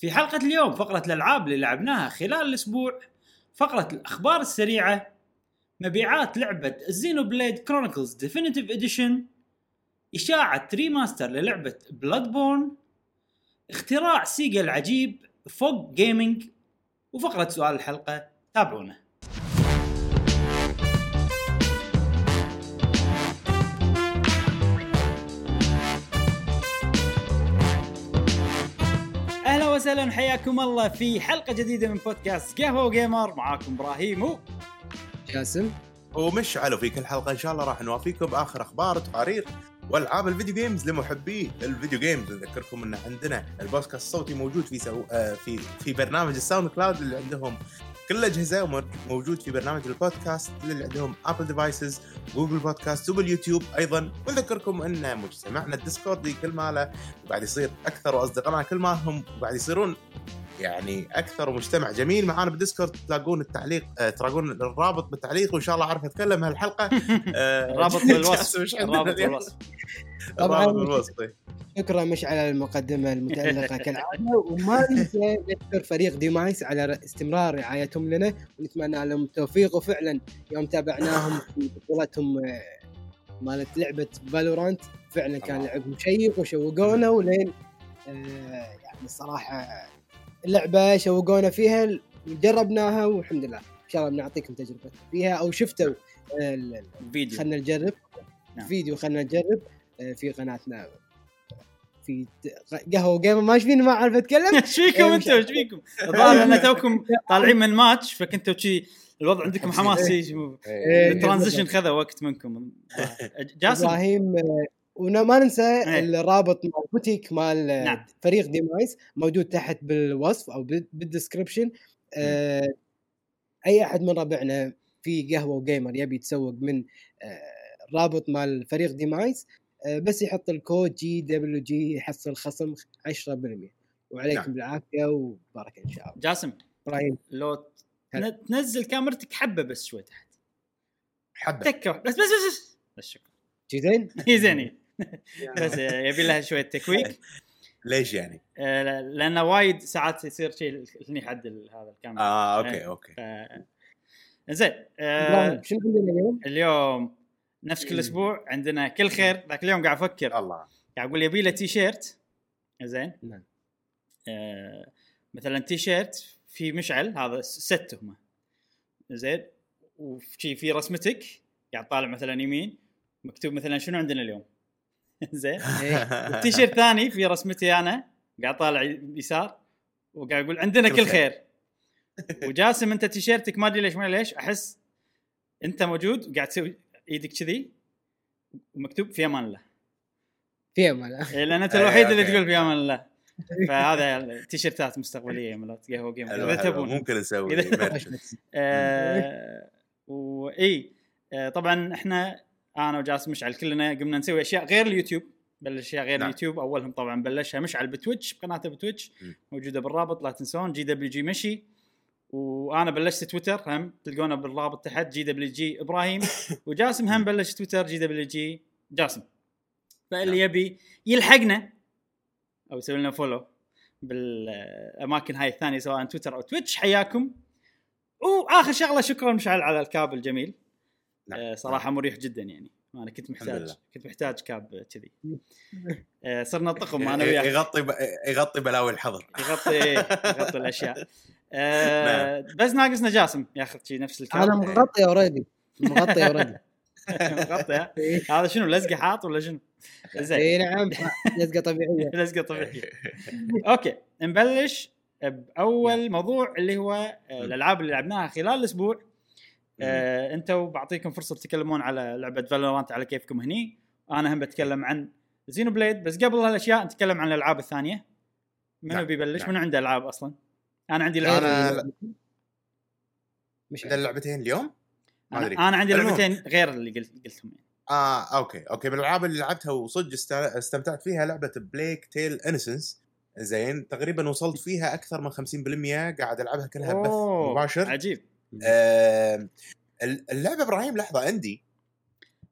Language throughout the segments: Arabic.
في حلقة اليوم فقرة الألعاب اللي لعبناها خلال الأسبوع فقرة الأخبار السريعة مبيعات لعبة ال Xenoblade Chronicles Definitive Edition إشاعة remaster للعبة Bloodborne اختراع Sega العجيب fog gaming وفقرة سؤال الحلقة تابعونا. وسهلا حياكم الله في حلقة جديدة من بودكاست قهوة gamer معاكم إبراهيم و جاسم. ومشعل وفي كل حلقة إن شاء الله راح نوافيكم باخر أخبار وتقارير وألعاب ال video games لمحبي ال video games. نذكركم إن عندنا البودكاست الصوتي موجود في سو... آه، في في برنامج ال SoundCloud اللي عندهم كل الأجهزة وموجود في برنامج البودكاست اللي عندهم Apple devices Google Podcast وبال YouTube أيضا. ونذكركم أن مجتمعنا ال Discord كل ماله. وقاعد يصير أكثر واصدقائنا كل ما هم وقاعد يصيرون يعني أكثر مجتمع جميل معانا بال Discord تلاقون التعليق آه، تلاقون الرابط بالتعليق وإن شاء الله أعرف أتكلم هالحلقة آه، الرابط بالوصف اليوم؟ بالوصف طبعاً. بالوصف. شكرا مشعل على المقدمة المتألقة كالعادة وما ننسى نشكر فريق ديمايس على استمرار رعايتهم لنا ونتمنى لهم التوفيق وفعلا يوم تابعناهم في بطولتهم آه، مالت لعبة Valorant فعلا كان الله. لعب مشوق وشوقونا ولين آه، يعني الصراحه اللعبة شوقونا فيها؟ جربناها والحمد لله. إن شاء الله بنعطيكم تجربة فيها أو شفتوا آه، ال- ال- فيديو. خلنا نجرب. نعم. فيديو خلنا نجرب آه، في قناتنا. في قهوة gamer ما فيني ما أعرف أتكلم؟ إيش فيكم إيه، أنتم إيش فيكم؟ الظاهر ان توكم طالعين من ماتش فكنتوا شي الوضع عندكم حماس شي إيه، ال transition خذ وقت منكم. جاسم إبراهيم آه، وما ننسى إيه. الرابط مال بوتيك مال نعم. فريق ديمايس موجود تحت بالوصف أو بال- بال description آه، أي أحد من ربعنا في قهوة و gamer يبي يتسوق من آه، الرابط مال فريق ديمايس آه، بس يحط الكود GWG يحصل خصم 10% وعليكم نعم. بالعافية وبركه إن شاء الله. جاسم إبراهيم. لو تنزل كاميرتك حبة بس شوي تحت. حبة. تكه بس بس بس بس. شكرا. زين؟ زين. يبي لها شوية تكويك. ليش يعني؟ آه، لأن وايد ساعات يصير شيء هني حد هذا الكاميرا. آه okay إيه. okay ف... زين آه، شنو عندنا اليوم؟ اليوم نفس كل أسبوع عندنا كل خير ذاك اليوم قاعد أفكر. الله. قاعد أقول يبي له تي شيرت زين. نعم. آه مثلا تي شيرت في مشعل هذا ست هم. زين. وفي في رسمتك قاعد طالع مثلا يمين. مكتوب مثلا شنو عندنا اليوم؟ زين. إيه. تي شيرت ثاني في رسمتي أنا قاعد طالع يسار وقاعد أقول عندنا كل خير. وجاسم أنت تيشيرتك ما أدري ليش ما ليش أحس أنت موجود وقاعد تسوي إيدك كذي ومكتوب في أمان الله. في أمان إيه، لأن أنت الوحيد اللي. تقول في أمان الله. فهذا تيشيرتات مستقبلية مالت قهوة جيم إذا تبون. ممكن نسوي. آه واي آه طبعا إحنا أنا وجاسم مشعل كلنا قمنا نسوي أشياء غير اليوتيوب. بلش أشياء غير نعم. اليوتيوب أولهم طبعا بلشها مشعل ب Twitch بقناته ب Twitch م. موجودة بالرابط لا تنسون جي دبليو جي مشي. وأنا بلشت تويتر هم تلقونه بالرابط تحت GWG إبراهيم. وجاسم هم بلش تويتر جي دبليو جي جاسم. فاللي نعم. يبي يلحقنا أو يسوي لنا follow بالأماكن هاي الثانية سواء تويتر أو Twitch حياكم. وآخر شغلة شكرا مشعل على ال cap الجميل نعم. آه صراحة مريح جدا يعني. أنا كنت محتاج. كنت محتاج cap كذي. آه صرنا طقم أنا وياك. يغطي ب- يغطي بلاوي الحظر. يغطي يغطي الأشياء. آه بس ناقصنا جاسم ياخذ شي نفس ال cap أنا مغطي already مغطي already مغطي ها؟ هذا شنو لزقة حاط ولا شنو؟ زين. إي نعم. لزقة طبيعية. لزقة طبيعية. okay نبلش بأول موضوع اللي هو الألعاب اللي لعبناها خلال الأسبوع. آه، أنتم بعطيكم فرصة تتكلمون على لعبة Valorant على كيفكم هني. أنا هم بتكلم عن Xenoblade بس قبل هالأشياء نتكلم عن الألعاب الثانية. منو نعم، بيبلش؟ نعم. منو عنده ألعاب أصلا؟ أنا عندي لعبة. أنا- مش عندنا اللعبتين اليوم؟ ما أنا, أدري. عندي. لعبتين غير اللي قلت قلتهم يعني. آه okay okay. من الألعاب اللي لعبتها وصدق است- استمتعت فيها لعبة Plague Tale Innocence زين تقريبا وصلت فيها أكثر من 50% قاعد ألعبها كلها بث مباشر. عجيب. آه اللعبه إبراهيم لحظة عندي.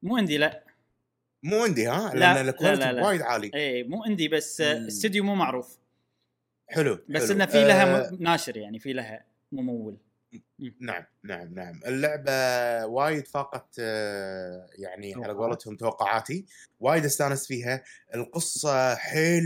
مو عندي لا. مو عندي ها؟ لا، لأن لا، ال quality لا، لا. وايد عالي. اي مو عندي بس مم. استوديو مو معروف. حلو بس حلو. إنه في لها آه، ناشر يعني في لها ممول. نعم نعم نعم. اللعبة وايد فاقت آه، يعني على. قولتهم توقعاتي. وايد استانست فيها. القصة حيل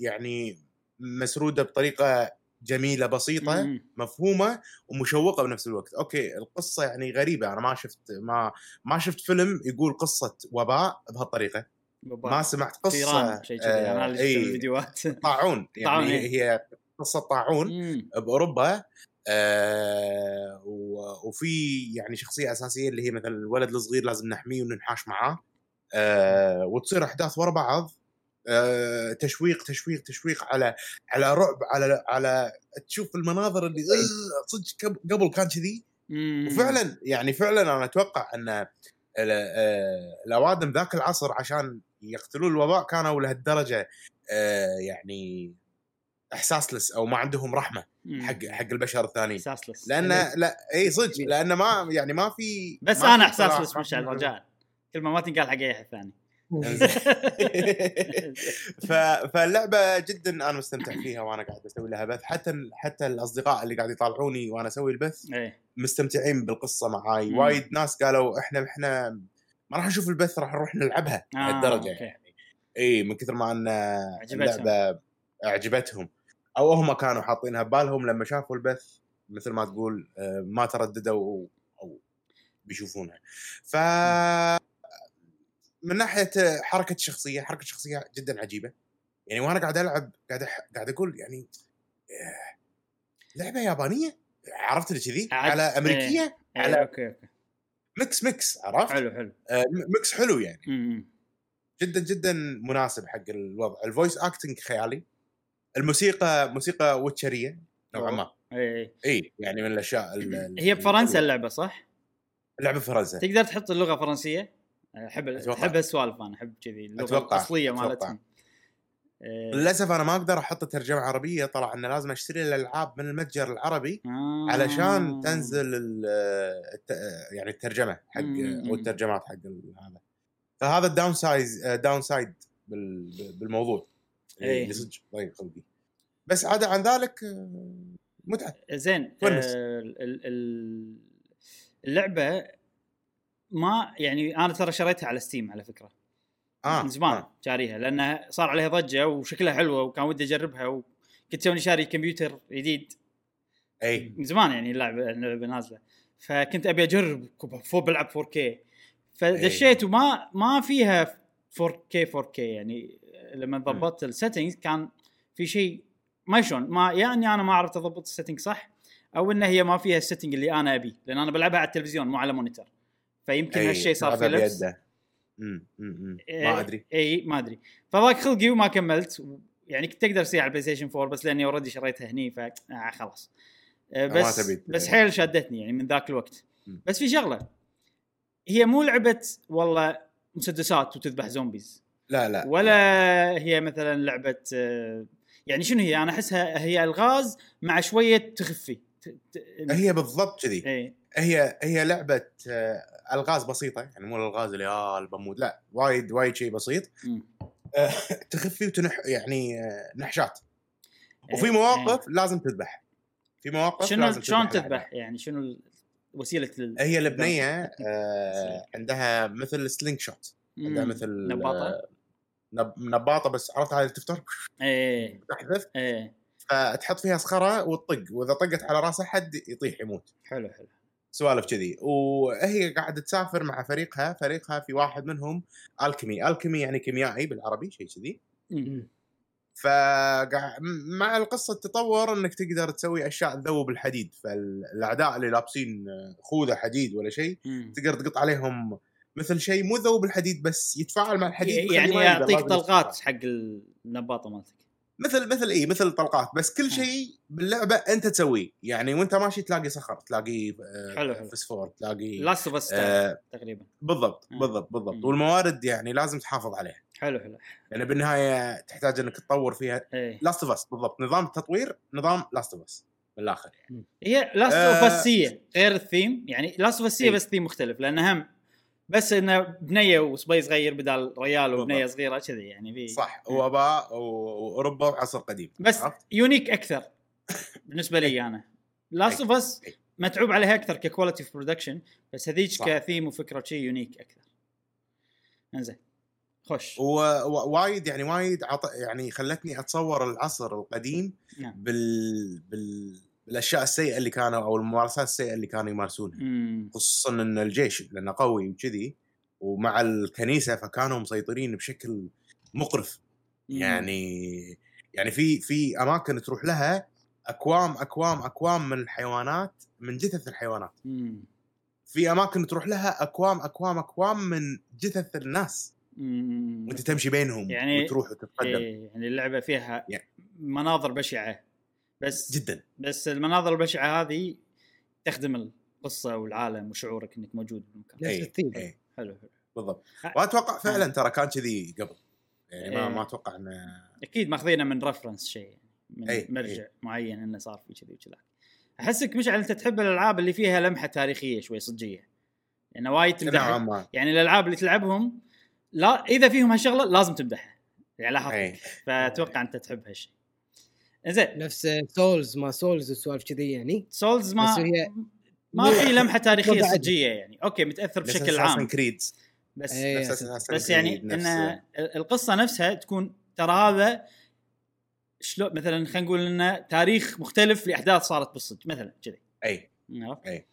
يعني مسرودة بطريقة جميلة بسيطة مم. مفهومة ومشوقة بنفس الوقت أوكي القصة يعني غريبة أنا ما شفت ما ما شفت فيلم يقول قصة وباء بهالطريقة ما سمعت قصة شيء كذي أنا اللي شفت الفيديوهات طاعون يعني. هي قصة طاعون مم. بأوروبا آه وفي يعني شخصية أساسية اللي هي مثلا الولد الصغير لازم نحميه وننحاش معاه آه وتصير أحداث ورا بعض آه تشويق تشويق تشويق على على رعب على على تشوف المناظر اللي آه، صدق قبل- كان كذي. وفعلا يعني فعلا أنا أتوقع أن آه، الأوادم ذاك العصر عشان يقتلون الوباء كانوا لهالدرجة آه، يعني إحساسلس أو ما عندهم رحمة. حق حق البشر الثانيين. إحساسلس. لأن لا اي صدق لأن ما يعني ما في بس ما أنا إحساسلس مشعل رجاء كلمة ما تنقال حق أي أحد ثاني. فاللعبة جدا أنا مستمتع فيها وأنا قاعد أسوي لها بث. حتى حتى الأصدقاء اللي قاعد يطالعوني وأنا أسوي البث إيه. مستمتعين بالقصة معاي. وايد ناس قالوا إحنا إحنا ما راح نشوف البث راح نروح نلعبها آه، لهالدرجة. يعني. إي من كثر ما أن. اللعبة أعجبتهم. أو هم كانوا حاطينها ببالهم لما شافوا البث مثل ما تقول آه، ما ترددوا أو بيشوفونها. ف من ناحية حركة الشخصيه حركة الشخصيه جدا عجيبة. يعني وأنا قاعد ألعب قاعد أح- قاعد أقول يعني آه، لعبة يابانية؟ عرفت اللي كذي؟ على أمريكية؟ إيه، على- okay okay. mix mix عرفت؟ حلو حلو. آه، mix حلو يعني. مم. جدا جدا مناسب حق الوضع. ال voice acting خيالي. الموسيقى موسيقى Witcher ية نوعا ما. إيه إيه. إي يعني من الأشياء ال- ال- هي بفرنسا. اللعبة صح؟ اللعبه بفرنسا تقدر تحط اللغة فرنسية؟ أحب. أحب السوالف أنا أحب كذي اللغة. الأصلية. مالتهم إيه. للأسف أنا ما أقدر أحط ترجمة عربية طلع إن لازم أشتري الألعاب من المتجر العربي آه. علشان تنزل ال- الت... يعني الترجمة حق. أو الترجمات حق هذا فهذا ال downside downside بالموضوع إيه. اللي صدق ضيق خلقي بس عدا عن ذلك آه، متعة زين. آه، ال- ال- اللعبة ما يعني أنا ترى شريتها على ستيم على فكرة. آه من زمان آه. شاريها لأنها صار عليها ضجة وشكلها حلوة وكان ودي أجربها وكنت توني شاري كمبيوتر جديد. أي. من زمان يعني اللعبة اللعبة نازلة. فكنت أبي أجرب فوق بلعب 4K فدشيت وما ما فيها 4K 4K يعني. لما ضبطت ال settings كان في شيء ما شلون ما يعني أنا ما عرفت أضبط ال setting صح أو ان هي ما فيها ال setting اللي أنا أبي لأن أنا بلعبها على التلفزيون مو على monitor فيمكن هالشيء صار في لبس امم امم إيه، ما أدري. اي ما أدري. فضاق خلقي وما كملت. يعني كنت أقدر اسويها على ال PlayStation 4 بس لأني already شريتها هني ف آه خلاص. آه بس بس حيل شدتني يعني من ذاك الوقت. بس في شغلة. هي مو لعبة والله مسدسات وتذبح زومبيز لا لا. ولا هي مثلا لعبة آه، يعني شنو هي؟ أنا أحسها هي الغاز مع شوية تخفي. هي بالضبط كذي. إيه. هي هي لعبة آه، الغاز بسيطة يعني مو الالغاز اللي آه بموت لا وايد وايد شيء بسيط. آه، تخفي وتنح يعني آه، نحشات. وفي إيه، مواقف لازم تذبح. في مواقف شنو لازم شلون. تذبح؟ يعني شنو وسيلة ال... هي البنيه آه، عندها مثل slingshot عندها. مثل نباطة؟ آه، نب- نباطة بس عرفت هاي اللي تفتح إيه. تحذف. إيه. فتحط فيها صخرة وتطق. وإذا طقت على راس احد يطيح يموت. حلو حلو. سوالف كذي وهي قاعدة تسافر مع فريقها فريقها في واحد منهم alchemy alchemy يعني كيميائي بالعربي شيء كذي مم. فمع القصة تطور إنك تقدر تسوي أشياء تذوب الحديد فالأعداء اللي لابسين خوذة حديد ولا شيء. تقدر تقط عليهم مثل شيء مو ذوب الحديد بس يتفاعل مع الحديد يعني يعطيك طلقات. حق النباطة مالتك مثل مثل اي مثل طلقات بس كل شيء باللعبة أنت تسويه. يعني وأنت ماشي تلاقي صخر تلاقي آه، حلو، حلو. فسفور تلاقي Last of آه تقريبا. بالضبط. بالضبط بالضبط. مم. والموارد يعني لازم تحافظ عليها. حلو حلو. لأن بالنهاية تحتاج إنك تطور فيها. إيه. Last of Us بالضبط. نظام التطوير نظام Last of Us بالاخر يعني هي Last آه. of Us إيه غير الثيم. يعني Last of إيه. بس ثيم مختلف لأن هم بس إنه بنية وصبي صغير بدال ريال وبنية. صغيرة كذي يعني في صح وباء و- وأوروبا وعصر قديم بس عرفت؟ unique أكثر بالنسبة لي أنا Last of Us. متعوب عليها أكثر ك quality في production بس هذيك. كثيم وفكرة شيء unique أكثر إنزين خش ووايد يعني وايد عط... يعني خلتني أتصور العصر القديم نعم بال... بال... بالاشياء السيئة اللي كانوا أو الممارسات السيئة اللي كانوا يمارسونها. مم. خصوصا إن الجيش لأنه قوي وكذي ومع الكنيسة فكانوا مسيطرين بشكل مقرف. يعني يعني في في أماكن تروح لها أكوام أكوام أكوام من الحيوانات من جثث الحيوانات. مم. في أماكن تروح لها أكوام أكوام أكوام من جثث الناس. مم. وأنت تمشي بينهم يعني- وتروح وتتقدم. إيه، يعني اللعبة فيها يعني- مناظر بشعة. بس جدا. بس المناظر البشعة هذه تخدم القصة والعالم وشعورك إنك موجود بالمكان. إيه، إيه. حلو حلو. بالضبط. وأتوقع فعلا ترى كان كذي قبل. يعني ما إيه. ما أتوقع إنه أكيد ماخذينه من رفرنس شيء يعني من أي، مرجع أي. معين إنه صار في كذي وكذا أحسك مشعل أنت تحب الألعاب اللي فيها لمحة تاريخية شوي صجية. لأن وايد نوعا تمدحها. ما. يعني الألعاب اللي تلعبهم لا إذا فيهم هالشغلة لازم تمدحها. يعني لاحظت. إيه. فأتوقع أنت تحب هالشيء. زين. نفس سولز ما سولز وسوالف كذي يعني سولز ما بس هي- ما في لمحة تاريخية. صجية يعني. أوكي متأثر بشكل عام. Creed. بس إيه. نفس Assassin's بس Creed، يعني نفس- إن القصة نفسها تكون ترى هذا شلون مثلا خلينا نقول إنه تاريخ مختلف لأحداث صارت بالصدق مثلا كذي. أي. عرفت؟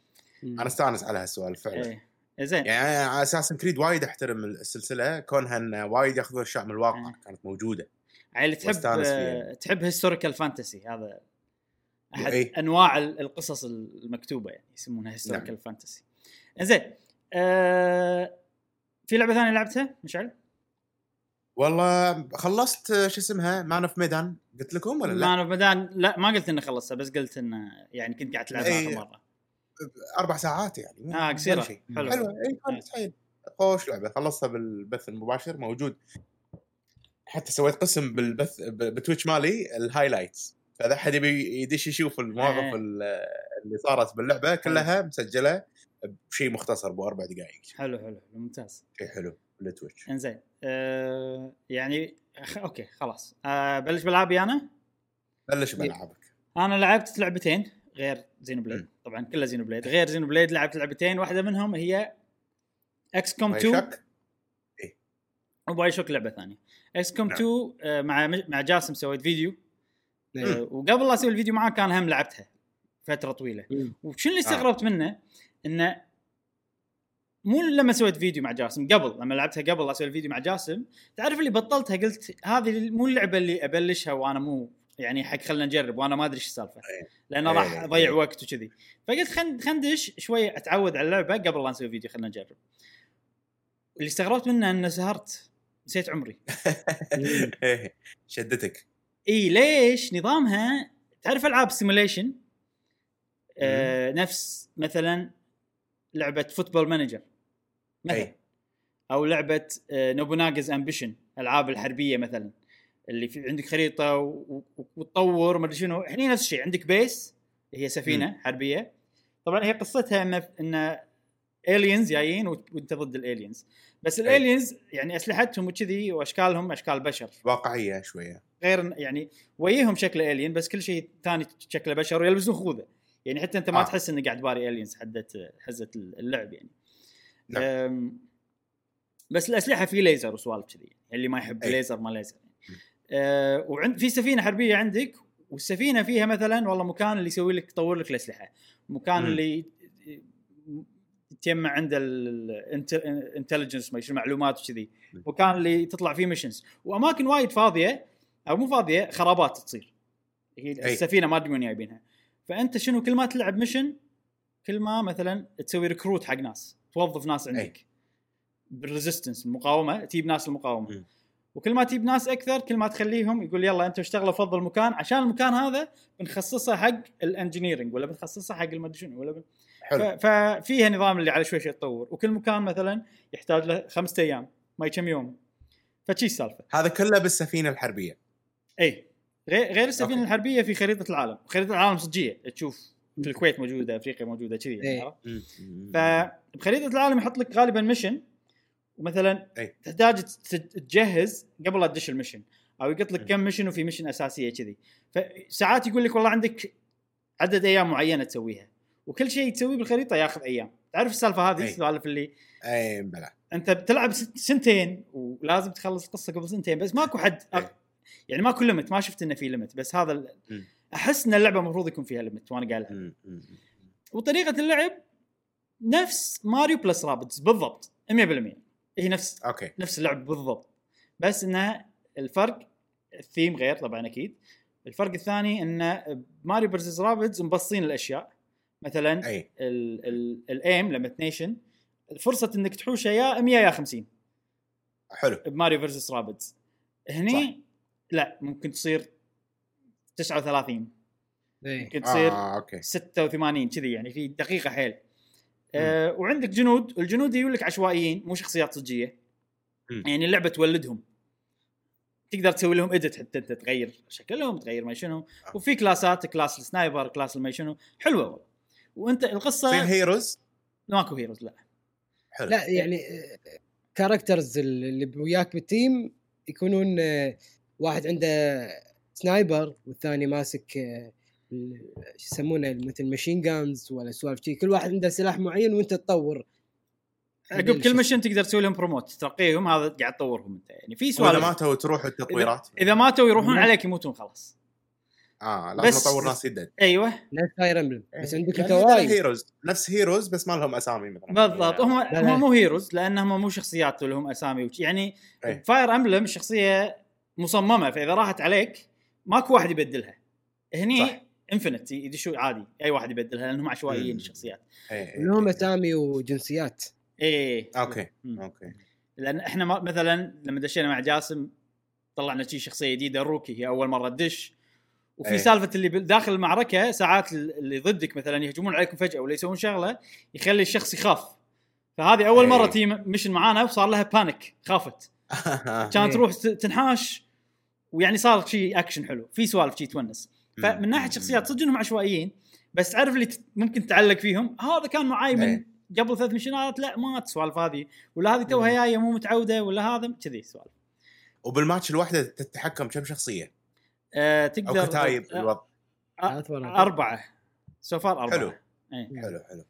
مم. أنا أستانس على هالسؤال فعلا. إيه. زين. يعني أنا على أساس Creed وايد أحترم السلسلة. كونها ان وايد ياخذون اشياء من الواقع. إيه. كانت موجودة. يعني تحب واستانس فيها. آه، تحب historical fantasy هذا أحد إيه. أنواع ال- القصص المكتوبة يعني يسمونها historical نعم. fantasy زين آه في لعبة ثانية لعبتها مشعل؟ والله خلصت شو اسمها Man of Medan قلت لكم ولا لا؟ مان اوف ميدان لا ما قلت إني خلصتها بس قلت انه يعني كنت قاعد تلعبها إيه. اخر مرة أربع ساعات يعني آه قصيرة شيء. حلو حلوة اي كانت حيل خوش لعبة خلصتها بالبث المباشر موجود حتى سويت قسم بالبث ب Twitch مالي ال highlights. فإذا أحد يبي يدش يشوف المواقف إيه. ال- اللي صارت باللعبة كلها مسجلة بشيء مختصر بأربع دقائق. حلو حلو ممتاز. شيء حلو بال Twitch إنزين. آه يعني. okay خلاص. آه بلش بالعابي أنا؟ بلش بالعابك أنا لعبت لعبتين غير Xenoblade. طبعا كلها Xenoblade. غير Xenoblade لعبت لعبتين. واحدة منهم هي XCOM باي 2 شك. و BioShock لعبة ثانية. XCOM نعم. 2 آه مع مع جاسم سويت فيديو إيه. آه وقبل لا أسوي الفيديو معاه كان هم لعبتها فترة طويلة. وشنو اللي آه. استغربت منه إنه مو لما سويت فيديو مع جاسم قبل لما لعبتها قبل أسوي الفيديو مع جاسم تعرف اللي بطلتها قلت هذه مو اللعبة اللي أبلشها وأنا مو يعني حق خلنا نجرب وأنا ما أدري إيش السالفة إيه. لأنه إيه، راح إيه. أضيع وقت وكذي فقلت خل خندش شوي أتعود على اللعبة قبل لا نسوي فيديو خلنا نجرب اللي استغربت منه إنه سهرت نسيت عمري. إيه. شدتك. إي ليش؟ نظامها تعرف ألعاب simulation آه نفس مثلا لعبة Football Manager مثلا. أي. أو لعبة آه Nobunaga's Ambition العاب الحربية مثلا. اللي في عندك خريطة وتطور ما شنو. هني نفس الشيء عندك base هي سفينة مم. حربية. طبعا هي قصتها ان ان aliens جايين وأنت ضد ال aliens بس الالينز يعني أسلحتهم وكذي وأشكالهم أشكال بشر واقعية شوية غير يعني ويهم شكل الين بس كل شيء ثاني شكله بشر ويلبسون خوذة يعني حتى أنت ما آه. تحس إنك قاعد باري الينز حدت حزه اللعب يعني نعم. بس الأسلحة في ليزر وسوالف كذي اللي ما يحب أي. ليزر ما ليزر يعني. أه وعند في سفينة حربية عندك والسفينة فيها مثلا والله مكان اللي يسوي لك يطور لك الأسلحة مكان مم. اللي تجمع عنده ال intelligence ما يشوف معلومات وكذي. مكان اللي تطلع فيه missions وأماكن وايد فاضية أو مو فاضية خرابات تصير. هي أي. السفينة ما أدري وين جايبينها. فأنت شنو كل ما تلعب mission كل ما مثلا تسوي recruit حق ناس توظف ناس عندك. بال resistance المقاومة تجيب ناس المقاومه. وكل ما تجيب ناس أكثر كل ما تخليهم يقول يلا أنتم اشتغلوا فضوا المكان عشان المكان هذا بنخصصه حق ال engineering ولا بنخصصه حق المدري شنو ولا بن... حلو. ففيها نظام اللي على شوي شوي تطور. وكل مكان مثلا يحتاج له خمسة أيام ما كم يوم. فشي السالفة. هذا كله بالسفينة الحربية. اي غير غير السفينة أوكي. الحربية في خريطة العالم. خريطة العالم صجية. تشوف في الكويت موجودة أفريقيا موجودة كذي يعني إيه. فبخريطه العالم يحط لك غالبا mission ومثلا أي. تحتاج تجهز قبل لا تدش ال mission. أو يقط لك. كم mission وفي mission أساسية كذي. فساعات يقول لك والله عندك عدد أيام معينة تسويها. وكل شيء تسويه بالخريطة ياخذ أيام. تعرف السالفة هذه؟ أي. السوالف اللي اي بلا أنت بتلعب سنتين ولازم تخلص القصة قبل سنتين بس ماكو حد أي. يعني ماكو limit ما شفت إنه في limit بس هذا ال-. أحس إن اللعبة المفروض يكون فيها limit وأنا قاعد العب وطريقة اللعب نفس Mario plus Rabbids بالضبط 100% هي نفس أوكي. نفس اللعب بالضبط. بس انها الفرق الثيم غير طبعا أكيد. الفرق الثاني ان Mario versus Rabbids مبسطين الأشياء. مثلا أي. ال- ال- ال aim لما تنيشن فرصة إنك تحوشه يا 100 يا 50 حلو. ب Mario versus Rabbids. هني صح. لا ممكن تصير 39 إيه. ممكن تصير آه أوكي. 86 كذي يعني في دقيقة حيل. آه وعندك جنود. الجنود يقول لك عشوائيين مو شخصيات صجية. مم. يعني اللعبة تولدهم. تقدر تسوي لهم edit حتى أنت تغير شكلهم تغير ما شنو. آه. وفي كلاسات class ال sniper class ما شنو. حلوة والله. وانت في القصة ال heroes ماكو heroes لا. حلو. لا يعني characters اللي وياك بال team يكونون آه، واحد عنده sniper والثاني ماسك آه، شو يسمونه مثل machine guns ولا سوالف شي. كل واحد عنده سلاح معين وانت تطور. عقب كل mission تقدر تسوي لهم promote ترقيهم هذا قاعد تطورهم أنت. يعني في سوالف. ماتوا تروح التطويرات اذا ماتوا يروحون عليك يموتون خلاص. آه لازم بس- أطور ناس جدد أيوه. نفس Fire Emblem بس عندك انت وايد heroes نفس heroes بس ما لهم أسامي مثلا. بالضبط. هم لا، لا. هم مو heroes لأنهم مو شخصيات لهم أسامي وش- يعني إيه. Fire Emblem الشخصيه مصممة فإذا راحت عليك ماكو واحد يبدلها. هني صح. infinite يدشوا عادي أي واحد يبدلها لأنهم عشوائيين. الشخصيات. إيه، لهم إيه. أسامي وجنسيات. اي أوكي مم. أوكي. لأن إحنا ما- مثلا لما دشينا مع جاسم طلعنا شي شخصية جديدة ال rookie هي أول مرة تدش. وفي أي. سالفة اللي داخل المعركة ساعات اللي ضدك مثلا يهجمون عليكم فجأة ولا يسوون شغلة يخلي الشخص يخاف فهذه أول أي. مرة team mission معانا وصار لها panic خافت كانت إيه. تروح تنحاش ويعني صار شيء اكشن حلو في سوالف شي تونس فمن ناحية شخصيات صدق إنهم عشوائيين بس تعرف اللي ممكن تعلق فيهم هذا كان معاي من إيه. قبل ثلاث مشينات لا مات السوالف هذه ولا هذه توها. جاية مو متعودة ولا هذا كذي سوالف وبالماتش الواحدة تتحكم كم شخصية أو تقدر كتايب آه، الوضع ثلاث مرات. أربعة so far أربعة حلو. إيه. حلو حلو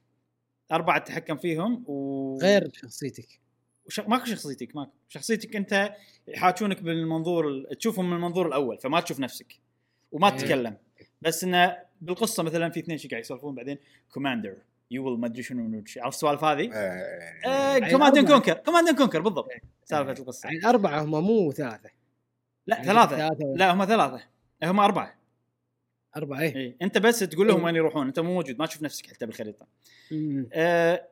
أربعة تتحكم فيهم و غير شخصيتك وش... ماكو شخصيتك ماكو شخصيتك أنت يحاكونك بالمنظور ال... تشوفهم من المنظور الأول فما تشوف نفسك وما إيه. تتكلم بس إنه بالقصة مثلا في اثنين شي قاعد يسولفون بعدين commander you will ما ادري شنو. عرفت السوالف هذه؟ آه، Command. Conquer Command Conquer بالضبط سالفة القصة يعني أربعة هم مو ثلاثة لا يعني ثلاثة ثلاثة. لا هم ثلاثة هم أربعة أربعة إيه إيه. أنت بس تقول لهم إيه. وين يروحون أنت مو موجود ما تشوف نفسك حتى بالخريطة مم. أه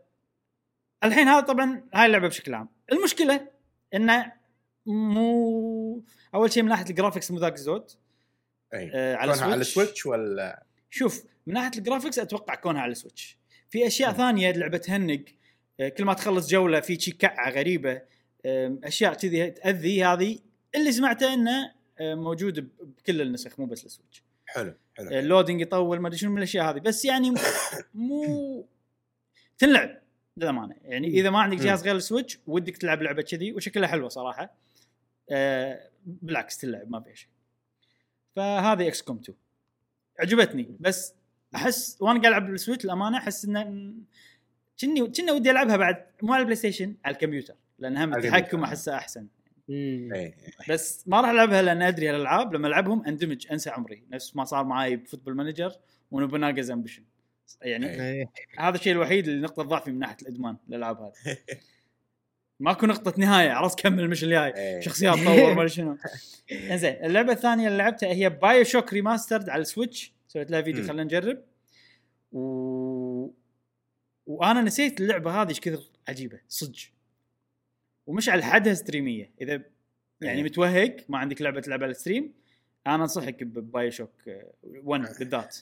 الحين هذا طبعا هاي اللعبة بشكل عام المشكلة إنه مو أول شيء من ناحية ال graphics مو ذاك الزود إيه. أه على كونها على Switch ال Switch ولا شوف من ناحية ال graphics أتوقع كونها على ال Switch في أشياء ثانية اللعبه تهنق آه، كل ما تخلص جولة في شي كعة غريبة آم، أشياء كذي تأذي هذه اللي سمعته إنه آه، موجود بكل النسخ مو بس ال Switch. حلو حلو. آه، ال loading يطول ما أدري شنو من الأشياء هذه. بس يعني مو تنلعب للامانه يعني إذا ما عندك جهاز غير ال Switch ودك تلعب لعبة كذي وشكلها حلوة صراحة. آه، بالعكس تلعب ما فيها شيء. فهذه XCOM 2 عجبتني. بس أحس وأنا قاعد ألعب بال Switch الامانه أحس إنه كني كنا ودي ألعبها بعد مو على ال PlayStation على الكمبيوتر. لأن هم. التحكم أحسه أحسن. بس ما راح ألعبها لأن أدري هالالعاب لما ألعبهم أندمج أنسى عمري. نفس ما صار معي ب Football Manager و Nobunaga's Ambition. يعني إيه. إيه. هذا الشيء الوحيد اللي نقطة ضعفي من ناحية الإدمان الالعاب هذه. ماكو نقطة نهاية عرفت كمل مش الجاي إيه. شخصيات تطور ما شنو. إنزين اللعبة الثانية اللي لعبتها هي BioShock Remastered على ال Switch سويت لها فيديو. خلينا نجرب. و... وأنا نسيت اللعبة هذه إيش كثر عجيبة. صدق. ومش على حدها ستريمية. إذا يعني إيه. متوهق ما عندك لعبة تلعب على ال stream أنا أنصحك ب BioShock 1 بالذات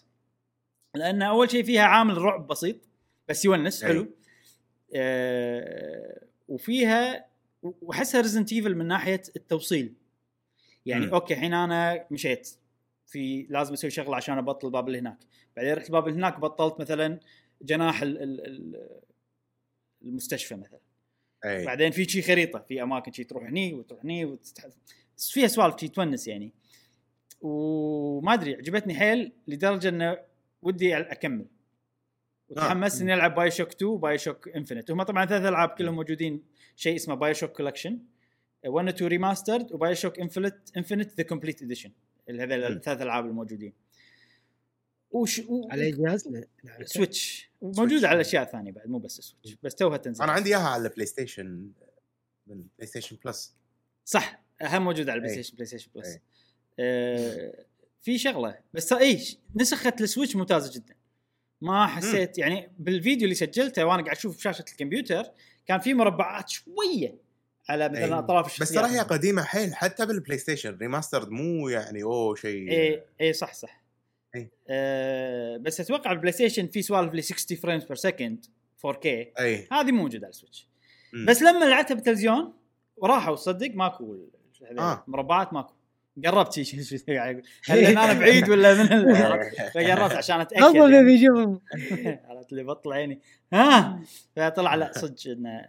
لأن أول شيء فيها عامل رعب بسيط بس يونس أي. حلو. آه وفيها وأحسها Resident Evil من ناحية التوصيل. يعني مم. أوكي الحين أنا مشيت. في لازم أسوي شغلة عشان أبطل الباب اللي هناك. بعدين رحت الباب اللي هناك بطلت مثلا جناح ال ال ال المستشفى مثلا. اي بعدين في شي خريطة في أماكن شي تروح هني وتروح هني وتتح... فيها سوالف شي تونس يعني. وما أدري عجبتني حيل لدرجة إنه ودي أكمل. وتحمست إني ألعب BioShock 2 و BioShock Infinite هم طبعا ثلاث ألعاب كلهم موجودين شيء اسمه BioShock Collection 1 و 2 Remastered و BioShock Infinite Infinite The Complete Edition هذول. الثلاث ألعاب الموجودين. وش و... على أي جهاز؟ Switch وموجوده على أشياء ثانية بعد مو بس Switch بس توها تنزل. أنا عندي إياها على ال PlayStation من PlayStation Plus صح. هم موجود على ال Play. Station PlayStation Plus. آه في شغلة. بس اي ش- نسخة ال Switch ممتازة جدا. ما حسيت يعني بالفيديو اللي سجلته وأنا قاعد أشوف بشاشه الكمبيوتر كان في مربعات شوية على مثلا أي. أطراف بس الشخصيات ترى هي قديمة حيل حتى بال PlayStation remastered مو يعني أوه شيء. اي اي صح صح. أي. آه بس أتوقع ال PlayStation في سوالف ل 60 frames per second 4K إي. هذه مو موجودة على ال Switch. بس لما لعبتها بالتلفزيون وراحوا تصدق ماكو آه. مربعات ماكو. قربت شي شي شي يعني هل أنا بعيد ولا من ال- فقربت عشان أتأكد افضل يعني. بيبي يشوفهم عرفت اللي بطل عيني. ها؟ فطلع لا صدق إنه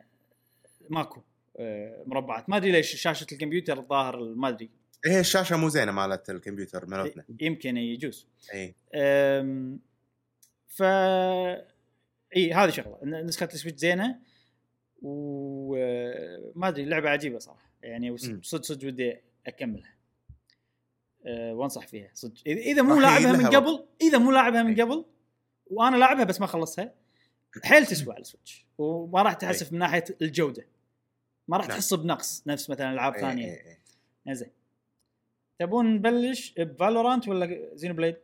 ماكو آه، مربعات. ما أدري ليش شاشة الكمبيوتر الظاهر ما أدري. هي الشاشة مو زينة مالت الكمبيوتر مالتنا. يمكن يجوز. إي. ف إي هذه شغلة. نسخة ال Switch زينة وما أدري لعبة عجيبة صراحة. يعني. صدق صدق ودي أكملها. أه وأنصح فيها صدق. إذا مو لاعبها من قبل إذا مو لاعبها من. قبل وأنا لاعبها بس ما خلصها حيل تسوى على ال Switch. وما راح تحسف من ناحية الجودة. ما راح نعم. تحس بنقص نفس مثلا ألعاب ثانية. زين تبون نبلش ب Valorant ولا Xenoblade؟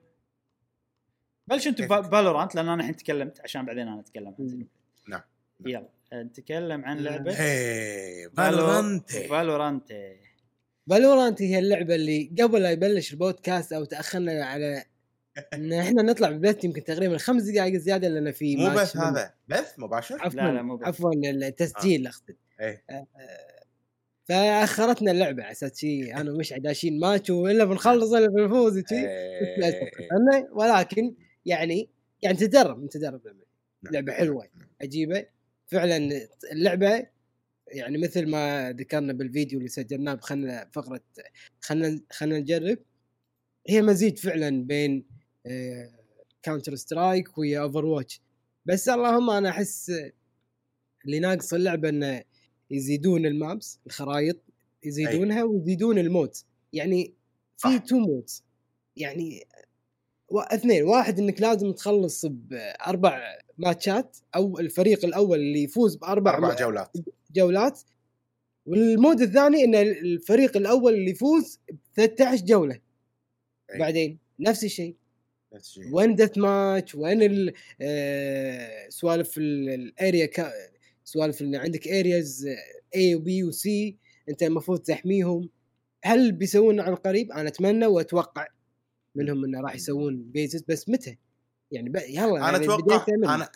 بلش انت. ب Valorant لأن أنا الحين تكلمت عشان بعدين أنا أتكلم عن Xeno نعم. يلا نتكلم عن لعبة. هي Valo- Valorant. Valorant. Valorant هي اللعبة اللي قبل لا يبلش البودكاست أو تأخرنا على إن إحنا نطلع ببث يمكن تقريبا خمس دقائق زيادة لأن في مو من- هذا. بث مباشر؟ عفوا. لا، لا، مو بث. عفوا التسجيل أقصد. إيه. آه، فأخرتنا اللعبة على أساس شي أنا ومش داشين ماتش والا بنخلص إلا بنفوز وشي. إيه، ولكن يعني يعني تدرب نتدرب نعم. لعبة حلوة عجيبة. فعلا اللعبة يعني مثل ما ذكرنا بالفيديو اللي سجلناه بخلنا فقرة خلنا خلنا نجرب. هي مزيج فعلا بين Counter-Strike ويا Overwatch بس اللهم أنا أحس اللي ناقص اللعبة إنه يزيدون ال maps الخرائط يزيدونها ويزيدون ال mode يعني في. two modes يعني اثنين واحد إنك لازم تخلص بأربع matchات أو الفريق الأول اللي يفوز بأربع أربع جولات. جولات وال mode الثاني إن الفريق الأول اللي يفوز ب 13 جولة. أي. بعدين نفس الشيء. نفس الشيء. وين deathmatch وين آه، سوالف ال- ال area سوالف إن عندك areas A و B و C أنت المفروض تحميهم هل بيسوون عن قريب؟ أنا أتمنى وأتوقع منهم إنه راح يسوون bases بس متى؟ يعني ب... يلا أنا يعني أتوقع أنا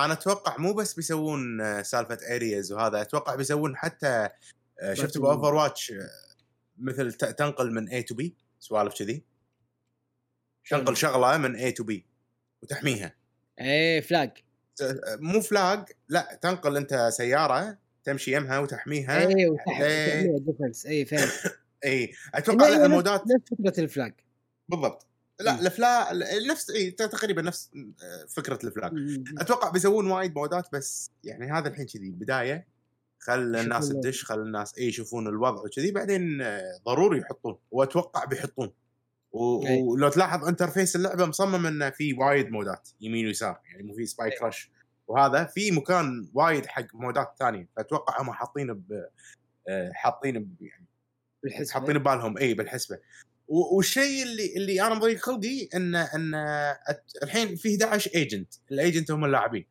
أنا أتوقع مو بس بيسوون آه، سالفة areas وهذا أتوقع بيسوون حتى شفت ب Overwatch مثل تنقل من A to B سوالف كذي؟ تنقل شغلة من A to B وتحميها إيه flag مو flag لا تنقل انت سيارة تمشي يمها وتحميها وتحت إيه. defense اي فهمت اي أتوقع لها modeات نفس فكرة ال flag بالضبط لا مم. ال fla نفس اي تقريبا نفس آه، فكرة ال flag أتوقع بيسوون وايد modeات بس يعني هذا الحين كذي بداية خل الناس. تدش خل الناس اي يشوفون الوضع وكذي بعدين آه، ضروري يحطون وأتوقع بيحطون. ولو تلاحظ interface اللعبة مصمم إنه في وايد modeات يمين ويسار يعني مو في spike rush وهذا في مكان وايد حق modeات ثانية فأتوقع هم حاطين ب آه، حاطين ب- يعني بالحسبة. حاطين ببالهم اي بالحسبة. والشيء اللي اللي أنا مضيق خلقي ان إن الحين في 11 agent ال agent هم اللاعبين.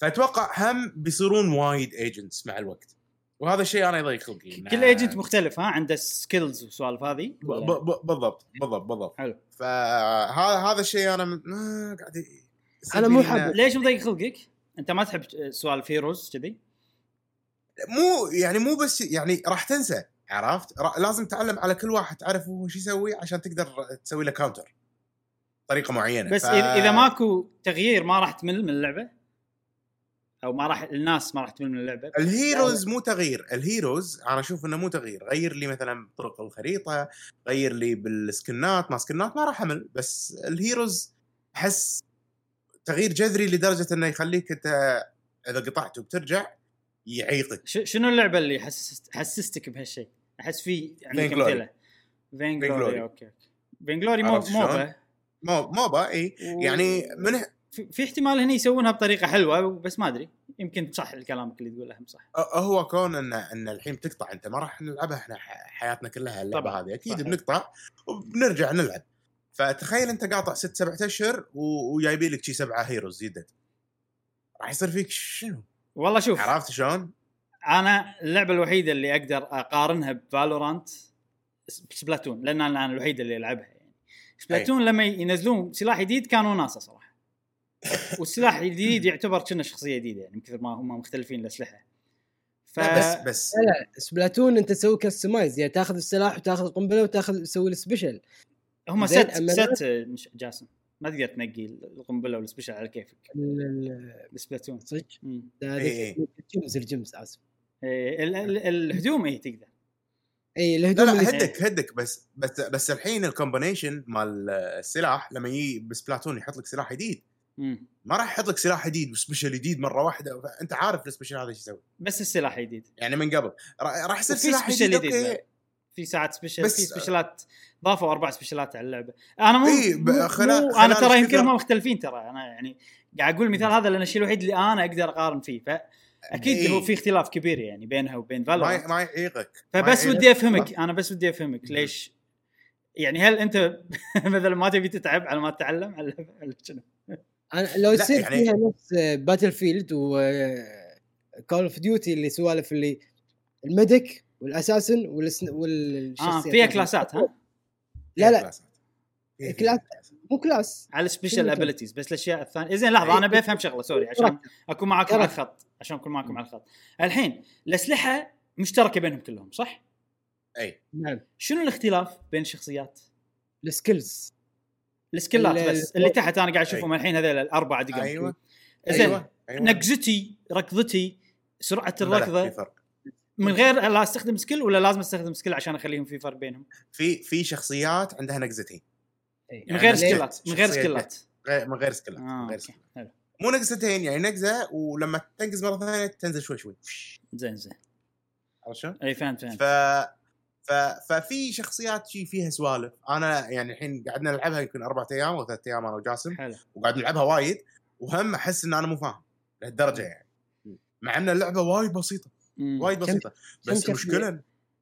فأتوقع هم بيصيرون وايد agents مع الوقت. وهذا الشيء أنا يضيق خلقي إن- كل agent مختلف ها؟ عنده skills وسوالف هذه؟ بالضبط بالضبط بالضبط. حلو. فهذا هذا الشيء أنا م- آه، قاعد أنا مو حاب- ليش مضيق خلقك؟ أنت ما تحب سوالف heroes كذي؟ مو يعني مو بس يعني راح تنسى عرفت؟ را- لازم تتعلم على كل واحد تعرف هو شو يسوي عشان تقدر تسوي له counter طريقة معينة. بس ف- إذا ماكو تغيير ما راح تمل من اللعبة؟ أو ما راح الناس ما راح تمل من اللعبة. الهيروز مو تغيير. الهيروز أنا أشوف إنه مو تغيير. غير لي مثلا طرق الخريطة غير لي بالسكنات. ما سكنات ما راح أمل. بس الهيروز أحس تغيير جذري لدرجة إنه يخليك أنت إذا قطعت وبترجع يعيقك. شنو اللعبة اللي حسست حسستك بهالشيء؟ أحس في عندك Vainglory. امثله Vainglory Vainglory. أوكي أوكي. Vainglory مو عرفت شلون؟ موبا. مو موبا إي. و- يعني من في, احتمال هنا يسوونها بطريقة حلوة بس ما أدري. يمكن صح الكلامك اللي تقوله هم صح. هو كون إن إن الحين تقطع أنت ما راح نلعبها إحنا حياتنا كلها اللعبة هذه. أكيد. بنقطع وبنرجع نلعب. فتخيل أنت قاطع ست سبعة أشهر و- وجايبين لك شي سبعة heroes جدد راح يصير فيك شنو؟ والله شوف. عرفت شلون؟ أنا اللعبة الوحيدة اللي أقدر أقارنها بفالورانت سبلاتون لأن أنا أنا الوحيد اللي ألعبها يعني. سبلاتون لما ينزلون سلاح جديد كانوا ناسا صراحة. والسلاح الجديد يعتبر كأنه شخصية جديدة يعني من كثر ما هم مختلفين الأسلحة. ف لا بس بس لا لا سبلاتون انت تسوي customize يعني تاخذ السلاح وتاخذ القنبلة وتاخذ تسوي ال special هم ست أما ست مش جاسم ما تقدر تنقي القنبلة وال special على كيفك. ال- ال- السبلاتون. صدق. ال games ال games اسف إيه، ال- ال- الهدوم اي تقدر. اي لا الهدوم لا اللي هدك هدك بس بس بس الحين ال combination مال السلاح لما يجي بسبلاتون يحط لك سلاح جديد. مم. ما راح يحط لك سلاح جديد و special جديد مرة واحدة. أنت عارف ال special هذا إيش يسوي. بس السلاح جديد. يعني من قبل. را- راح يصير سلاح جديد جديد. في ساعات special في سبيشلات ضافوا أربع سبيشلات على اللعبة. أنا مو, إي، ب- مو, خلال- مو أنا ترى يمكن هم مختلفين ترى. أنا يعني قاعد أقول المثال هذا لأن الشيء الوحيد اللي أنا أقدر أقارن فيه. فاكيد إي. هو في اختلاف كبير يعني بينها وبين فالورانت ما يعيقك. فبس. ودي أفهمك أنا بس ودي أفهمك ليش. يعني هل أنت مثلا ما تبي تتعب على ما تتعلم؟ على على شنو؟ أنا لو يصير يعني- فيها نفس Battlefield و Call of Duty اللي سوالف اللي ال medic وال assassin والسن والشخصيات آه فيها كلاسات ها لا لا. فيها- class. مو class على special شنو كان؟ abilities بس الأشياء الثانية زين لحظة أنا بفهم شغلة sorry عشان أكون معاكم على. الخط عشان أكون معاكم على الخط الحين الأسلحة مشتركة بينهم كلهم صح؟ أي نعم شنو الاختلاف بين الشخصيات؟ ال skills السكيلات ال- بس اللي تحت أنا قاعد أشوفهم أي. الحين هذول الاربعه دقائق أيوه. زين أيوه. أيوه. نقزتي ركضتي سرعة الركضة فرق. من غير لا أستخدم skill ولا لازم أستخدم skill عشان أخليهم في فرق بينهم. في في شخصيات عندها نقزتين إيه. من غير يعني سكيلات من غير سكيلات. غير من غير سكيلات من غير سكيلات. حلو. مو نقزتين يعني نقزة ولما تنقز مرة ثانية تنزل شوي شوي. زين زين. عرفت شلون؟ اي فهمت فهمت. ف ففي شخصيات شي فيها سوالف. أنا يعني الحين قعدنا نلعبها يمكن أربع أيام أو ثلاث أيام أنا وجاسم. وقاعد نلعبها وايد. وهم أحس إن أنا مو فاهم لهالدرجة يعني. مع إن اللعبة وايد بسيطة. وايد بسيطة. بس؟ المشكلة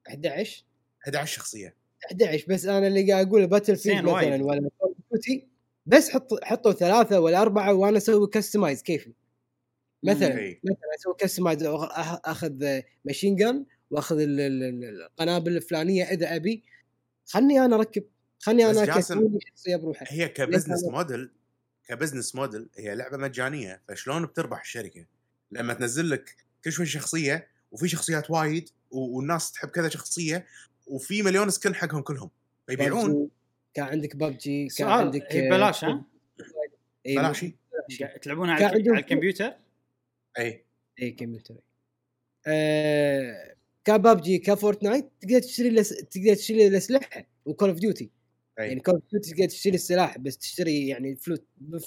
11 11 شخصية. 11 بس أنا اللي قاعد أقول Battlefield. مثلا ولا بس حط حطوا ثلاثة ولا أربعة وأنا أسوي customize كيفي. مثلا. مثلا أسوي customize أخذ machine gun واخذ ال- ال- ال- القنابل الفلانية إذا أبي خلني أنا أركب خلني أنا اكسب شخصية هي ك business؟ model ك business model هي لعبة مجانية فشلون بتربح الشركة؟ لما تنزل لك كل شوي شخصية وفي شخصيات وايد والناس تحب كذا شخصية وفي مليون skin حقهم كلهم فيبيعون كان عندك ببجي كان سؤال عندك هي ببلاش ها؟ إي، بلاشي قاعد تلعبونها على, على الكمبيوتر؟ اي اي كمبيوتر آه كببجي كفورتنايت تقدر تشتري لس... تقدر تشتري الاسلحه و Call of Duty. يعني Call of Duty تقدر تشتري السلاح بس تشتري يعني فلوس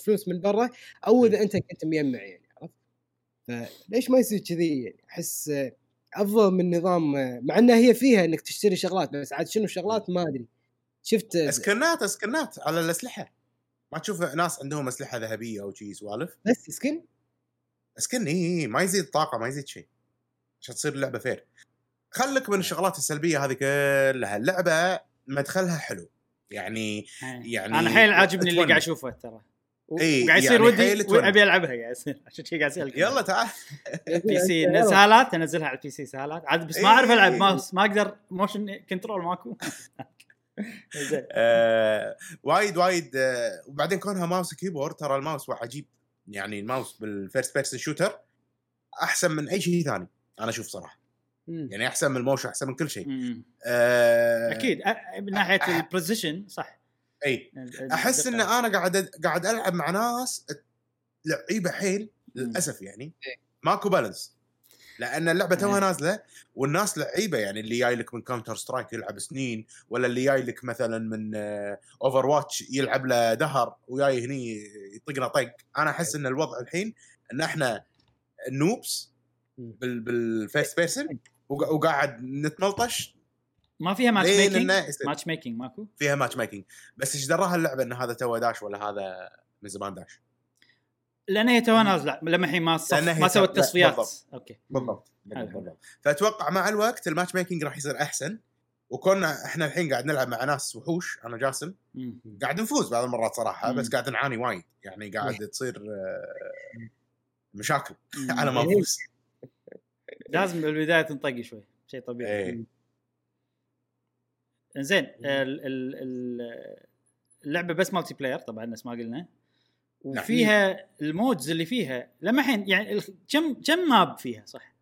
فلوس من برا أو إذا أنت كنت مجمع يعني عرفت؟ فليش ما يصير كذي يعني؟ أحس أفضل من نظام مع إنها هي فيها إنك تشتري شغلات بس عاد شنو شغلات ما أدري. شفت اسكنات اسكنات على الأسلحة. ما تشوف ناس عندهم أسلحة ذهبية أو شيء سوالف؟ بس skin؟ skin اي ما يزيد طاقة ما يزيد شيء عشان تصير اللعبة fair خلك من الشغلات السلبية هذه كلها. اللعبة مدخلها حلو. يعني يعني أنا حيل عاجبني اللي. قاعد أشوفه ترى. وقاعد يصير يعني ودي حيل تونس. أبي ألعبها قاعد يصير عشان شي قاعد اسالك يلا تعال. PC سهالات أنزلها على ال PC سهالات عاد بس ما. أعرف ألعب ماوس. ما أقدر motion control ماكو. زين. آه وايد وايد آه وبعدين كونها mouse keyboard ترى الماوس عجيب. يعني ال mouse بال first person shooter أحسن من أي شيء ثاني أنا أشوف صراحة. مم. يعني أحسن من ال motion أحسن من كل شيء. آه أكيد. أ- من ناحية أح- ال position صح. إي. أحس إن أنا قاعد قاعد ألعب مع ناس لعيبة حيل للأسف يعني. ماكو balance لأن اللعبة توها نازلة والناس لعيبة يعني. اللي جاي لك من Counter-Strike يلعب سنين ولا اللي جاي لك مثلا من Overwatch يلعب له دهر وجاي هني يطقنا طق. أنا أحس إن الوضع الحين إن إحنا noobs مم. بال بال first person وقاعد نتملطش ما فيها matchmaking matchmaking ماكو؟ فيها matchmaking بس إيش دراها اللعبة؟ إن هذا توه داش ولا هذا من زمان داش؟ لأن هي توها نازلة. لما الحين ما ما تو- سوت تصفيات. بالضبط. أوكي. بالضبط. بالضبط فأتوقع مع الوقت ال matchmaking راح يصير أحسن. وكنا إحنا الحين قاعد نلعب مع ناس وحوش أنا جاسم. قاعد نفوز بعض المرات صراحة. بس قاعد نعاني وايد. يعني قاعد تصير آه، مشاكل. على ما نفوز لازم بالبداية تنطق شوي شيء طبيعي. إيه. زين ال- ال- ال- اللعبة بس multiplayer طبعا نفس ما قلنا. وفيها ال modes اللي فيها لما الحين يعني كم كم map فيها صح؟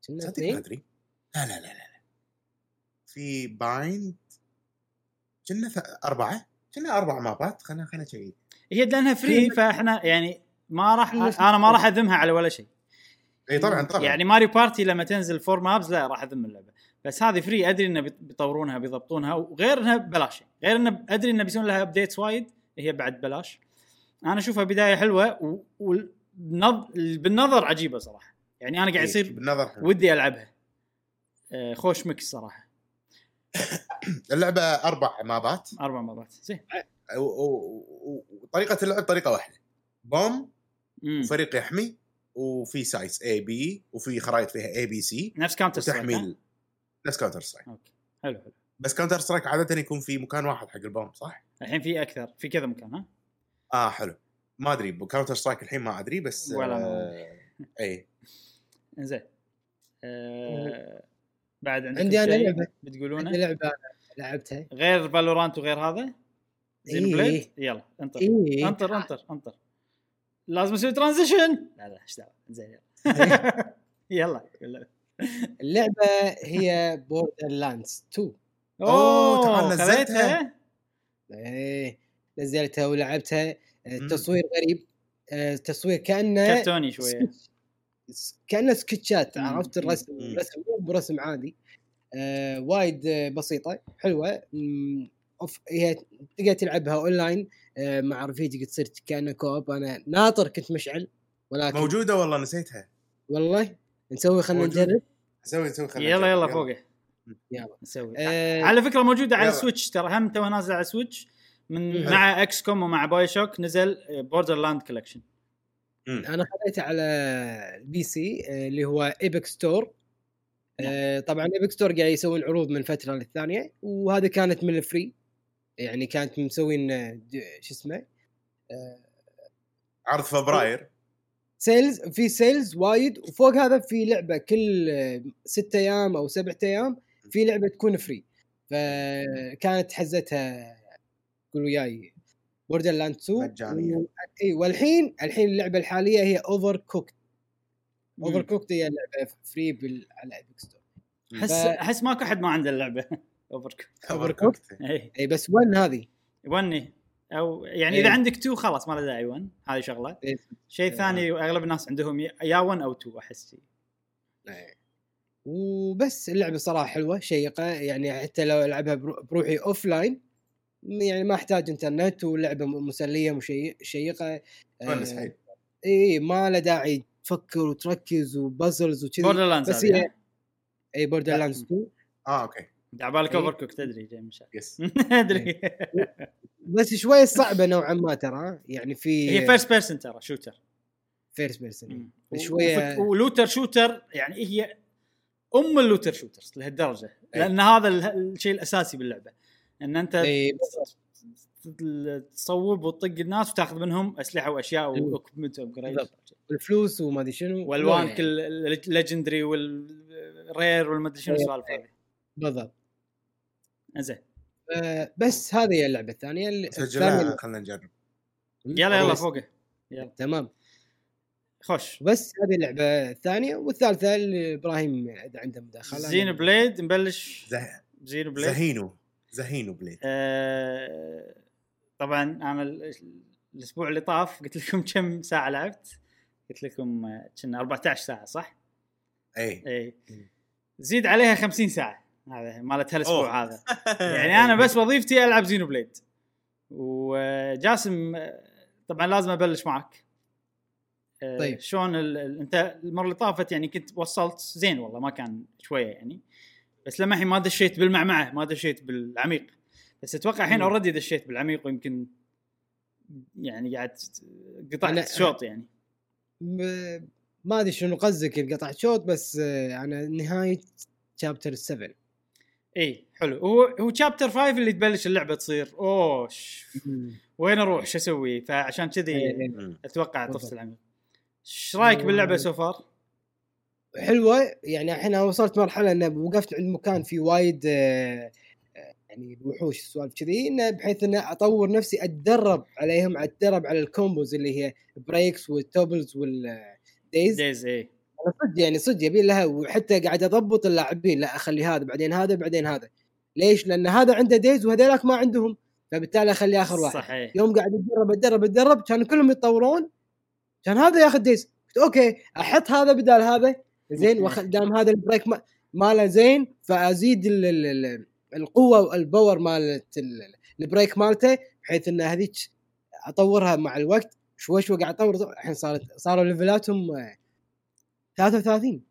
صدق ما أدري. لا لا لا لا لا. في Bind كنا أربعة. كنا أربع مابات خلينا خلينا نشيك هي لأنها free فإحنا يعني ما راح أنا ما راح أذمها على ولا شيء. إي طبعا طبعا. يعني Mario Party لما تنزل four maps لا راح أذم اللعبة. بس هذه free أدري إنه بيط- بيطورونها بيضبطونها وغير إنها ببلاش. غير إنه أدري إنه بيسوون لها updates وايد هي بعد بلاش أنا أشوفها بداية حلوة و... والنظ... بالنظر عجيبة صراحة. يعني أنا قاعد يصير بالنظر حلو. ودي ألعبها. آه، خوش mix صراحة. اللعبة أربع مابات. أربع مرات زين. وطريقه اللعب طريقة واحدة. bomb مم. وفريق يحمي وفي sites A B وفي خرائط فيها A B C نفس Counter وتحميل. نفس Counter-Strike أوكي. حلو حلو. بس Counter-Strike عاده يكون في مكان واحد حق ال bomb صح؟ الحين في أكثر في كذا مكان ها؟ آه حلو. ما أدري ب Counter-Strike الحين ما أدري بس ولا ما آه اي زين آه بعد عندك عندي أنا شيء لعبة. بتقولونه؟ عندي لعبة لعبتها. غير Valorant وغير هذا؟ زين إيه. Blade يلا انطر. اي انطر انطر انطر. لازم أسوي transition لا لا إيش دعوة؟ زين يلا. يلا. اللعبة هي Borderlands 2 أوه، تعال اوه نزلتها. خذيتها إيه نزلتها ولعبتها. آه، مم. تصوير غريب. آه، تصوير كأنه كرتوني شوية. كأنه سكتشات. عرفت؟ الرسم مم. رسم مو برسم عادي. آه وايد آه، بسيطة حلوة. أوف هي تقدر تلعبها أونلاين آه مع رفيجك تصير كأنه كوب. أنا ناطر كنت مشعل ولكن موجودة والله نسيتها. والله؟ نسوي خلينا. نجرب. نسوي نسوي خلينا يلا. يلا فوقه. يلا. نسوي. آه على فكرة موجودة على. ال Switch ترى هم تو نازلة على ال Switch من مم. مع XCOM ومع BioShock نزل Borderlands Collection. أنا خذيته على ال P C آه، اللي هو Epic Store آه، طبعا Epic Store قاعد يسوون عروض من فترة للثانية وهذه كانت من ال free يعني كانت مسوين شو اسمه آه، عرض فبراير. sales في sales وايد وفوق هذا في لعبة كل ستة أيام أو سبعة أيام في لعبة تكون free فكانت حزتها قول وياي Borderlands 2 مجانية. و... إي والحين الحين اللعبة الحالية هي Overcooked Over. cooked هي لعبه free بال... على Epic Store احس ف- أحس ماكو احد ما عنده اللعبة. Over Overcooked. اي اي بس one هذه وني أو يعني إيه. إذا عندك two خلاص ما له داعي one هذه شغلة إيه. شيء. ثاني أغلب الناس عندهم يا- يا one أو two أحس شي. إيه. وبس اللعبة صراحة حلوة شيقة يعني حتى لو ألعبها برو- بروحي offline يعني ما أحتاج إنترنت ولعبة مسلية مشي- شيقة تونس حيل اي ما له داعي تفكر وتركز و puzzles وكذي Borderlands بس هي؟ اي Borderlands 2 آه أوكي عبالك إيه. Overcook تدري جاي من. yes أدري بس شوي صعبة نوعا ما ترى يعني في هي first person ترى shooter first person شوية و looter shooter يعني هي أم ال looter shooters لهالدرجة إيه. لأن هذا ال- الشيء الأساسي باللعبة إن أنت إيه، تصوب وتطق الناس وتاخذ منهم أسلحة وأشياء إيه. و equipment upgrade بالضبط. الفلوس وما أدري شنو والوان. كل ال legendary وال rare والمدري شنو إيه. السوالف هذه بالضبط زين. آه، بس هذه هي اللعبة الثانية اللي- سجلها خلينا نجرب. يلا يلا. فوقه. يلا. تمام. خوش. بس هذه اللعبة الثانية والثالثة اللي إبراهيم إذا عنده مداخلة. زين Blade نبلش. زه... Xenoblade. Xeno. Xenoblade. آه، طبعا أنا ال- الأسبوع اللي طاف قلت لكم كم ساعة لعبت؟ قلت لكم آه، كنا 14 ساعة صح؟ اي اي. زيد عليها 50 ساعة. هذا مالت هالاسبوع. هذا. يعني أنا بس وظيفتي ألعب Xenoblade. وجاسم آه، طبعا لازم أبلش معك. آه، طيب. شلون ال... أنت المرة اللي طافت يعني كنت وصلت زين والله ما كان شوية يعني. بس لما الحين ما دشيت بالمعمعة ما دشيت بالعميق. بس أتوقع الحين. already دشيت بالعميق ويمكن يعني قاعد قطعت شوط يعني. ما أدري شنو قصدك القطع شوط بس آه، أنا نهاية chapter 7 إي حلو. هو هو chapter 5 اللي تبلش اللعبة تصير. اوه وين أروح؟ شو أسوي؟ فعشان كذي. أتوقع. طفت العميق إيش رأيك باللعبة so far؟ حلوة. يعني الحين أنا وصلت مرحلة ان وقفت عند مكان فيه وايد آه، آه، يعني وحوش سوالف كذي انه بحيث ان أطور نفسي أتدرب عليهم أتدرب على ال combos اللي هي breaks وال topples وال daze daze إي. أنا صدق يعني صدق يبي لها وحتى قاعد أضبط اللاعبين لا أخلي هذا بعدين هذا بعدين هذا. ليش؟ لأن هذا عنده daze وهذيلاك ما عندهم فبالتالي اخليه آخر واحد. صحيح. يوم قاعد اتدرب اتدرب اتدرب كانوا كلهم يتطورون كان هذا ياخذ daze قلت أوكي أحط هذا بدال هذا زين وخ- دام هذا ال break ما- ماله زين فأزيد ال ال ال القوة وال power مالت ال- ال break مالته بحيث إن هذيك أطورها مع الوقت. شوي شوي قاعد أطور الحين صارت صاروا ليفلاتهم 33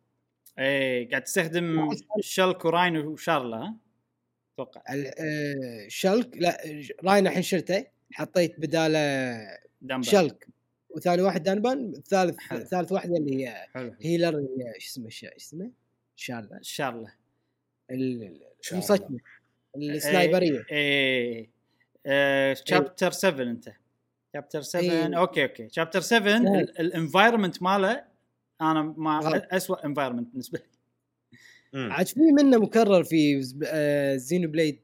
اي قاعد تستخدم شلك وراين وشارلا ها؟ أتوقع. آه، شلك لا راين الحين شلته حطيت بداله دانبان شلك وثاني واحد دانبان الثالث. ثالث واحدة اللي هي حلو healer اللي هي شو اسمه شو اسمه؟ شارلا. شارلا. ال- ال- شارلا. المسجل السنايبرية. اي chapter 7 أنت. chapter 7 إيه. okay okay. chapter 7 نعم. ال environment ماله أنا ما. اسوء environment بالنسبة لي. عاد في منه مكرر في آه، Xenoblade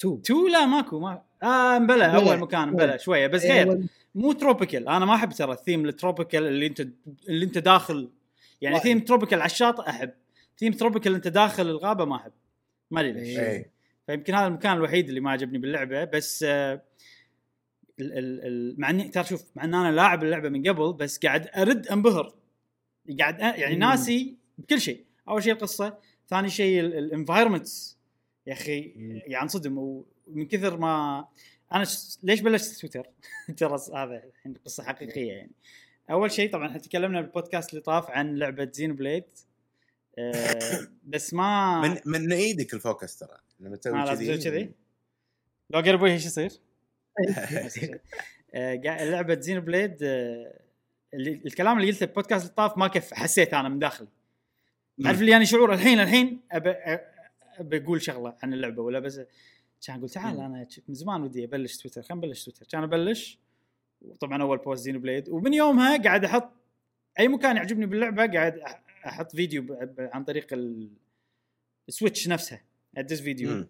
2 two لا ماكو ما آه مبلى. أول مكان مبلى شوية بس غير مو tropical أنا ما أحب ترى ال theme ال tropical اللي أنت اللي أنت داخل يعني. theme tropical على الشاطئ أحب theme tropical أنت داخل الغابة ما أحب ما أدري ليش إيه. فيمكن هذا المكان الوحيد اللي ما عجبني باللعبة بس آه، ال ال ال مع اني ترى شوف مع إن أنا لاعب اللعبة من قبل بس قاعد أرد انبهر قاعد أ- يعني. ناسي بكل شيء أول شيء القصة ثاني شيء ال environments يا أخي. يعني انصدم ومن كثر ما أنا. ليش بلشت تويتر؟ ترى هذا الحين قصة حقيقية يعني أول شيء طبعا إحنا تكلمنا بالبودكاست اللي طاف عن لعبة Xenoblade أه بس ما من من إيدك ال focus ترى لما تسوي كذي كذي لو قرب وجهي إيش يصير؟ آه، قاعد- لعبة Xenoblade آه، اللي الكلام اللي قلته بالبودكاست اللي طاف ما كف حسيت أنا من داخلي. تعرف اللي يعني شعور الحين الحين أقول شغلة عن اللعبة ولا بس كان أقول تعال أنا من زمان ودي أبلش تويتر خلينا نبلش تويتر. كان أبلش وطبعا أول post Xenoblade. ومن يومها قاعد أحط أي مكان يعجبني باللعبة قاعد أحط فيديو عن طريق ال- ال Switch نفسها أدز فيديو.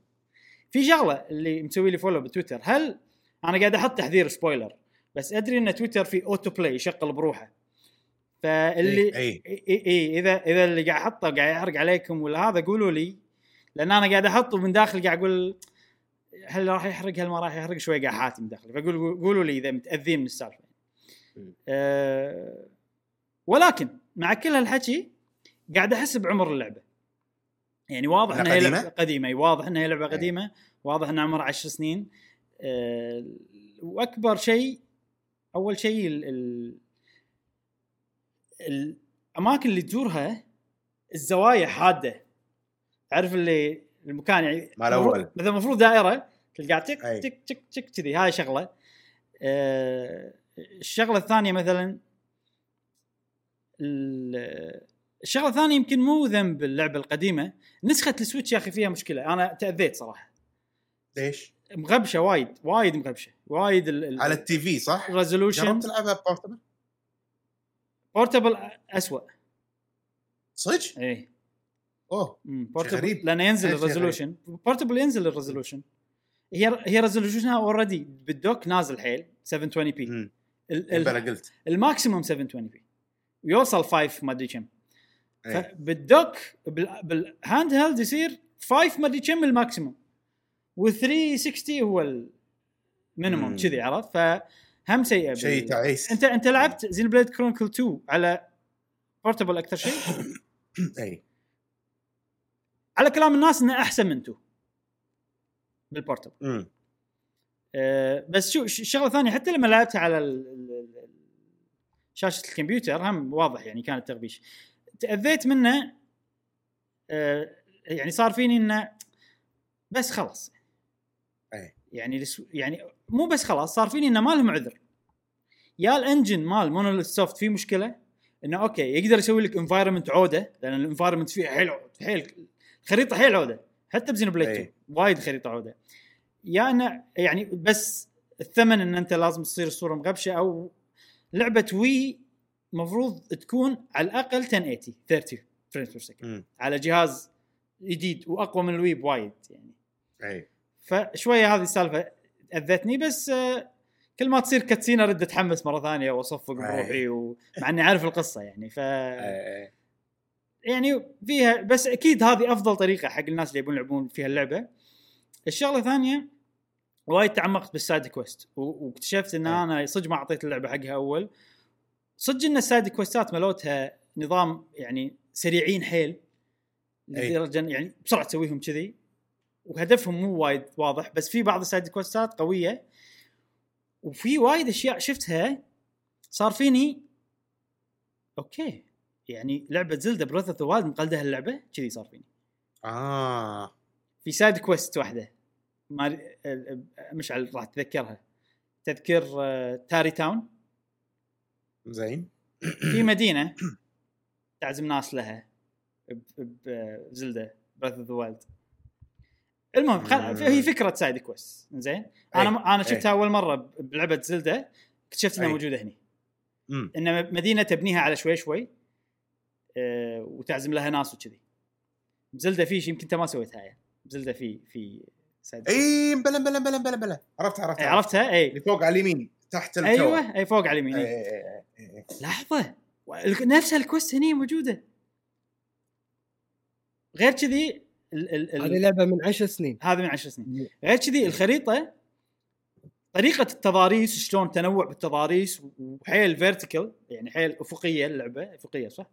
في شغلة اللي مسوي لي follow بتويتر. هل أنا قاعد أحط تحذير spoiler بس أدري إن تويتر في auto play يشغل بروحه. فاللي اي اي اي إذا إذا اللي قاعد أحطه قاعد يحرق عليكم ولا هذا قولوا لي. لأن أنا قاعد أحطه من داخل قاعد أقول هل راح يحرق؟ هل ما راح يحرق؟ شوي قاعد أحاتي من داخلي فقول قولوا لي إذا متأذين من السالفة. أه ولكن مع كل هالحكي قاعد أحس بعمر اللعبة. يعني واضح إنها هي قديمة؟ لعبة قديمة. واضح إنها هي لعبة. قديمة. واضح إنها عمرها 10 سنين. أه وأكبر شيء أول شيء ال- ال- الأماكن اللي تزورها الزوايا حادة. تعرف اللي المكان يعني مال. المفروض- مثلا المفروض دائرة تلقى تك. تك تك تك كذي. هاي شغلة. آه، الشغلة الثانية مثلا ال- الشغلة الثانية يمكن مو ذنب اللعبة القديمة. نسخة ال Switch يا أخي فيها مشكلة. أنا تأذيت صراحة. ليش؟ مغبشة وايد وايد مغبشة. وايد على ال TV صح؟ ال resolution جربت تلعبها portable؟ portable اسوء صدق؟ إيه أوه portable غريب. لأنه ينزل. ال resolution portable ينزل ال resolution هي هي resolution ها already بال dock نازل حيل 720 p مم. ال- ال- أنا قلت ال maximum 720 p ويوصل 5 ما أدري كم إيه. فبال dock بال- بال handheld يصير 5 ما أدري كم ال maximum و 360 هو ال minimum مم. كذي عرفت؟ ف هم سيئة شيء تعيس. انت أنت لعبت Xenoblade Chronicle 2 على portable أكثر شيء؟ إي. على كلام الناس إنه أحسن من 2 بال portable أه بس شو شغلة ثانية حتى لما لعبتها على شاشة الكمبيوتر هم واضح يعني كان التغبيش. تأذيت منه أه يعني صار فيني إنه بس خلاص. أي. يعني يعني مو بس خلاص صار فيني إنه ما لهم عذر. يا ال engine مال Monolith Soft فيه مشكلة؟ إنه okay يقدر يسوي لك environment عودة لأن ال environment فيه حيل حيل الخريطه حيل عودة. حتى ب Xenoblade. 2 وايد خريطة عودة. يا إنه يعني بس الثمن إن أنت لازم تصير الصورة مغبشة أو لعبة Wii مفروض تكون على الأقل 1080 30 frames per second على جهاز جديد وأقوى من ال Wii بوايد يعني. اي فشوية هذه السالفة أذتني بس آه، كل ما تصير cutscene ارد أتحمس مرة ثانية وأصفق. بروحي ومع إني عارف القصة يعني ف. يعني فيها بس أكيد هذه أفضل طريقة حق الناس اللي يبون يلعبون فيها اللعبة الشغلة الثانية وايد تعمقت بال side quest واكتشفت إن. أنا صدق ما أعطيت اللعبة حقها أول صدق إن ال side quest ات ملوتها نظام يعني سريعين حيل. لدرجة يعني بسرعة تسويهم كذي وهدفهم مو وايد واضح بس في بعض ال side quest ات قوية. وفي وايد أشياء شفتها صار فيني okay يعني لعبة Zelda Breath of the Wild مقلدة اللعبه كذي صار فيني. آه. في side quest واحدة ما ال- مشعل راح تذكرها. تذكر آه، Tarrey Town زين. في مدينة تعزم ناس لها ب- ب Zelda Breath of the Wild المهم خل... هي فكرة side quest. زين؟ أنا أنا شفتها أول مرة بلعبة Zelda اكتشفت إنها أي. موجودة هني. امم إن مدينة تبنيها على شوي شوي أه وتعزم لها ناس وكذي. ب Zelda في شيء يمكن أنت ما سويتها يعني. ب Zelda في في side اي بلا بلا بلا بلا بلا. عرفت عرفت إيه، عرفتها؟ اي اللي فوق على اليمين تحت الكوى أيوه اي فوق على اليمين. لحظة. نفس ال quest هني موجودة. غير كذي ال ال هذه لعبة من عشر سنين. هذا من عشر سنين. غير كذي الخريطة طريقة التضاريس شلون تنوع بالتضاريس وحيل vertical يعني حيل أفقية اللعبة أفقية صح؟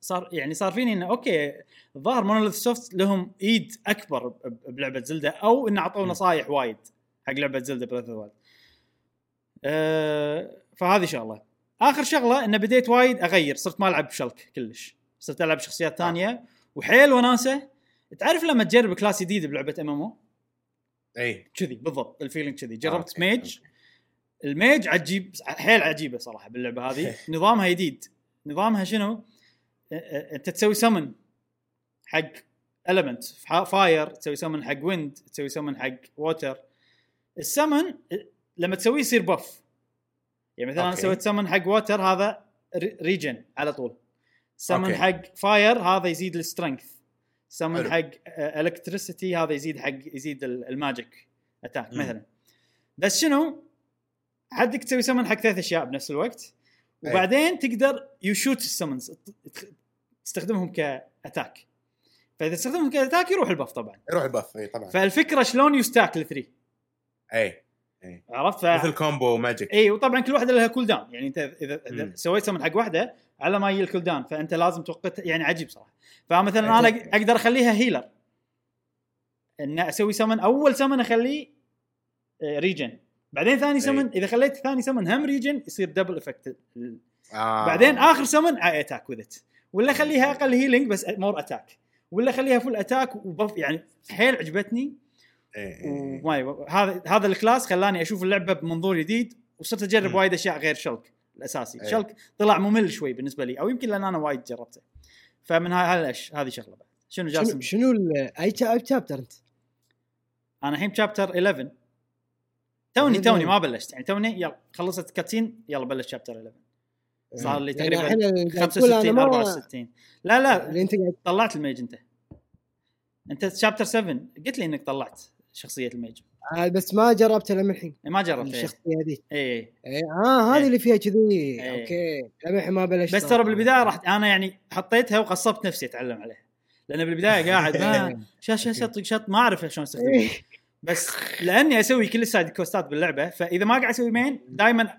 صار يعني صار فيني إنه okay الظاهر Monolith Soft لهم إيد أكبر بلعبة Zelda أو إنه اعطوا م. نصايح وايد حق لعبة Zelda Breath of أه فهذه شغلة. آخر شغلة إنه بديت وايد أغير صرت ما ألعب شلك كلش. صرت ألعب شخصيات ثانية. وحيل وناسة تعرف لما تجرب class جديد بلعبة MMO إي. كذي بالضبط ال feeling كذي. جربت okay، mage. ال mage عجيب حيل عجيبة صراحة باللعبة هذه. نظامها جديد. نظامها شنو؟ أنت تسوي سمن حق element fire تسوي summon حق wind تسوي summon حق water ال summon لما تسويه يصير buff يعني مثلا أنا. سويت summon حق water هذا regen على طول. سمن أوكي. حق فاير هذا يزيد ال strength summon. حق electricity هذا يزيد حق يزيد ال- ال magic attack. مثلا. بس شنو؟ حدك تسوي سمن حق ثلاث أشياء بنفس الوقت. وبعدين تقدر يشوت ال summons تستخدمهم ك attack فإذا استخدمهم ك attack يروح ال buff طبعا. يروح ال buff إي طبعا. فالفكرة شلون ي stack ال three أي عرفت؟ ف... مثل combo magic إي وطبعا كل واحدة لها cooldown يعني أنت إذا مم. سويت سمن حق واحدة على ما يجي ال cooldown فأنت لازم توقت يعني عجيب صراحة. فمثلا أنا. أقدر أخليها healer إن أسوي summon أول summon أخليه regen بعدين ثاني سمن إذا خليت ثاني summon هم regen يصير double effect آه. بعدين آخر summon اي attack وذ ولا خليها أقل healing بس more attack ولا خليها full attack و buff يعني حيل عجبتني. إي، إي، إي. وما يب- هذا هذا ال class خلاني أشوف اللعبة بمنظور جديد وصرت أجرب. وايد أشياء غير شلك. الأساسي. أي. شلك طلع ممل شوي بالنسبة لي أو يمكن لأن أنا وايد جربته. فمن هاي هذه شغلة بعد. شنو شنو جاسم؟ شنو ال- أي chapter أنت؟ أنا الحين chapter 11 توني 11. توني ما بلشت. يعني توني يلا خلصت cutscene يلا بلش chapter 11 صار لي يعني تقريبا الحين قاعد تقول 65 أنا ما- 64 لا لا اللي أنت طلعت ال mage أنت. أنت chapter 7 قلت لي إنك طلعت شخصية ال mage. آه، بس ما جربتها لما الحين ما جربت إيه. الشخصية هذه اي إيه، آه هذه إيه. اللي فيها كذي. إيه. okay لما ما بلشت بس ترى بالبداية راح أنا يعني حطيتها وغصبت نفسي أتعلم عليها. لأن بالبداية قاعد ما شات شات شات ما أعرف شلون استخدمها إيه. بس لأني أسوي كل ال side questات باللعبة فإذا ما قاعد أسوي main دائما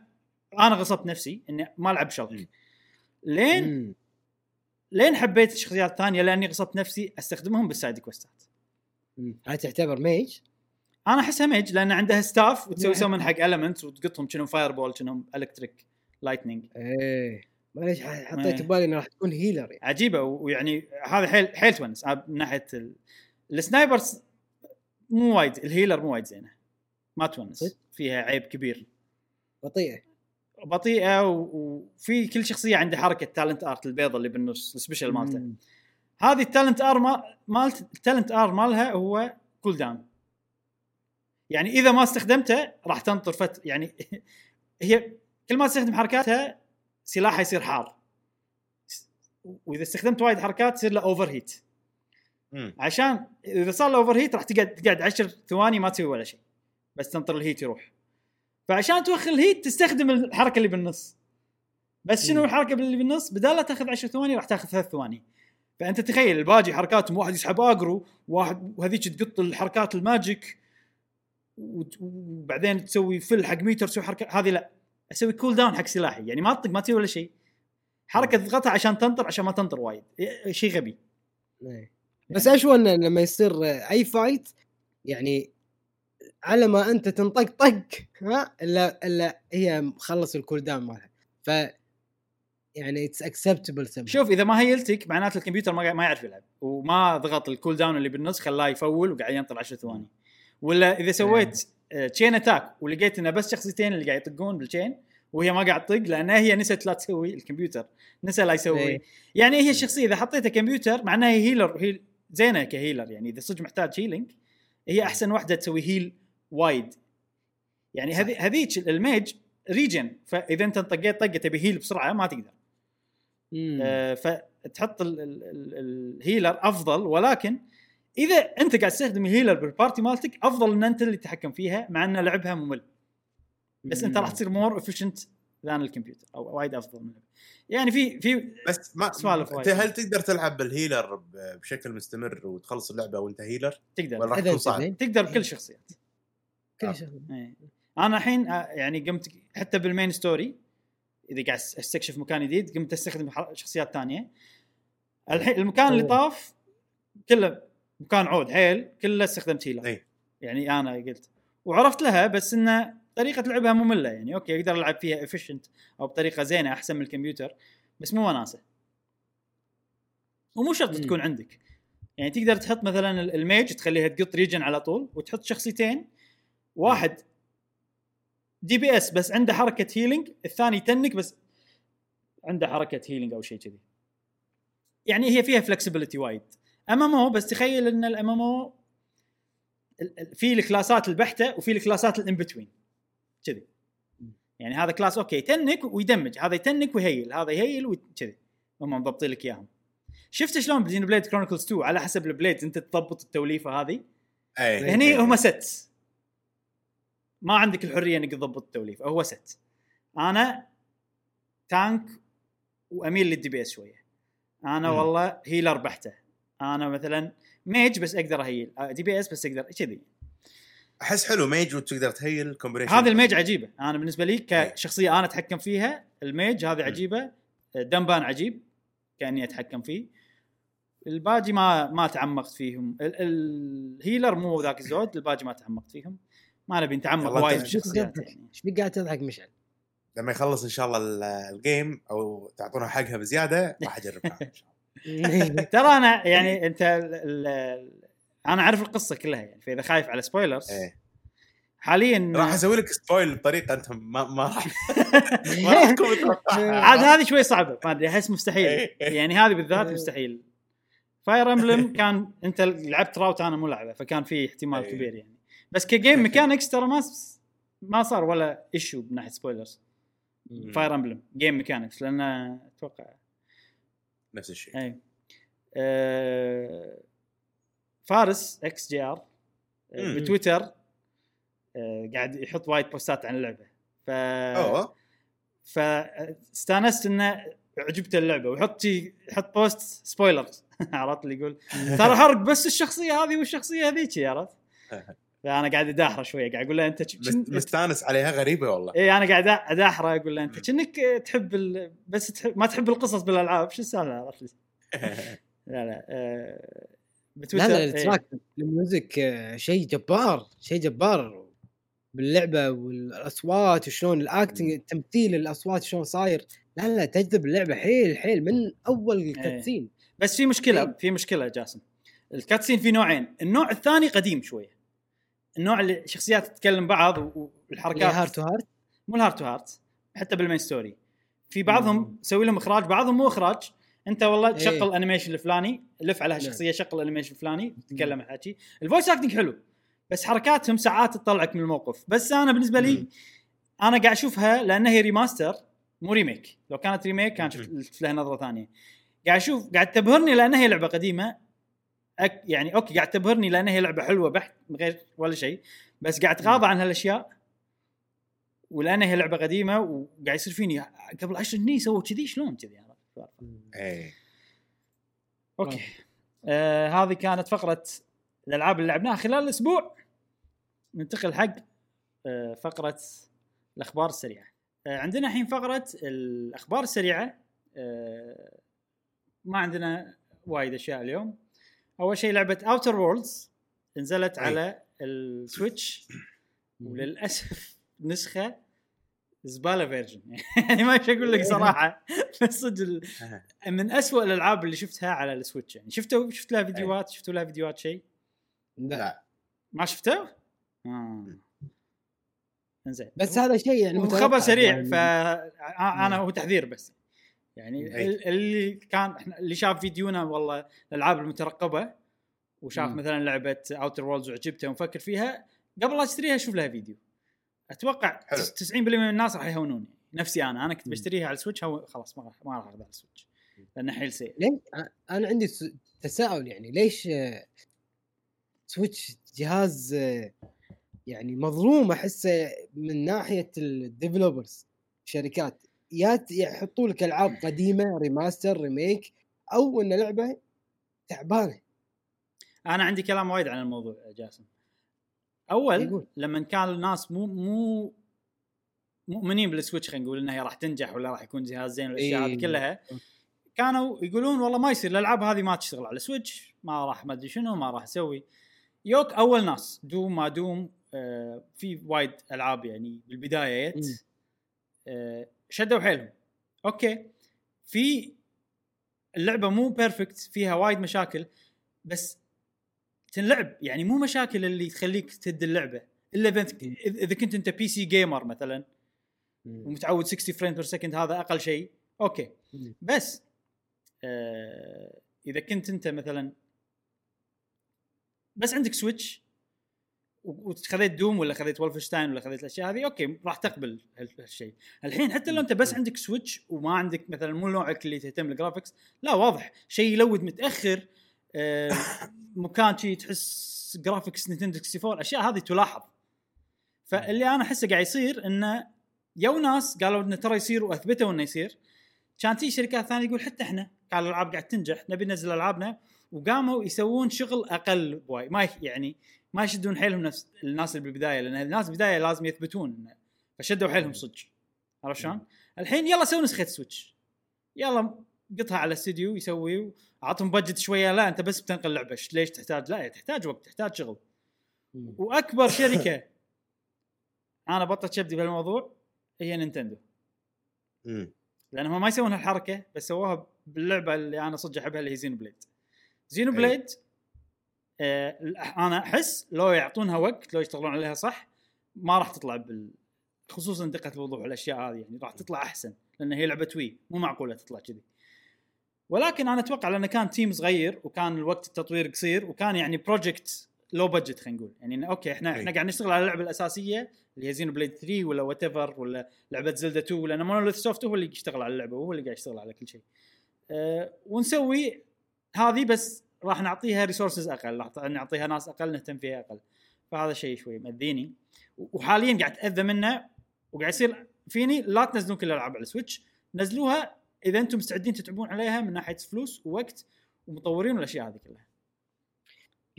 أنا غصبت نفسي إني ما ألعب شلك لين. لين حبيت الشخصيات الثانية لأني غصبت نفسي أستخدمهم بال side questات. هاي تعتبر mage؟ أنا احسها mage لأن عندها staff وتسوي نعم. summon حق elements وتقطهم كأنهم fireball كأنهم electric lightning إيه. معليش ح- إيه. حطيت ببالي إنه راح تكون healer يعني. عجيبة ويعني هذا حيل حيل تونس آه، من ناحية ال... ال snipers مو وايد ال healer مو وايد زينة. ما تونس؟ فيها عيب كبير. بطيئة. بطيئة وفي كل شخصية عندها حركة talent art البيضة اللي بالنص ال special مالته. هذه ال talent art ما مالت ال talent art مالها هو cooldown يعني إذا ما استخدمته راح تنطر فت يعني هي كل ما تستخدم حركاتها سلاحها يصير حار. وإذا استخدمت وايد حركات تصير له overheat. عشان إذا صار له overheat راح تقعد تقعد 10 ثواني ما تسوي ولا شيء. بس تنطر ال heat يروح. فعشان توخر ال heat تستخدم الحركة اللي بالنص. بس شنو. الحركة اللي بالنص؟ بدال لا تاخذ 10 ثواني راح تاخذ ثلاث ثواني. فأنت تخيل الباجي حركاتهم واحد يسحب اجرو واحد وهذيك تقط الحركات ال magic وبعدين تسوي fill حق ميتر تسوي حركة هذه لا. أسوي cooldown حق سلاحي يعني ما تطق ما تسوي ولا شيء. حركة تضغطها عشان تنطر عشان ما تنطر وايد. إيه، شيء غبي. إيه. بس اشوى انه لما يصير أي fight يعني على ما أنت تنطق طق ها إلا إلا هي مخلص ال cooldown مالها. ف يعني it's acceptable شوف إذا ما heal تك معناته الكمبيوتر ما ما يعرف يلعب. وما ضغط ال cooldown اللي بالنص خلاه يفول وقاعد ينطر 10 ثواني. ولا إذا سويت chain attack ولقيت إنه بس شخصيتين اللي قاعد يطقون بال chain وهي ما قاعد تطق لانها هي نسيت لا تسوي الكمبيوتر نسى لا يسوي. إيه. يعني هي الشخصية إذا حطيتها كمبيوتر معناها هي healer هي زينة ك healer يعني إذا صدق محتاج healing هي أحسن واحدة تسوي heal وايد يعني هذي هذيك ال mage regen فإذا أنت طقيت طقة تبي heal بسرعة ما تقدر. آه، فتحط ال- ال- ال- ال healer أفضل ولكن إذا أنت قاعد تستخدم ال healer بال party مالتك أفضل إن أنت اللي تتحكم فيها مع ان لعبها ممل. بس أنت راح تصير more efficient than ال computer أو وايد أفضل منه يعني في في بس ما سوالف أنت وايد. هل تقدر تلعب بال healer ب- بشكل مستمر وتخلص اللعبة وأنت healer؟ ولا تقدر راح إذا تكون صعب؟ تقدر بكل الشخصيات كل شغله إيه. أنا الحين آه، يعني قمت حتى بال main story إذا قاعد أستكشف مكان جديد قمت أستخدم شخصيات ثانية. الحين المكان اللي. طاف كله مكان عود حيل كله استخدمت healer إي. يعني أنا قلت. وعرفت لها بس انه طريقة لعبها ممله يعني. okay أقدر ألعب فيها efficient أو بطريقة زينة أحسن من الكمبيوتر بس مو وناسه ومو شرط. تكون عندك. يعني تقدر تحط مثلا ال- ال mage تخليها تقط regen على طول وتحط شخصيتين. واحد DPS بس عنده حركة healing الثاني tank بس عنده حركة healing أو شيء كذي. يعني هي فيها flexibility وايد. MMO بس تخيل إن ال MMO في الكلاسات البحتة وفي الكلاسات ال in between كذي. يعني هذا class okay tank ويدمج. هذا يتنك ويهيل هذا يهيل وكذي هم مضبطين لك إياهم. شفت شلون ب Xenoblade Chronicles 2 على حسب ال blade أنت تضبط التوليفة هذه. اي هني هم set ما عندك الحرية إنك تضبط التوليفة. هو set أنا tank وأميل لل DPS شوية. أنا مم. والله healer بحتة. أنا مثلا mage بس أقدر اهيل DPS بس أقدر كذي. احس حلو mage وتقدر تهيل combination هذه ال mage عجيبة. أنا بالنسبة لي كشخصيه أنا اتحكم فيها ال mage هذه عجيبة Dunban عجيب كأني اتحكم فيه. الباجي ما ما تعمقت فيهم. ال- ال healer مو ذاك الزود الباجي ما تعمقت فيهم. ما نبي نتعمق وايد بالشخصيات إيش بك قاعد تضحك مشعل؟ لما يخلص إن شاء الله ال- ال game أو تعطونا حقها بزيادة راح أجربها إن شاء الله. ترى أنا يعني أنت ال ال أنا أعرف القصة كلها يعني فإذا خايف على spoilers إيه. حاليا راح أسوي لك spoil بطريقة أنت ما ما راح ما راح تكون عاد هذه شوي صعبة ما أدري أحس مستحيل. إيه. يعني هذه بالذات مستحيل. Fire Emblem كان أنت لعبت route أنا مو لعبة فكان في احتمال إيه. كبير يعني. بس ك game mechanics ترى ما ما صار ولا issue من ناحية spoilers Fire Emblem game mechanics لأن أتوقع نفس الشيء. أي. آه، فارس XGR مم. بتويتر آه، قاعد يحط وايد بوستات عن اللعبة. ف فاستانست إنه عجبته اللعبة. ويحط يحط بوست spoiler عرفت اللي يقول ترى حرق بس الشخصية هذه والشخصية هذيك. عرفت؟ فانا قاعد اداحره شوية قاعد أقول له انت مستانس عليها غريبة والله. اي أنا قاعد اداحره أقول له أنت كأنك تحب ال... بس تحب ما تحب القصص بالألعاب شو السالفة عرفت؟ لا لا آه... بتويتر لا لا إيه. ال track ال music آه، شيء جبار شيء جبار. باللعبة والأصوات وشلون ال acting تمثيل الأصوات شلون صاير. لا لا تجذب اللعبة حيل حيل من أول ال cutscene بس في مشكلة إيه. في مشكلة جاسم. ال cutscene في نوعين النوع الثاني قديم شوية. النوع اللي شخصيات تتكلم بعض والحركات heart to heart مو ال heart to heart حتى بال main story في بعضهم. سوي لهم إخراج بعضهم مو إخراج. أنت والله إيه. تشغل animation الفلاني لف على نعم. هالشخصيه شغل animation الفلاني تتكلم الحكي ال voice acting حلو بس حركاتهم ساعات تطلعك من الموقف. بس أنا بالنسبة لي مم. أنا قاعد أشوفها لأن هي remaster مو remake لو كانت remake كان شفت لها نظرة ثانية. قاعد أشوف قاعد تبهرني لأن هي لعبة قديمة أك يعني okay قاعد تبهرني لأن هي لعبة حلوة بحت من غير ولا شيء بس قاعد اتغاضى عن هالأشياء ولأن هي لعبة قديمة وقاعد يصير فيني قبل 10 سنين سووا كذي شلون كذي؟ أنا إيه. okay. آه هذه كانت فقرة الألعاب اللي لعبناها خلال الأسبوع. ننتقل حق آه فقرة الأخبار السريعة. آه عندنا الحين فقرة الأخبار السريعة. آه ما عندنا وايد أشياء اليوم. أول شيء لعبة Outer Worlds نزلت أي. على ال Switch. وللأسف نسخة زبالة version. يعني ما إيش أقول لك صراحة. بس صدق من أسوأ الألعاب اللي شفتها على ال Switch. يعني شفتوا شفت لها فيديوهات؟ شفتوا لها فيديوهات شيء؟ لا. ما شفتوا؟ آه. إنزين. بس هذا شيء يعني خبر سريع يعني. فانا هو تحذير بس. يعني أي. ال- اللي كان إحنا اللي شاف فيديونا والله الألعاب المترقبة وشاف مم. مثلا لعبة Outer Worlds وعجبته ومفكر فيها قبل لا اشتريها أشوف لها فيديو أتوقع حلو. 90% من الناس راح يهونوني نفسي أنا أنا كنت. بشتريها على ال Switch هو خلاص ما راح ما راح أخذها على ال Switch لأنه حيل سيء أنا عندي تساؤل يعني ليش Switch جهاز يعني مظلوم أحسه من ناحية ال developers شركات يا يحطوا لك ألعاب قديمة remaster remake أو إن لعبة تعبانة أنا عندي كلام وايد عن الموضوع يا جاسم أول يقول. لما كان الناس مو مو مؤمنين بال Switch خلينا نقول إنها هي راح تنجح ولا راح يكون جهاز زين والاشياء هذه إيه. كلها كانوا يقولون والله ما يصير الألعاب هذه ما تشتغل على Switch ما راح ما أدري شنو ما راح أسوي يوك أول ناس Doom ما Doom آه في وايد ألعاب يعني بالبداية آه شدوا حيلهم. okay. في اللعبة مو perfect فيها وايد مشاكل بس تنلعب يعني مو مشاكل اللي تخليك تهد اللعبة. إلا إذا إذا كنت أنت PC gamer مثلا ومتعود 60 frame per second هذا أقل شيء. okay. بس آه إذا كنت أنت مثلا بس عندك سويتش وخذيت Doom ولا خذيت Wolfenstein ولا خذيت الأشياء هذه okay راح تقبل هال- هالشيء. الحين حتى لو أنت بس عندك سويتش وما عندك مثلا مو نوعك اللي تهتم بال graphics لا واضح. شيء ي load متأخر آه مكان شي تحس graphics نينتندو 64 الاشياء هذه تلاحظ. فاللي أنا أحسه قاعد يصير انه you ناس قالوا إنه ترى يصير وأثبتوا إنه يصير. كان في شركات ثانية يقول حتى إحنا كان الألعاب قاعد تنجح نبي ننزل ألعابنا. وقاموا يسوون شغل أقل بواي ما يعني ما يشدون حيلهم نفس الناس اللي بالبداية لأن الناس بالبداية لازم يثبتون فشدوا حيلهم صدق. عرفت شلون؟ الحين يلا سوي نسخة سويتش يلا قطها على استديو يسوي اعطهم budget شوية. لا أنت بس بتنقل لعبة. ليش تحتاج؟ لا تحتاج وقت تحتاج شغل. وأكبر شركة. أنا بطت شبدي بهالموضوع هي نينتندو. مم. لانهم ما يسوون هالحركة بس سووها باللعبة اللي أنا صدق أحبها اللي هي زينو بليد زينو. بليد آه أنا أحس لو يعطونها وقت لو يشتغلون عليها صح ما راح تطلع بال خصوصا دقة الوضوح والأشياء هذه يعني راح تطلع أحسن لأن هي لعبة وي مو معقولة تطلع كذي ولكن أنا أتوقع لأنه كان team صغير وكان الوقت التطوير قصير وكان يعني project لو budget خلينا نقول يعني okay إحنا أي. إحنا قاعد نشتغل على اللعبة الأساسية اللي هي زينو بليد 3 ولا whatever ولا لعبة زلدا 2 لأن مونوليث سوفت هو اللي يشتغل على اللعبة وهو اللي قاعد يشتغل على كل شيء. أه ونسوي هذه بس راح نعطيها resources أقل راح نعطيها ناس أقل نهتم فيها أقل. فهذا شيء شوي مأذيني وحاليا قاعد اتاذى منه وقاعد يصير فيني لا تنزلون كل الألعاب على السويتش نزلوها إذا أنتم مستعدين تتعبون عليها من ناحية فلوس ووقت ومطورين والأشياء هذه كلها.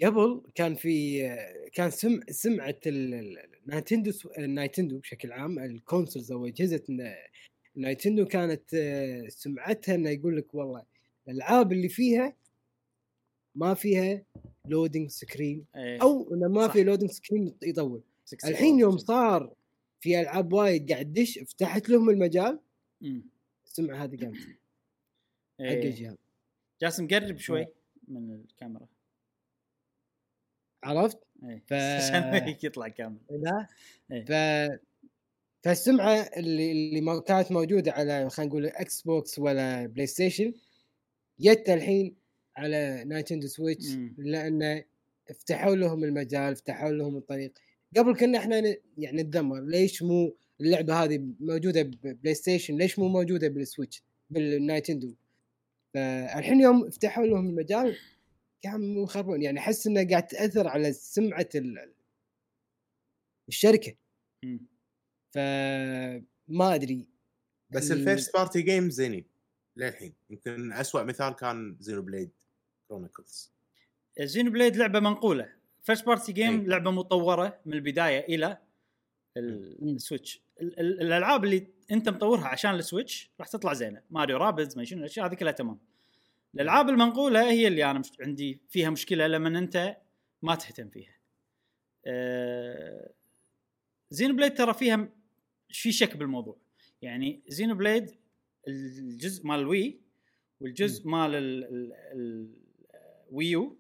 قبل كان في كان سم سمعة ال- ال- النينتندو النينتندو بشكل عام ال consoles أو أجهزة نينتندو كانت آه، سمعتها إنه يقول لك والله الألعاب اللي فيها ما فيها loading screen إيه. أو انه ما صح. في loading screen يطول 64 الحين يوم صار في ألعاب وايد قاعد تدش فتحت لهم المجال. السمعه هذه قامت حق إيه. الجهاز جاسم قرب شوي من الكاميرا عرفت؟ ف- عشان يطلع كامل لا إيه. ف فالسمعة اللي اللي ما كانت موجودة على خلينا نقول إكس بوكس ولا بلاي ستيشن جت الحين على نينتندو سويتش مم. لأنه فتحوا لهم المجال فتحوا لهم الطريق. قبل كنا إحنا ن- يعني نتذمر ليش مو اللعبة هذه موجودة ببلاي ستيشن ليش مو موجودة بالسويتش بالنينتندو فالحين يوم فتحوا لهم المجال قام يخربون. يعني أحس إنه قاعد تأثر على سمعة ال- الشركة. فما أدري. بس ال- ال first party game زينين للحين. يمكن أسوأ مثال كان زينو بليد. كرونيكلز زينو بليد لعبة منقولة. first party game إيه. لعبة مطورة من البداية إلى ال- السويتش ال- ال- الألعاب اللي أنت مطورها عشان السويتش راح تطلع زينة. ماريو رابيدز ما شنو الأشياء هذه كلها تمام. الألعاب المنقولة هي اللي أنا مش عندي فيها مشكلة لما أنت ما تهتم فيها. آه، زينو بليد ترى فيها في شك بالموضوع. يعني زينو بليد الجزء مال الوي والجزء مال الويو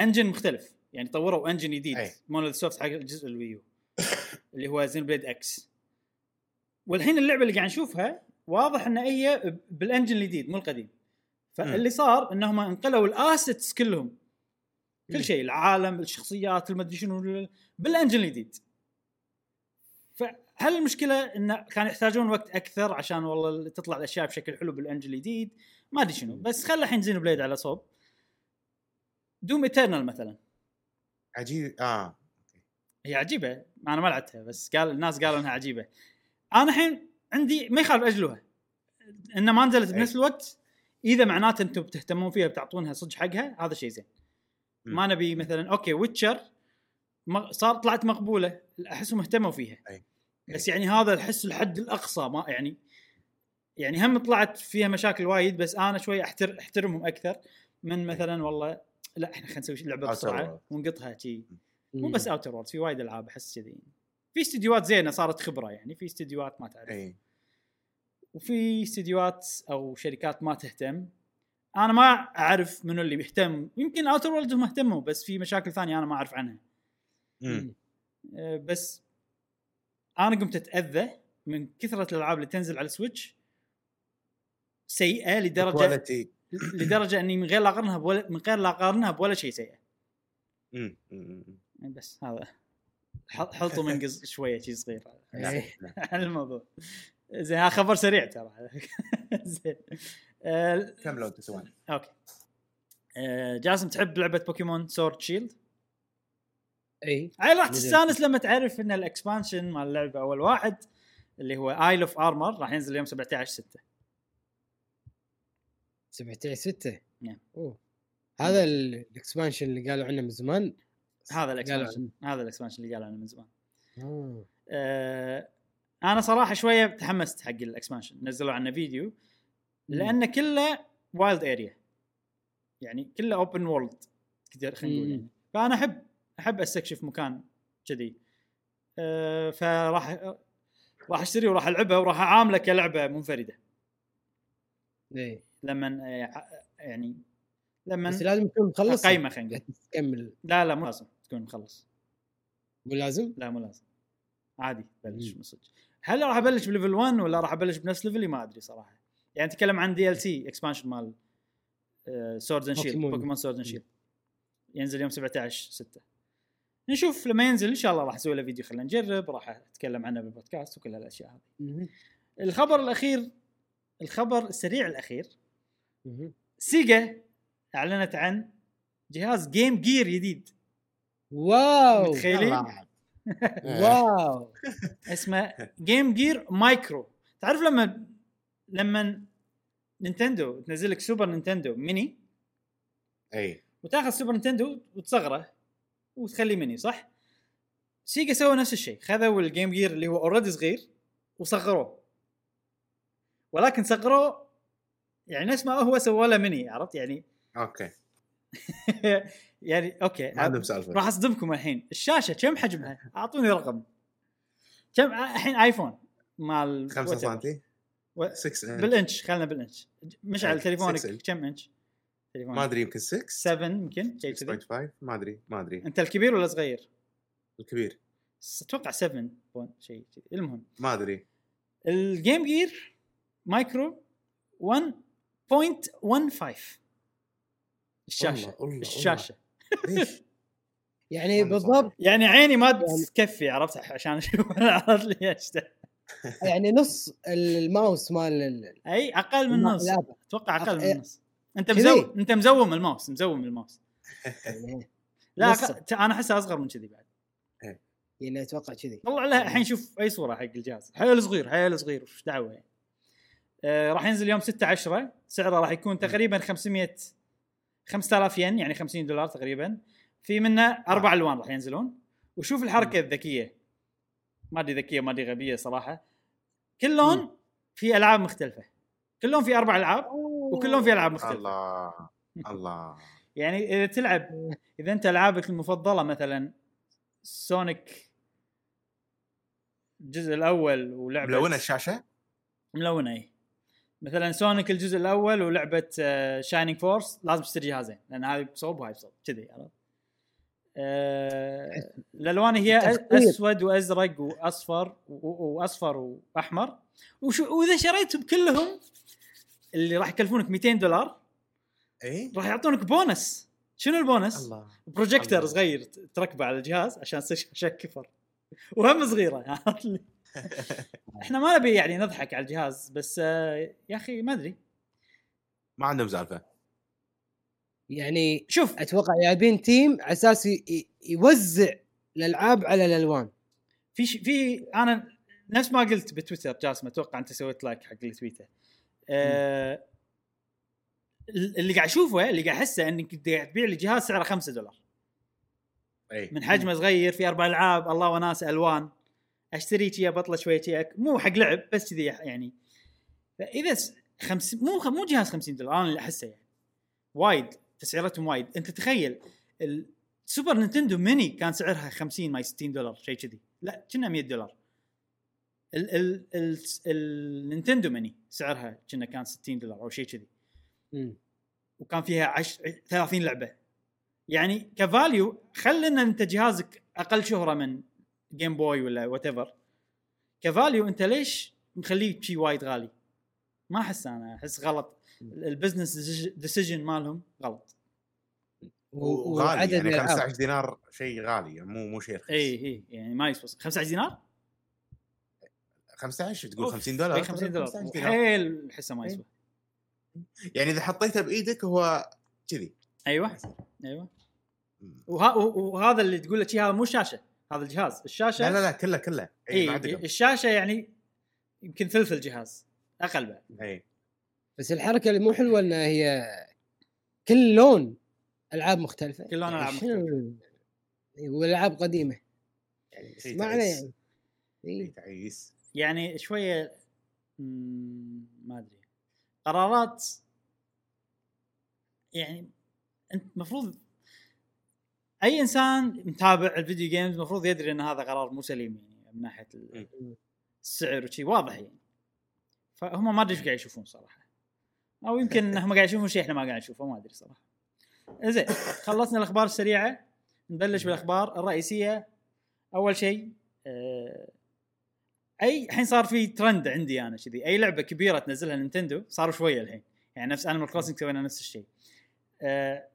engine مختلف. يعني طوروا engine جديد. مونوليث سوفت حق الجزء الويو اللي هو زينو بليد إكس والحين اللعبة اللي قاعد نشوفها واضح إن هي بال engine الجديد مو القديم. فاللي صار انهم انقلوا ال assets كلهم. كل. شيء العالم الشخصيات المدري شنو بال engine الجديد. فهل المشكلة إن كان يحتاجون وقت أكثر عشان والله تطلع الأشياء بشكل حلو بال engine الجديد؟ ما أدري شنو. بس خلى الحين زينو بليد على صوب. دوم ايترنال مثلا. عجيب. آه. هي عجيبة. أنا ما لعبتها بس قال الناس قالوا إنها عجيبة. أنا الحين عندي ما يخالف اجلوها إن ما نزلت بنفس الوقت. إذا معناته أنتم بتهتمون فيها بتعطونها صدق حقها هذا شيء زين. ما نبي مثلا okay ويتشر صار طلعت مقبولة. أحسهم اهتموا فيها. أي. بس يعني هذا احس الحد الأقصى ما يعني يعني هم طلعت فيها مشاكل وايد بس أنا شوي احتر أحترمهم أكثر من مثلا والله لا إحنا خلينا نسوي لعبة بسرعة. ونقطها شي. مو. بس اوتر وورلد في وايد ألعاب أحس كذي. في استديوهات زينة صارت خبرة يعني في استديوهات ما تعرف. إي. وفي استديوهات أو شركات ما تهتم. أنا ما أعرف منو اللي بيهتم. يمكن اوتر وورلد هم اهتموا بس في مشاكل ثانية أنا ما أعرف عنها. مم. أه، بس أنا قمت أتأذى من كثرة الألعاب اللي تنزل على السويتش سيئة لدرجة كواليتي لدرجة إني من غير لا أقارنها بولا من غير لا أقارنها بولا شيء سيء. مم. بس هذا ح- حلطوا من قز شوية شيء صغير إيه. عن الموضوع زين خبر سريع ترى زين كم لو تسوان أوكي آه، جاسم تحب لعبة بوكيمون سورد شيلد؟ إي راح. تستانس لما تعرف إن ال expansion مال اللعبة أول واحد اللي هو Isle of Armor راح ينزل يوم 17 6 17 6 نعم. أوه. هذا ال- ال expansion اللي قالوا عنه من زمان؟ هذا ال expansion هذا ال expansion اللي قالوا عنه من زمان. آه. أنا صراحة شوية تحمست حق ال expansion. نزلوا عنه فيديو لأنه كله wild area يعني كله open world كثير خلينا نقول. يعني. فأنا أحب أحب أستكشف مكان كذي. أه فراح راح أشتري وراح ألعبها وراح اعامله كلعبة منفردة. اي لما آه، يعني لما بس لازم تكون مخلص game ه خلينا نقول تكمل. لا لا مو لازم تكون مخلص. مو لازم؟ لا مو لازم. عادي بلش. من صدق. هل راح أبلش ب level 1 ولا راح أبلش بنفس level ي ما أدري صراحة. يعني نتكلم عن DLC expansion مال Sword and Shield Pokémon. Sword and Shield ينزل يوم 17 6 نشوف لما ينزل إن شاء الله راح أسوي له فيديو. خلينا نجرب راح أتكلم عنه بالبودكاست وكل هالأشياء هذه. الخبر الأخير الخبر السريع الأخير. Sega أعلنت عن جهاز Game Gear جديد. wow. متخيلين؟ wow. اسمه Game Gear Micro تعرف لما لما Nintendo تنزل لك Super Nintendo Mini؟ أي. وتاخذ Super Nintendo وتصغره وتخليه مني صح؟ Sega سووا نفس الشيء. خذوا ال Game Gear اللي هو already صغير وصغروه. ولكن صغروه يعني نفس ما هو سووا له مني عرفت؟ يعني okay. يعني okay ما عندهم سالفة. راح أصدمكم الحين. الشاشة كم حجمها؟ أعطوني رقم. كم؟ الحين iPhone مال 5 whatever. سم و- 6 بالإنش خلنا بالإنش. مشعل إيه، تليفونك 6 إنش. كم إنش؟ ما أدري يمكن 6 7 يمكن شيء كذي. 6.5 ما أدري ما أدري. أنت الكبير ولا صغير؟ الكبير. أتوقع 7 point شيء المهم. ما أدري. ال Game Gear Micro 1.15 الشاشة الشاشة. ليش؟ يعني بالضبط. يعني عيني ما يعني- تكفي عرفت؟ عشان أشوف عرفت لي. يعني نص الماوس مال ال- أي أقل من نص. أتوقع أقل من نص. أنت؟ مزوم أنت مزوم الماوس مزوم الماوس. يعني لا. أق... أنا احسه أصغر من كذي بعد. يعني أتوقع كذي. طلع لها الحين شوف أي صورة حق الجهاز. حيل صغير حيل صغير وش دعوة يعني. آه راح ينزل يوم 6 10 سعره راح يكون تقريبا 500 5000 ين يعني 50 دولار تقريبا. في منه أربع ألوان راح ينزلون. وشوف الحركة الذكية. ما أدري ذكية ما أدري غبية صراحة. كل لون في ألعاب مختلفة. كل لون في أربع ألعاب وكل لون في ألعاب مختلفة. الله الله. يعني إذا تلعب إذا أنت ألعابك المفضلة مثلا سونيك الجزء الأول ولعبة ملونة الشاشه ملونة إي. مثلا Sonic الجزء الأول ولعبة Shining Force لازم تشتري جهازين لأن هذه بصوب وهاي بصوب كذي عرفت آه، الألوان هي. أسود وأزرق وأصفر وأصفر وأحمر وشو وإذا شريتهم كلهم اللي راح يكلفونك 200 دولار اي راح يعطونك بونس شنو البونس؟ الله بروجيكتور الله. صغير تركبه على الجهاز عشان تصير شاشه كفر وهم صغيرة؟ إحنا ما نبي يعني نضحك على الجهاز بس آه، يا أخي ما أدري. ما عندهم سالفه يعني شوف. أتوقع جايبين team على أساس يوزع الألعاب على الألوان. في ش... في أنا نفس ما قلت بتويتر جاسم أتوقع أنت سويت like حق التويتر. آه اللي قاعد أشوفه اللي قاعد أحسه إنك قاعد تبيع لي جهاز سعره 5 دولار. إي. من حجمه صغير في أربع ألعاب الله وناس ألوان. أشتري شي بطله شوية أك- مو حق لعب بس كذي يعني. فإذا خمس مو مو جهاز 50 دولار أنا اللي أحسه يعني. وايد تسعيرتهم وايد. أنت تخيل ال Super Nintendo Mini كان سعرها 50 ما 60 دولار شيء كذي. لا كنا 100 دولار. ال ال ال ال Nintendo Mini سعرها كنا كان 60 دولار أو شيء كذي. وكان فيها عش... 30 لعبة. يعني ك value خل إن أنت جهازك أقل شهرة من Game Boy ولا whatever ك value أنت ليش مخليه شيء وايد غالي؟ ما أحس أنا أحس غلط. ال business decision مالهم غلط. وغالي يعني الألعاب. 15 دينار شيء غالي يعني مو مو شيء رخيص. اي اي يعني ما يسوى. 15 دينار؟ 15 تقول أوف، 50 دولار؟ اي 50 دولار 15 دينار. حيل احسه ما يسوى. يعني إذا حطيته بإيدك هو كذي. أيوه. أيوه. وها وهذا اللي تقول له شي هذا مو شاشة. هذا الجهاز. الشاشة لا لا لا كله كله. اي ما عندك الشاشة يعني يمكن ثلث الجهاز أقل بعد. اي بس الحركة اللي مو حلوة إنها هي كل لون ألعاب مختلفة. كل لون ألعاب شنو- إي، والألعاب قديمة. يعني معنى تعيس. يعني. إي، إي. تعيس. يعني شوية ما أدري. قرارات يعني أنت المفروض أي إنسان متابع الفيديو جيمز المفروض يدري إن هذا قرار مو سليم يعني من ناحية مم. السعر وشي واضح يعني. فهم ما أدري إيش قاعد يشوفون صراحة. أو يمكن هم قاعد يشوفون شيء إحنا ما قاعد نشوفه ما أدري صراحة. زين خلصنا الأخبار السريعة. نبلش بالأخبار الرئيسية. أول شيء آه، أي الحين صار في ترند عندي أنا كذي. أي لعبة كبيرة تنزلها Nintendo صاروا شوية الحين. يعني نفس Animal Crossing سوينا نفس الشيء آه،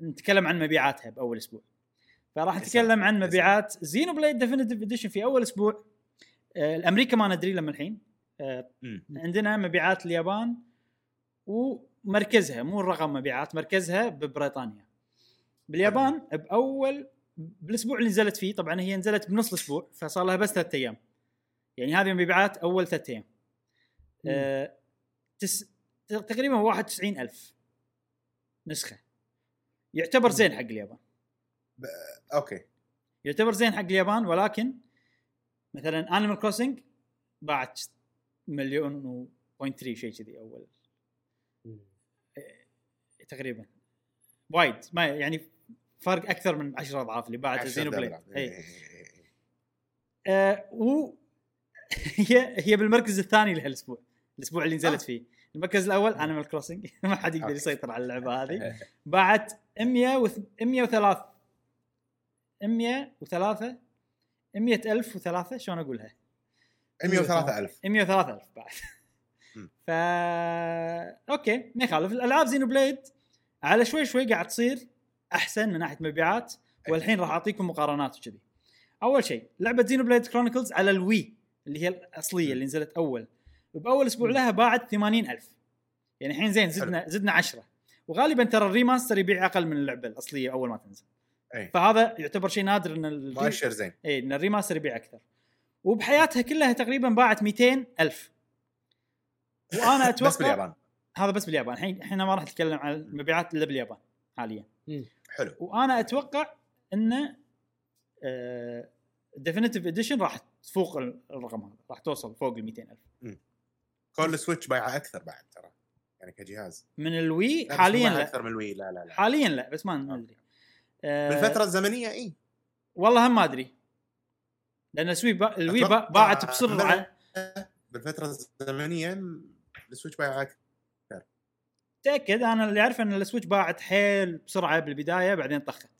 نتكلم عن مبيعاتها بأول أسبوع. فراح نتكلم عن مبيعات Xenoblade Definitive Edition في أول أسبوع. آه، الأمريكا ما ندري لما الحين. آه،. عندنا مبيعات اليابان ومركزها مو الرقم مبيعات مركزها ببريطانيا. باليابان بأول بالأسبوع اللي نزلت فيه طبعا هي نزلت بنص الأسبوع فصار لها بس ثلاث أيام. يعني هذه مبيعات أول ثلاث أيام. آه تس... تقريبا 91 ألف نسخة. يعتبر زين حق اليابان. okay. يعتبر زين حق اليابان ولكن مثلا Animal Crossing باعت مليون و point 3 شيء كذي أول. مم. تقريبا. وايد. ما يعني فرق أكثر من 10 أضعاف اللي باعت Xenoblade. اي إيه، إيه، إيه. آه و هي هي بالمركز الثاني لهالأسبوع. الأسبوع اللي نزلت آه. فيه. المركز الأول Animal Crossing ما حد يقدر. يسيطر على اللعبة هذه. باعت 100 و 103 103 100 ألف وثلاثة شلون أقولها؟ 103000 103 ألف. بعد. مم. ف okay ما يخالف. الألعاب Xenoblade على شوي شوي قاعد تصير أحسن من ناحية مبيعات والحين راح أعطيكم مقارنات وكذي. أول شيء لعبة Xenoblade Chronicles على ال Wii اللي هي الأصلية اللي نزلت أول. بأول أسبوع لها باعت 80000 يعني الحين زين زدنا زدنا 10 وغالبا ترى ال remaster يبيع أقل من اللعبة الأصلية أول ما تنزل. أي. فهذا يعتبر شيء نادر إن مؤشر زين. اي إن ال remaster يبيع أكثر. وبحياتها كلها تقريبا باعت 200 ألف. وأنا أتوقع بس باليابان. هذا بس باليابان. الحين إحنا ما راح نتكلم عن المبيعات إلا باليابان حاليا. حلو. وأنا أتوقع إن Definitive Edition راح تفوق الرقم هذا. راح توصل فوق ال 200 ألف. كل Switch بايعه أكثر بعد ترى يعني كجهاز. من ال Wii؟ لا، حاليا لا. أكثر من الوي لا لا لا. حاليا لا بس ما ادري آه، بالفترة الزمنية إي. والله هم ما أدري. لأن ال Swi با... ال Wii با... باعت بسرعة بالفترة الزمنية ال Switch بايعه أكثر. تأكد أنا اللي اعرف إن ال Switch باعت حيل بسرعة بالبداية بعدين طخت.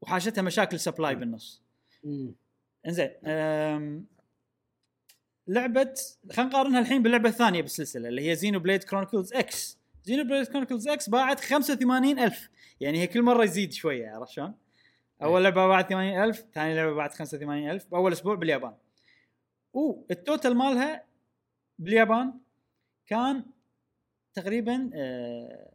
وحاشتها مشاكل supply. بالنص. إنزين. لعبة خلينا نقارنها الحين باللعبة الثانية بالسلسلة اللي هي Xenoblade Chronicles X Xenoblade Chronicles X باعت 85000 يعني هي كل مرة يزيد شوية عرفت شلون؟ أول لعبة باعت 80000 ثاني لعبة باعت 85000 بأول أسبوع باليابان. وال total مالها باليابان كان تقريبا آه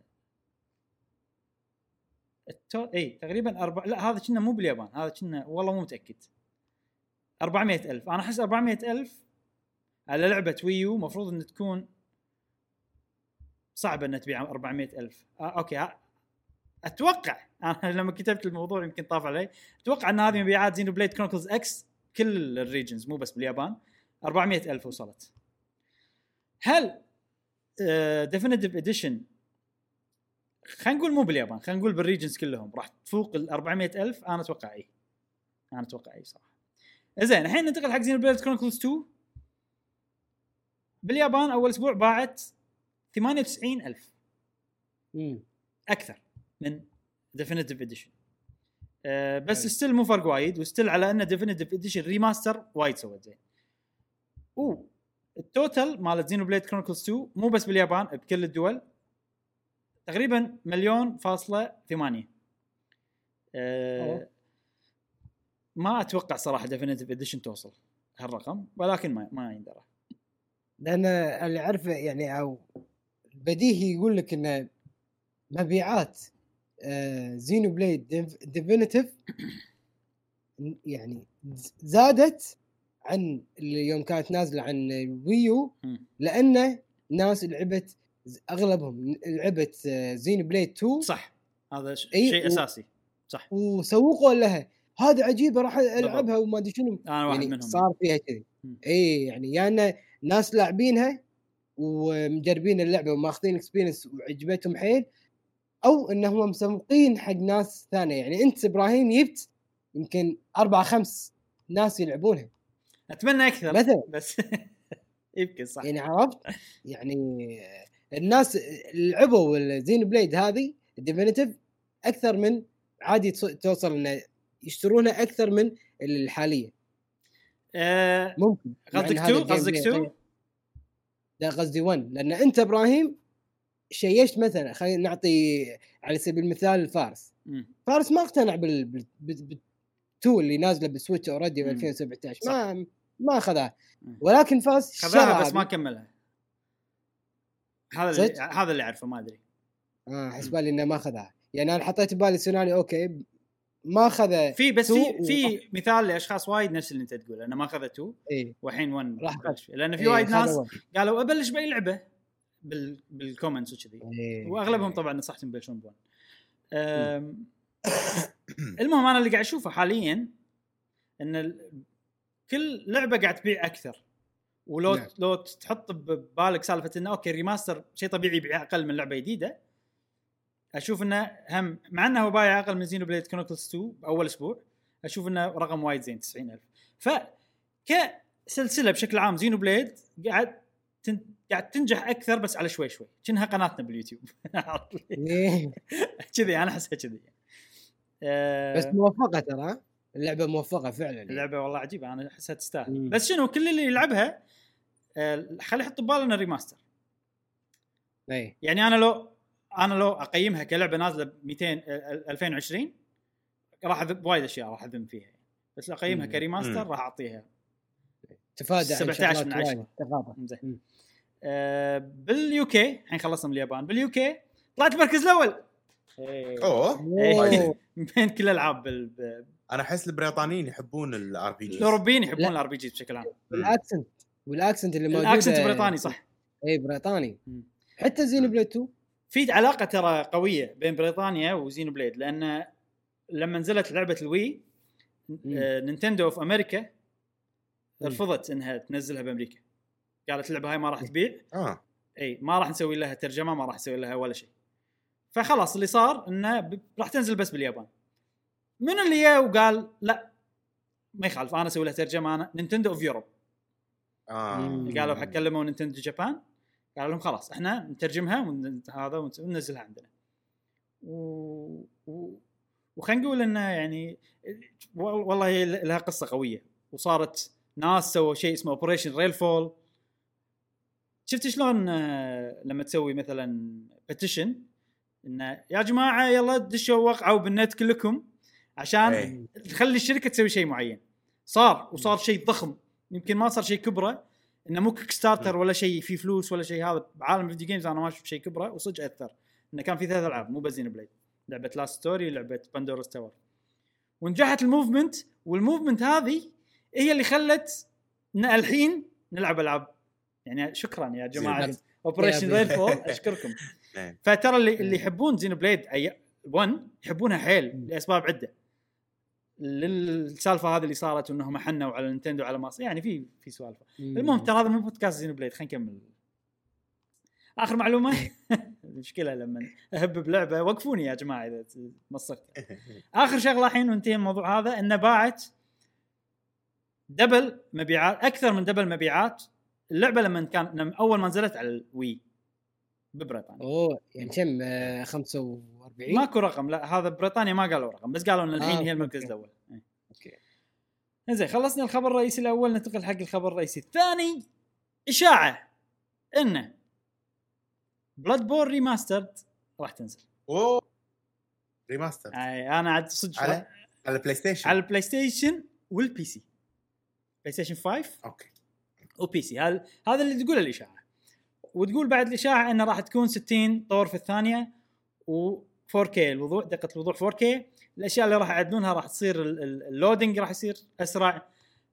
ال to... إي تقريبا أربع... لا هذا كنا مو باليابان هذا كنا والله مو متأكد. 400 ألف. أنا أحس 400 ألف على لعبة Wii U مفروض أن تكون صعبة أن تبيع 400 ألف. آه okay ها. أتوقع أنا لما كتبت الموضوع يمكن طاف علي. أتوقع أن هذه مبيعات Xenoblade Chronicles X كل ال regions مو بس باليابان. 400 ألف وصلت. هل Definitive Edition خلينا نقول مو باليابان خلينا نقول بال regions كلهم راح تفوق ال 400 ألف؟ أنا أتوقع إي أنا أتوقع إي صراحة. زين الحين ننتقل حق Xenoblade Chronicles 2 باليابان أول أسبوع باعت 98 ألف مم. أكثر من Definitive Edition أه بس حلو. still مو فرق وايد و still على أن Definitive Edition remaster وايد سوت زين اوه ال total مال Xenoblade Chronicles 2 مو بس باليابان بكل الدول تقريبا مليون فاصلة ثمانية أه. ما أتوقع صراحة Definitive Edition توصل هالرقم ولكن ما ما يندرى لأن اللي اعرفه يعني أو بديهي يقول لك إن مبيعات Xenoblade Definitive يعني زادت عن يوم كانت نازلة عن Wii U مم. لأن ناس لعبت أغلبهم لعبت Xenoblade 2 صح. هذا ش- شيء و- أساسي. صح. وسوقوا لها. هذا عجيبة راح ألعبها وما أدري شنو. أنا واحد يعني منهم. صار فيها كذي. إي يعني يا يعني ناس لاعبينها ومجربين اللعبة وماخذين experience وعجبتهم حيل أو انهم مسوقين حق ناس ثانية. يعني أنت إبراهيم جبت يمكن أربع خمس ناس يلعبونها. أتمنى أكثر. مثلا. بس يمكن صح. يعني عرفت؟ يعني الناس لعبوا الزين بليد هذه الديفينيتيف أكثر من عادي توصل إنه يشترونها أكثر من الحالية. آه ممكن. قصدك إن هذا 2 الجيم قصدك بلاي 2 غير. لا قصدي 1 لأن أنت إبراهيم شيشت مثلا خلينا نعطي على سبيل المثال الفارس فارس ما اقتنع بال بال- بال- بال- 2 اللي نازلة بالسويتش اوريدي ب مم. 2017 ما ما أخذها. ولكن فاز خذاها بس ما. كملها. هذا اللي؟ هذا اللي أعرفه ما أدري. آه حسبالي إنه ما أخذها. يعني أنا حطيت ببالي سيناريو أوكي ما أخذ في بس في في مثال لأشخاص وايد نفس اللي أنت تقوله. انه ما أخذ 2 إي. والحين 1 راح بلش. لأن في إيه، وايد ناس هو. قالوا أبلش بأي لعبة. بال بالكومنتس وكذي. إيه، وأغلبهم إيه. طبعا نصحتهم يبلشون ب1 أم، المهم أنا اللي قاعد أشوفه حاليا إن ال- كل لعبة قاعد تبيع أكثر. ولو نعم. لو تحط ببالك سالفة إنه okay ال remaster شيء طبيعي يبيع أقل من لعبة جديدة أشوف إنه هم مع إنه هو بايع أقل من Xenoblade Chronicles 2 بأول أسبوع أشوف إنه رقم وايد زين 90000 ف كسلسلة بشكل عام Xenoblade قاعد تن... قاعد تنجح أكثر بس على شوي شوي كأنها قناتنا باليوتيوب. كذي أنا أحسها كذي آه، بس موفقة ترى اللعبة موفقة فعلا يعني. اللعبة والله عجيبة أنا أحسها تستاهل. بس شنو كل اللي يلعبها آه، خليه يحط بباله إنه ريماستر إي يعني أنا لو أنا لو أقيمها كلعبة نازلة ب 200 آه، 2020 راح أذم وايد أشياء راح اذم فيها بس لو أقيمها مم. كريماستر مم. راح أعطيها تفادى عن 17 شغلات من عشرة. وايد. تغاضى زين مم. آه بال UK الحين خلصنا من اليابان بال UK طلعت المركز الأول. أوه إيه. أوه. بين كل الألعاب بال- أنا أحس البريطانيين يحبون ال RPG الأوروبيين يحبون لا. ال RPG بشكل عام وال accent وال accent اللي موجود ال accent بريطاني صح اي بريطاني. حتى Xenoblade 2 في علاقة ترى قوية بين بريطانيا و Xenoblade لأن لما نزلت لعبة ال Wii آه، نينتندو في أمريكا. رفضت إنها تنزلها بأمريكا. قالت اللعبة هاي ما راح تبيع. آه. إي ما راح نسوي لها ترجمة ما راح نسوي لها ولا شيء. فخلاص اللي صار إنه راح تنزل بس باليابان. من اللي جاء وقال لا ما يخالف أنا أسوي لها ترجمة أنا Nintendo of Europe. آه. مم. قالوا حق كلموا Nintendo Japan. قالوا لهم خلاص إحنا نترجمها ون- هذا وننزلها عندنا. و... و... وخلينا نقول إنه يعني وال- والله هي لها قصة قوية. وصارت ناس سووا شيء اسمه Operation Rainfall شفت شلون آه، لما تسوي مثلا petition إنه يا جماعة يلا دشوا وقعوا بالنت كلكم عشان إيه. تخلي الشركة تسوي شيء معين. صار وصار شيء ضخم. يمكن ما صار شيء كبرة إنه مو Kickstarter ولا شيء فيه فلوس ولا شيء. هذا بعالم ال video games أنا ما شفت شيء كبره وصدق أثر. إنه كان في ثلاث ألعاب مو بس Xenoblade لعبة Last Story لعبة Pandora's Tower ونجحت ال movement وال movement هذه هي اللي خلت ان الحين نلعب ألعاب. يعني شكرا يا جماعة. Operation Rainfall أشكركم. إيه. فترى اللي اللي يحبون Xenoblade اي 1 يحبونها حيل لأسباب عدة. للسالفة هذه اللي صارت وانهم حنوا على نينتندو على ما يعني في في سوالف. المهم ترى هذا مو بودكاست Xenoblade. خلينا نكمل. آخر معلومة؟ مشكلة لما أهب بلعبة. وقفوني يا جماعة إذا مصخت آخر شغلة الحين وانتهي الموضوع هذا إنه باعت double مبيعات أكثر من double مبيعات. اللعبة لما كان أول ما نزلت على ال Wii. ببريطانيا. أوه يعني كم؟ آه، 45 40 ماكو رقم لا هذا بريطانيا ما قالوا رقم بس قالوا إن آه، الحين آه. هي المركز الأول. إيه. أوكي. زين خلصنا الخبر الرئيسي الأول ننتقل حق الخبر الرئيسي الثاني. إشاعة. انه Bloodborne remastered راح تنزل. أوه. remaster أي أنا عاد صدق على على البلاي ستيشن على البلاي ستيشن وال PC بلاي ستيشن 5 أوكي. و PC هذا هذا اللي تقوله الإشاعة. وتقول بعد الإشاعة إنه راح تكون 60 إطار في الثانية و 4K الوضوح دقة الوضوح 4K الأشياء اللي راح يعدلونها راح تصير ال- ال- ال loading راح يصير أسرع.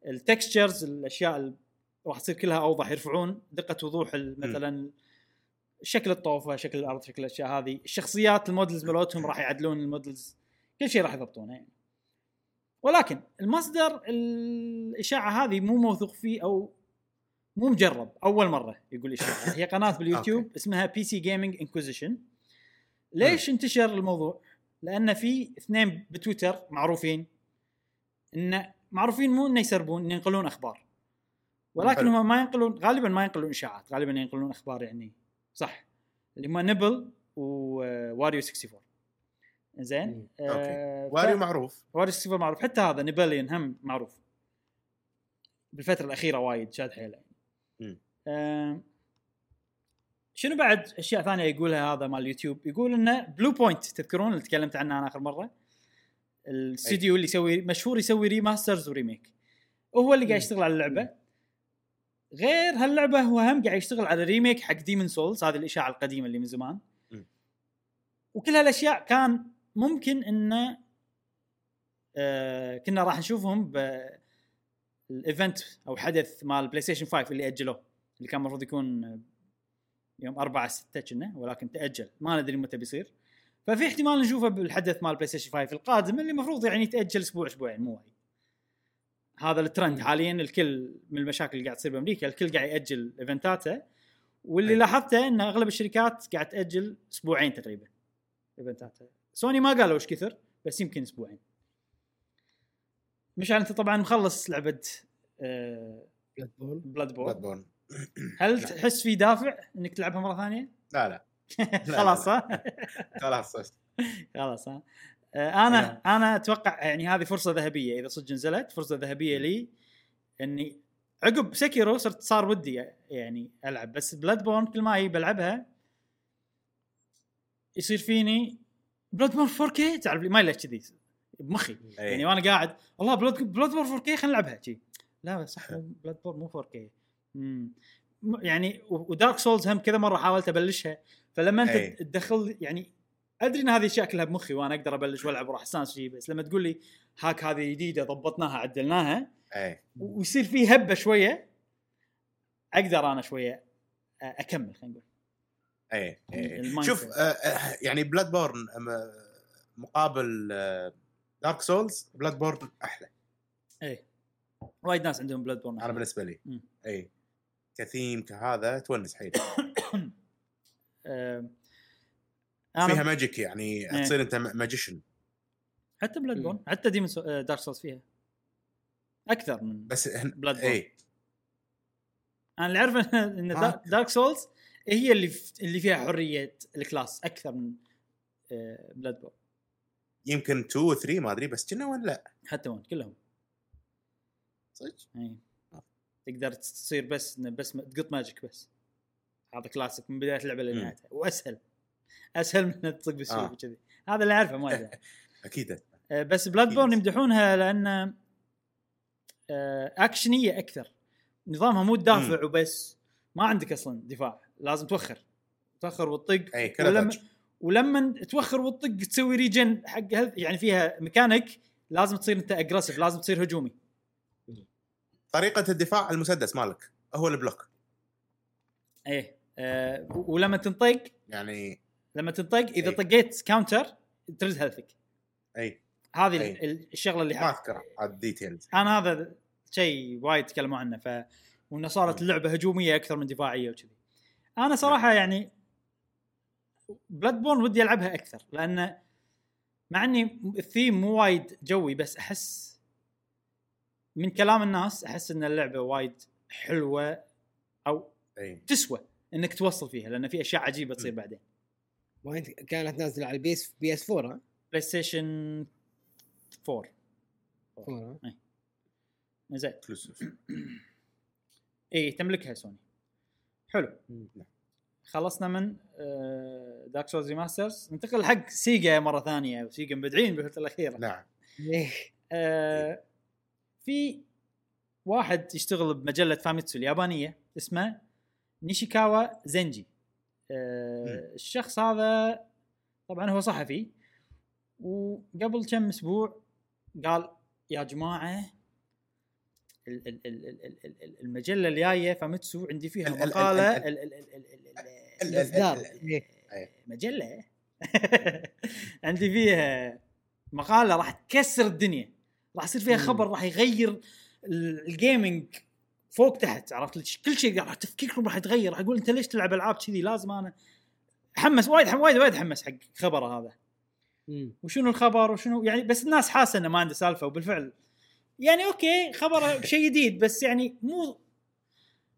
ال textures الأشياء راح تصير كلها أوضح يرفعون دقة وضوح مثلا شكل الطوفة شكل الأرض شكل الأشياء هذه. الشخصيات ال models مالتهم راح يعدلون ال models. كل شيء راح يضبطونه يعني. ولكن المصدر الإشاعة هذه مو موثوق فيه أو مو مجرب أول مرة يقول إشاعة. هي قناة باليوتيوب اسمها PC Gaming Inquisition ليش انتشر الموضوع؟ لأن في اثنين بتويتر معروفين انه معروفين مو إنه يسربون إنه ينقلون أخبار ولكن. هم ما ينقلون غالبا ما ينقلون إشاعات غالبا ينقلون أخبار يعني صح اللي هم Nibel و Wario 64 زين. آه Wario معروف Wario 64 معروف حتى هذا Nibellion هم معروف بالفترة الأخيرة وايد شاد حيله. آه شنو بعد أشياء ثانية يقولها هذا مال اليوتيوب يقول إنه Bluepoint تذكرون اللي تكلمت عنه أنا آخر مرة؟ الاستديو اللي يسوي مشهور يسوي remasters و remake وهو اللي قاعد. يشتغل على اللعبة. غير هاللعبة هو هم قاعد يشتغل على remake حق Demon's Souls هذه الاشاعه القديمة اللي من زمان. وكل هالأشياء كان ممكن انه آه كنا راح نشوفهم بال event أو حدث مال بلاي ستيشن 5 اللي اجلوه اللي كان المفروض يكون يوم 4 6 كنا ولكن تأجل. ما ندري متى بيصير. ففي احتمال نشوفه بالحدث مال بلاي ستيشن 5 القادم اللي المفروض يعني يتاجل أسبوع أسبوعين مو وايد. هذا الترند حاليا الكل من المشاكل اللي قاعد تصير بأمريكا الكل قاعد يأجل event اته واللي. لاحظته إن أغلب الشركات قاعد تأجل أسبوعين تقريبا event اتها سوني ما قالوا إيش كثر بس يمكن أسبوعين. مشعل أنت طبعا مخلص لعبة Blood Bloodborne هل. تحس في دافع إنك تلعبها مرة ثانية؟ لا لا خلاص؟ خلاص. خلاص ها؟ آه، أنا نعم. أنا أتوقع يعني هذه فرصة ذهبية إذا صدق نزلت فرصة ذهبية لي إني عقب Sekiro صرت صار ودي يعني ألعب بس Bloodborne كل ما أجي بلعبها يصير فيني Bloodborne 4K تعرف لي ما ليش كذي بمخي أي. يعني وأنا قاعد والله Blood Bloodborne 4K خلينا نلعبها شي لا صح Bloodborne مو 4K مم. يعني و Dark Souls هم كذا مرة حاولت أبلشها. فلما أنت أي. تدخل يعني أدري إن هذه أشياء كلها بمخي وأنا أقدر أبلش وألعب وراح أستانس شيء بس لما تقول لي هاك هذه جديدة ضبطناها عدلناها اي ويصير في هبة شوية أقدر أنا شوية أكمل خلينا نقول. اي اي شوف. آه، آه، يعني Bloodborne مقابل Dark Souls Bloodborne أحلى. اي وايد ناس عندهم Bloodborne أنا بالنسبة لي. اي كثيم كهذا تونس حيل. آه، فيها magic يعني إيه. تصير أنت magician حتى Bloodborne. حتى Demon Dark Souls فيها. أكثر من بس هن... Bloodborne اي أنا اللي اعرفه ان. Dark Souls هي اللي ف... اللي فيها حرية ال class أكثر من آه، Bloodborne يمكن 2 و 3 ما أدري بس كنا ولا لا؟ حتى وان كلهم. صدق؟ اي تقدر تصير بس بس تقط magic بس. هذا كلاسيك من بداية اللعبة. لنهايتها. وأسهل. أسهل من تطق بالسيوف آه. وكذي. هذا اللي أعرفه ما أدري. أكيد آه، بس Bloodborne. يمدحونها لأن آه، أكشنية أكثر. نظامها مو تدافع وبس. ما عندك أصلا دفاع. لازم توخر. توخر وتطق. ولما. ولما توخر وتطق تسوي regain حق يعني فيها ميكانيك لازم تصير أنت aggressive لازم تصير هجومي. طريقة الدفاع المسدس مالك هو ال block إيه و- ولما تنطق يعني لما تنطق إذا إيه. طقيت counter ترد health ك اي هذه إيه. ال- الشغلة اللي ما. أذكر ال details أنا هذا شيء وايد تكلموا عنه ف وإنه صارت. اللعبه هجومية أكثر من دفاعية وكذي أنا صراحة يعني Bloodborne ودي ألعبها أكثر لأن مع إني الثيم مو وايد جوي بس أحس من كلام الناس أحس إن اللعبة وايد حلوة أو أي. تسوى إنك توصل فيها لأن في أشياء عجيبة تصير مم. بعدين. وانت كانت نازلة على ال PS PS 4 PlayStation 4 ها؟ زين. exclusive اي تملكها سوني. حلو. مم. خلصنا من Dark Souls Remastered ننتقل حق Sega مرة ثانية و Sega مبدعين بالفترة الأخيرة. نعم. إيه. آه، في واحد يشتغل بمجله Famitsu اليابانيه اسمه نيشيكاوا زنجي الشخص هذا طبعا هو صحفي وقبل كم أسبوع قال يا جماعة المجله الجايه Famitsu عندي فيها مقاله الاصدار مجله عندي فيها مقاله راح تكسر الدنيا راح يصير فيها. خبر راح يغير ال- ال gaming فوق تحت عرفت ليش؟ كل شيء راح تفكيركم راح يتغير راح يقول انت ليش تلعب ألعاب كذي لازم أنا حمس وايد وايد وايد حمس حق خبره هذا مم. وشنو الخبر وشنو يعني بس الناس حاسة إنه ما عنده سالفة وبالفعل يعني أوكي خبر شيء جديد بس يعني مو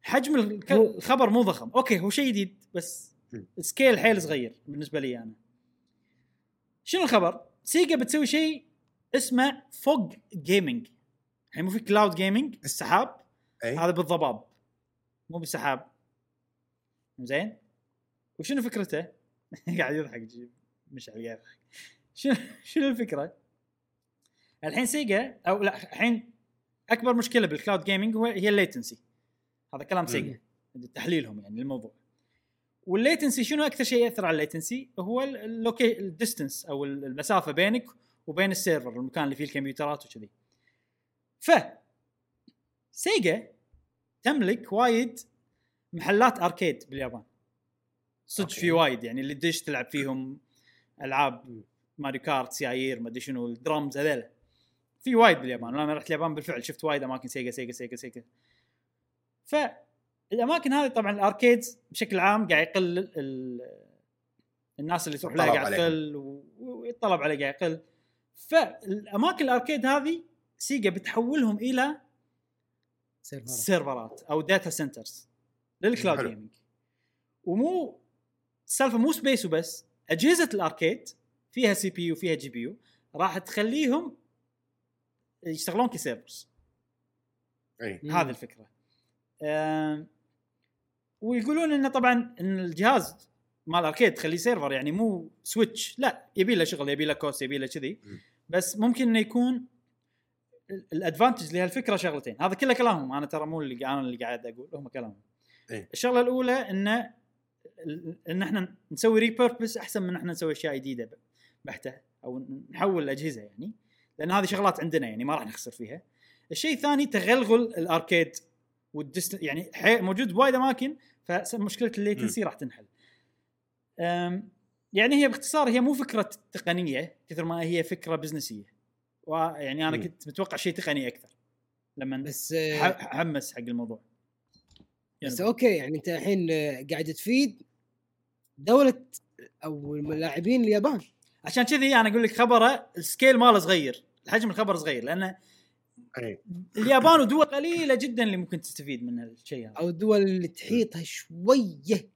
حجم الخبر مو ضخم أوكي هو شيء جديد بس مم. ال scale حيل صغير بالنسبة لي أنا شنو الخبر Sega بتسوي شيء اسمه fog gaming الحين مو في cloud gaming السحاب. أي. هذا بالضباب. مو بالسحاب. زين. وشنو فكرته؟ قاعد يضحك مش قاعد يضحك. شنو شنو الفكرة؟ الحين Sega أو لا الحين أكبر مشكلة بال cloud gaming هو هي ال latency هذا كلام Sega تحليلهم يعني للموضوع. وال latency شنو أكثر شيء يأثر على ال latency هو اللوكي ال distance أو المسافة بينك وبين ال server المكان اللي فيه الكمبيوترات وكذي. ف Sega تملك وايد محلات arcade باليابان. صدق. في وايد يعني اللي تدش تلعب فيهم ألعاب Mario Kart سيايير ما أدري شنو الدرمز هذيلا. في وايد باليابان. أنا رحت اليابان بالفعل شفت وايد أماكن سيجا سيجا سيجا سيجا. فالاماكن هذه طبعا ال arcades بشكل عام قاعد يقل ال- الناس اللي تروح لها قاعد. تقل والطلب عليه قاعد يقل. فالأماكن ال arcade هذه Sega بتحولهم إلى سيرفرات. سيرفرات أو data centers لل cloud. gaming ومو السالفه مو space وبس أجهزة ال arcade فيها CPU وفيها GPU راح تخليهم يشتغلون ك servers. أي. هذه الفكرة. ويقولون انه طبعا إن الجهاز مال ال arcade تخليه server يعني مو switch لا يبي له شغل يبي له cost يبي له كذي. بس ممكن إنه يكون ال- advantage لهالفكرة شغلتين. هذا كله كلامهم. أنا ترى مو اللي أنا اللي قاعد أقول هم كلامهم. إيه. الشغلة الأولى إنه إن إحنا نسوي repurpose أحسن من إحنا نسوي أشياء جديدة بحتة أو نحول الأجهزة يعني. لأن هذه شغلات عندنا يعني ما راح نخسر فيها. الشيء الثاني تغلغل ال arcade والدست يعني. موجود بوايد أماكن فمشكله ال latency راح تنحل. يعني هي باختصار هي مو فكرة تقنية كثر ما هي فكرة بزنسية. ويعني أنا. كنت متوقع شيء تقني أكثر. لما بس آه، حمس حق الموضوع. بس يعني أوكي يعني أنت الحين آه، قاعد تفيد دولة أو اللاعبين اليابان. عشان كذي أنا أقول لك خبرة ال scale ماله صغير الحجم الخبر صغير لأن أي. اليابان ودول قليلة جدا اللي ممكن تستفيد من هالشيء هذا. أو الدول اللي تحيطها شوية.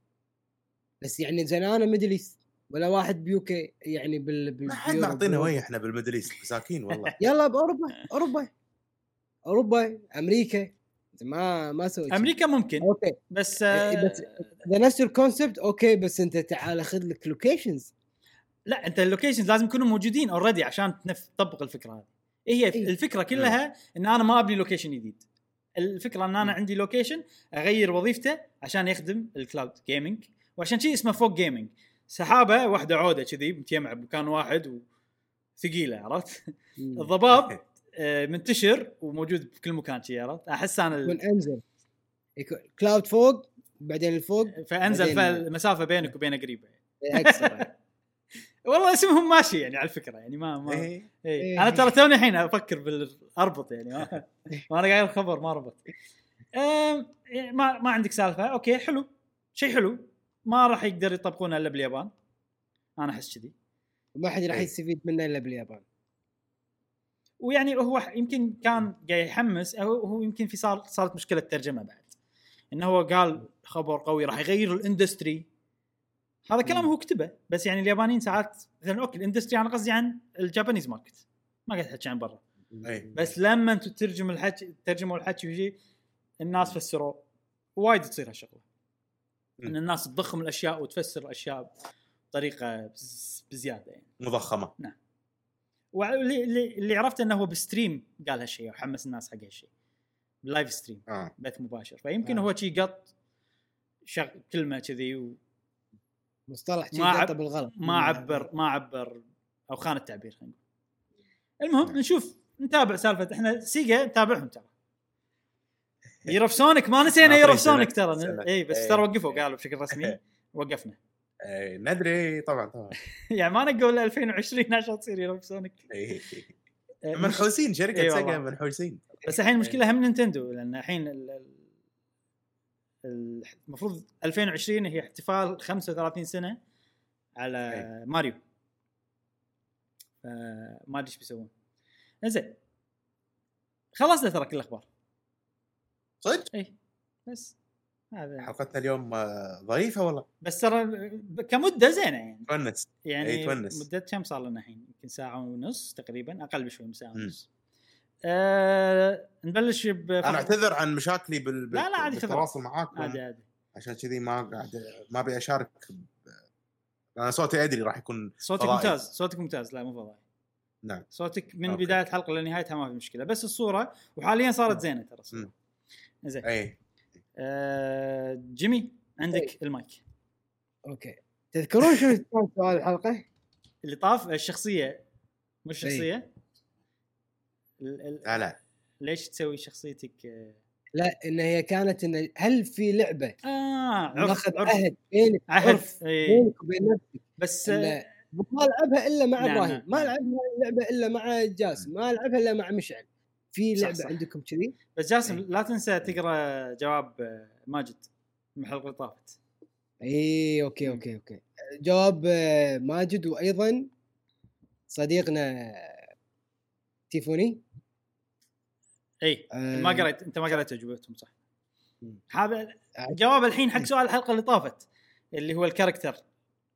بس يعني زين أنا Middle East ولا واحد بيوكي يعني بال بال- ما حد. معطينا وين إحنا بال Middle East مساكين والله. يلا بأوروبا أوروبا أوروبا أمريكا. ما ما سويت شيء. أمريكا ممكن okay. بس بس- آه إذا نفس ال concept okay بس أنت تعال خذ لك لوكيشنز لا أنت ال locations لازم يكونوا موجودين already عشان تنف- تطبق الفكرة هذه. إيه هي إيه. الفكرة كلها إن أنا ما أبني لوكيشن جديد. الفكرة إن أنا عندي لوكيشن أغير وظيفته عشان يخدم الكلاود جيمنج وعشان شيء اسمه فوق جيمنج سحابة واحدة عودة كذي متجمعه بمكان واحد وثقيلة عرفت؟ الضباب آه، منتشر وموجود بكل مكان شي عرفت؟ أحس أنا يكون ال- أنزل. يكون كلاود فوق بعدين الفوق فأنزل بعدين- فالمسافه بينك وبينه قريبة. أكثر. والله اسمهم ماشي يعني على الفكرة يعني ما ما اي إيه. إيه. أنا ترى توني الحين أفكر بالأربط يعني ما وأنا قايل الخبر ما ربط. ما ما عندك سالفة. okay حلو. شيء حلو. ما راح يقدر يطبقونها إلا باليابان. أنا أحس كذي. ما حد راح إيه. يستفيد منه إلا باليابان. ويعني هو يمكن كان قاعد يحمس أو هو يمكن في صار صارت مشكلة ترجمه بعد. إنه هو قال خبر قوي راح يغير ال industry. هذا كلام هو كتبه بس يعني اليابانيين ساعات مثلا okay ال industry أنا قصدي عن ال Japanese market. ما قاعد أحكي عن برا. اي بس لما أنتم تترجم الحكي ترجموا الحكي وشي الناس فسروا وايد تصير هالشغلة. إن الناس تضخم الأشياء وتفسر الأشياء بطريقة بز- بزيادة يعني. مضخمة. واللي اللي, عرفته إنه هو بستريم قال هالشيء وحمس الناس حق هالشيء. باللايف ستريم. آه. بث مباشر. فيمكن آه. هو شي قط شغ... كلمة كذي وما مصطلح شي ما عب- قطه بالغلط عبر ما عبر أو خان التعبير خلينا نقول. المهم نشوف نتابع سالفة. إحنا سيجا نتابعهم ترى. يروف سونيك ما نسينا سنة- سونيك ترى. اي بس إيه. ترى وقفوا قالوا بشكل رسمي. وقفنا. إي، ندري. طبعا طبعا. يعني ما نقول 2020 عشان تصير يروف سونيك منحوسين شركة سيجا والله. منحوسين بس الحين المشكلة هم نينتندو لأن الحين ال- ال- ال- المفروض 2020 هي احتفال 35 سنة على إيه. ماريو. فما أدري إيش بيسوون. زين خلصنا ترى كل الأخبار. صدق اي بس هذا حلقتنا اليوم آه، ضعيفة والله بس ترى ب- كمدة زينة يعني تونس يعني إي، تونس. مدة كم صار لنا الحين؟ يمكن ساعة ونص تقريبا أقل بشوي من ساعة مم. ونص. آه نبلش ب أنا أعتذر عن مشاكلي بال... لا، لا، عادي، بالتواصل معاكم عادي عادي عشان كذي ما قاعد ما أبي أشارك. أنا صوتي أدري راح يكون صوتك فضائي. ممتاز صوتك ممتاز لا مو فضائي نعم صوتك من okay. بداية الحلقة لنهايتها ما في مشكلة بس الصورة وحاليا صارت زينة ترى. زين. إي. آه جيمي عندك أي. المايك. أوكي. تذكرون شنو كان سؤال الحلقة؟ اللي طاف الشخصية. مش أي. شخصية؟ ال- ال- لا لا. ليش تسوي شخصيتك آه؟ لا إن هي كانت إن هل في لعبة؟ آه، عرف ناخذ عهد بينك عهد. بينك وبين نفسك. بس آه ما العبها إلا مع نعم، إبراهيم نعم، ما نعم. العب اللعبه إلا مع جاسم ما العبها إلا مع مشعل. في صح، لعبة صح. عندكم كذي بس جاسم إيه. لا تنسى تقرأ جواب آه، ماجد من الحلقة اللي طافت اي okay. okay okay جواب آه، ماجد وأيضا صديقنا تيفوني اي آه، ما قريت أنت ما قريت اجوبتهم صح. هذا جواب الحين حق سؤال الحلقة اللي طافت اللي هو ال character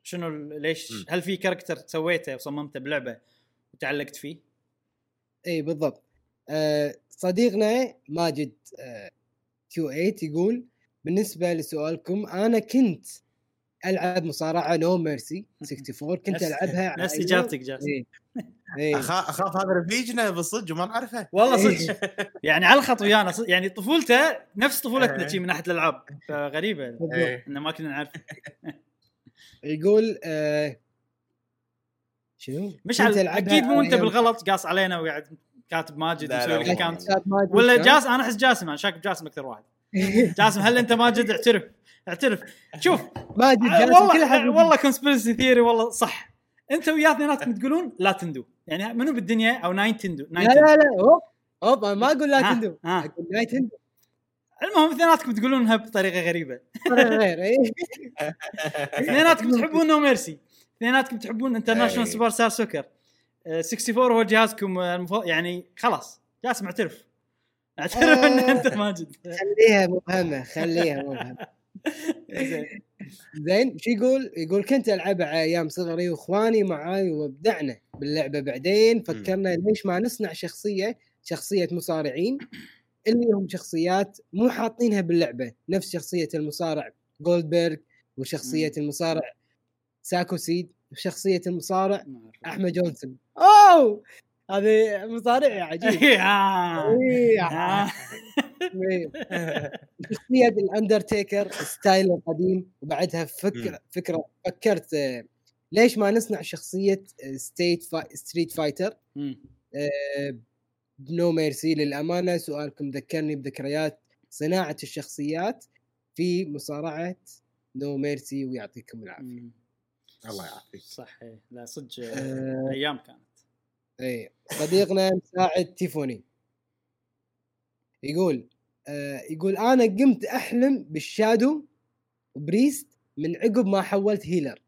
شنو ليش. هل في character سويته وصممته بلعبة وتعلقت فيه؟ اي بالضبط آه، صديقنا ماجد آه، كيو 8 يقول بالنسبة لسؤالكم أنا كنت ألعب مصارعة No Mercy 64 كنت ألعبها على نفس إجابتك جاسم إيه. إيه. أخا- أخاف هذا رفيجنا بالصدق وما نعرفه والله إيه. صدق يعني على الخط ويانا صدق- يعني طفولته نفس طفولتنا إيه. شي من ناحية الألعاب فغريبة. إيه. ان ما كنا نعرف يقول آه، شنو؟ مش أكيد مو أنت بالغلط قاص علينا وقاعد كاتب ماجد لا، لا، لك account ولا كان- جاس أنا أحس جاسم أنا شاك بجاسم أكثر واحد. جاسم هل أنت ماجد؟ اعترف. اعترف. شوف. ماجد جاسم كل والله حد والله conspiracy theory والله صح. أنت ويا اثنيناتكم تقولون لا تندو. يعني منو بالدنيا؟ أو ناينتندو لا لا لا هوب هوب أنا ما أقول لا ها، تندو. ها. أقول لا تندو. المهم اثنيناتكم تقولونها بطريقة غريبة. غير إيه. اثنيناتكم تحبون No Mercy. اثنيناتكم تحبون International. Superstar Soccer 64 هو جهازكم المفضل يعني خلاص جاسم اعترف اعترف إن آه. انت ماجد خليها مبهمة خليها مبهمة. زين. زين شو يقول؟ يقول كنت ألعبها أيام صغري وإخواني معاي وأبدعنا باللعبة بعدين فكرنا ليش ما نصنع شخصية شخصية مصارعين اللي هم شخصيات مو حاطينها باللعبة. نفس شخصية المصارع جولدبرغ وشخصية المصارع ساكو سيد وشخصيه المصارع. أحمد جونسون أوه هذه مصارع عجيب إيه،. إيه،. شخصية ال Undertaker style القديم وبعدها فكره مم. فكرة فكرت آه، ليش ما نصنع شخصية آه، Street Fi... Street Fighter ب No Mercy للأمانة سؤالكم ذكرني بذكريات صناعة الشخصيات في مصارعة No Mercy ويعطيكم العافية مم. الله يعافيك. صح إيه. لا صدق آه. أيام كانت. اي صديقنا مساعد تيفوني. يقول آه يقول أنا قمت أحلم بال shadow priest من عقب ما حولت healer.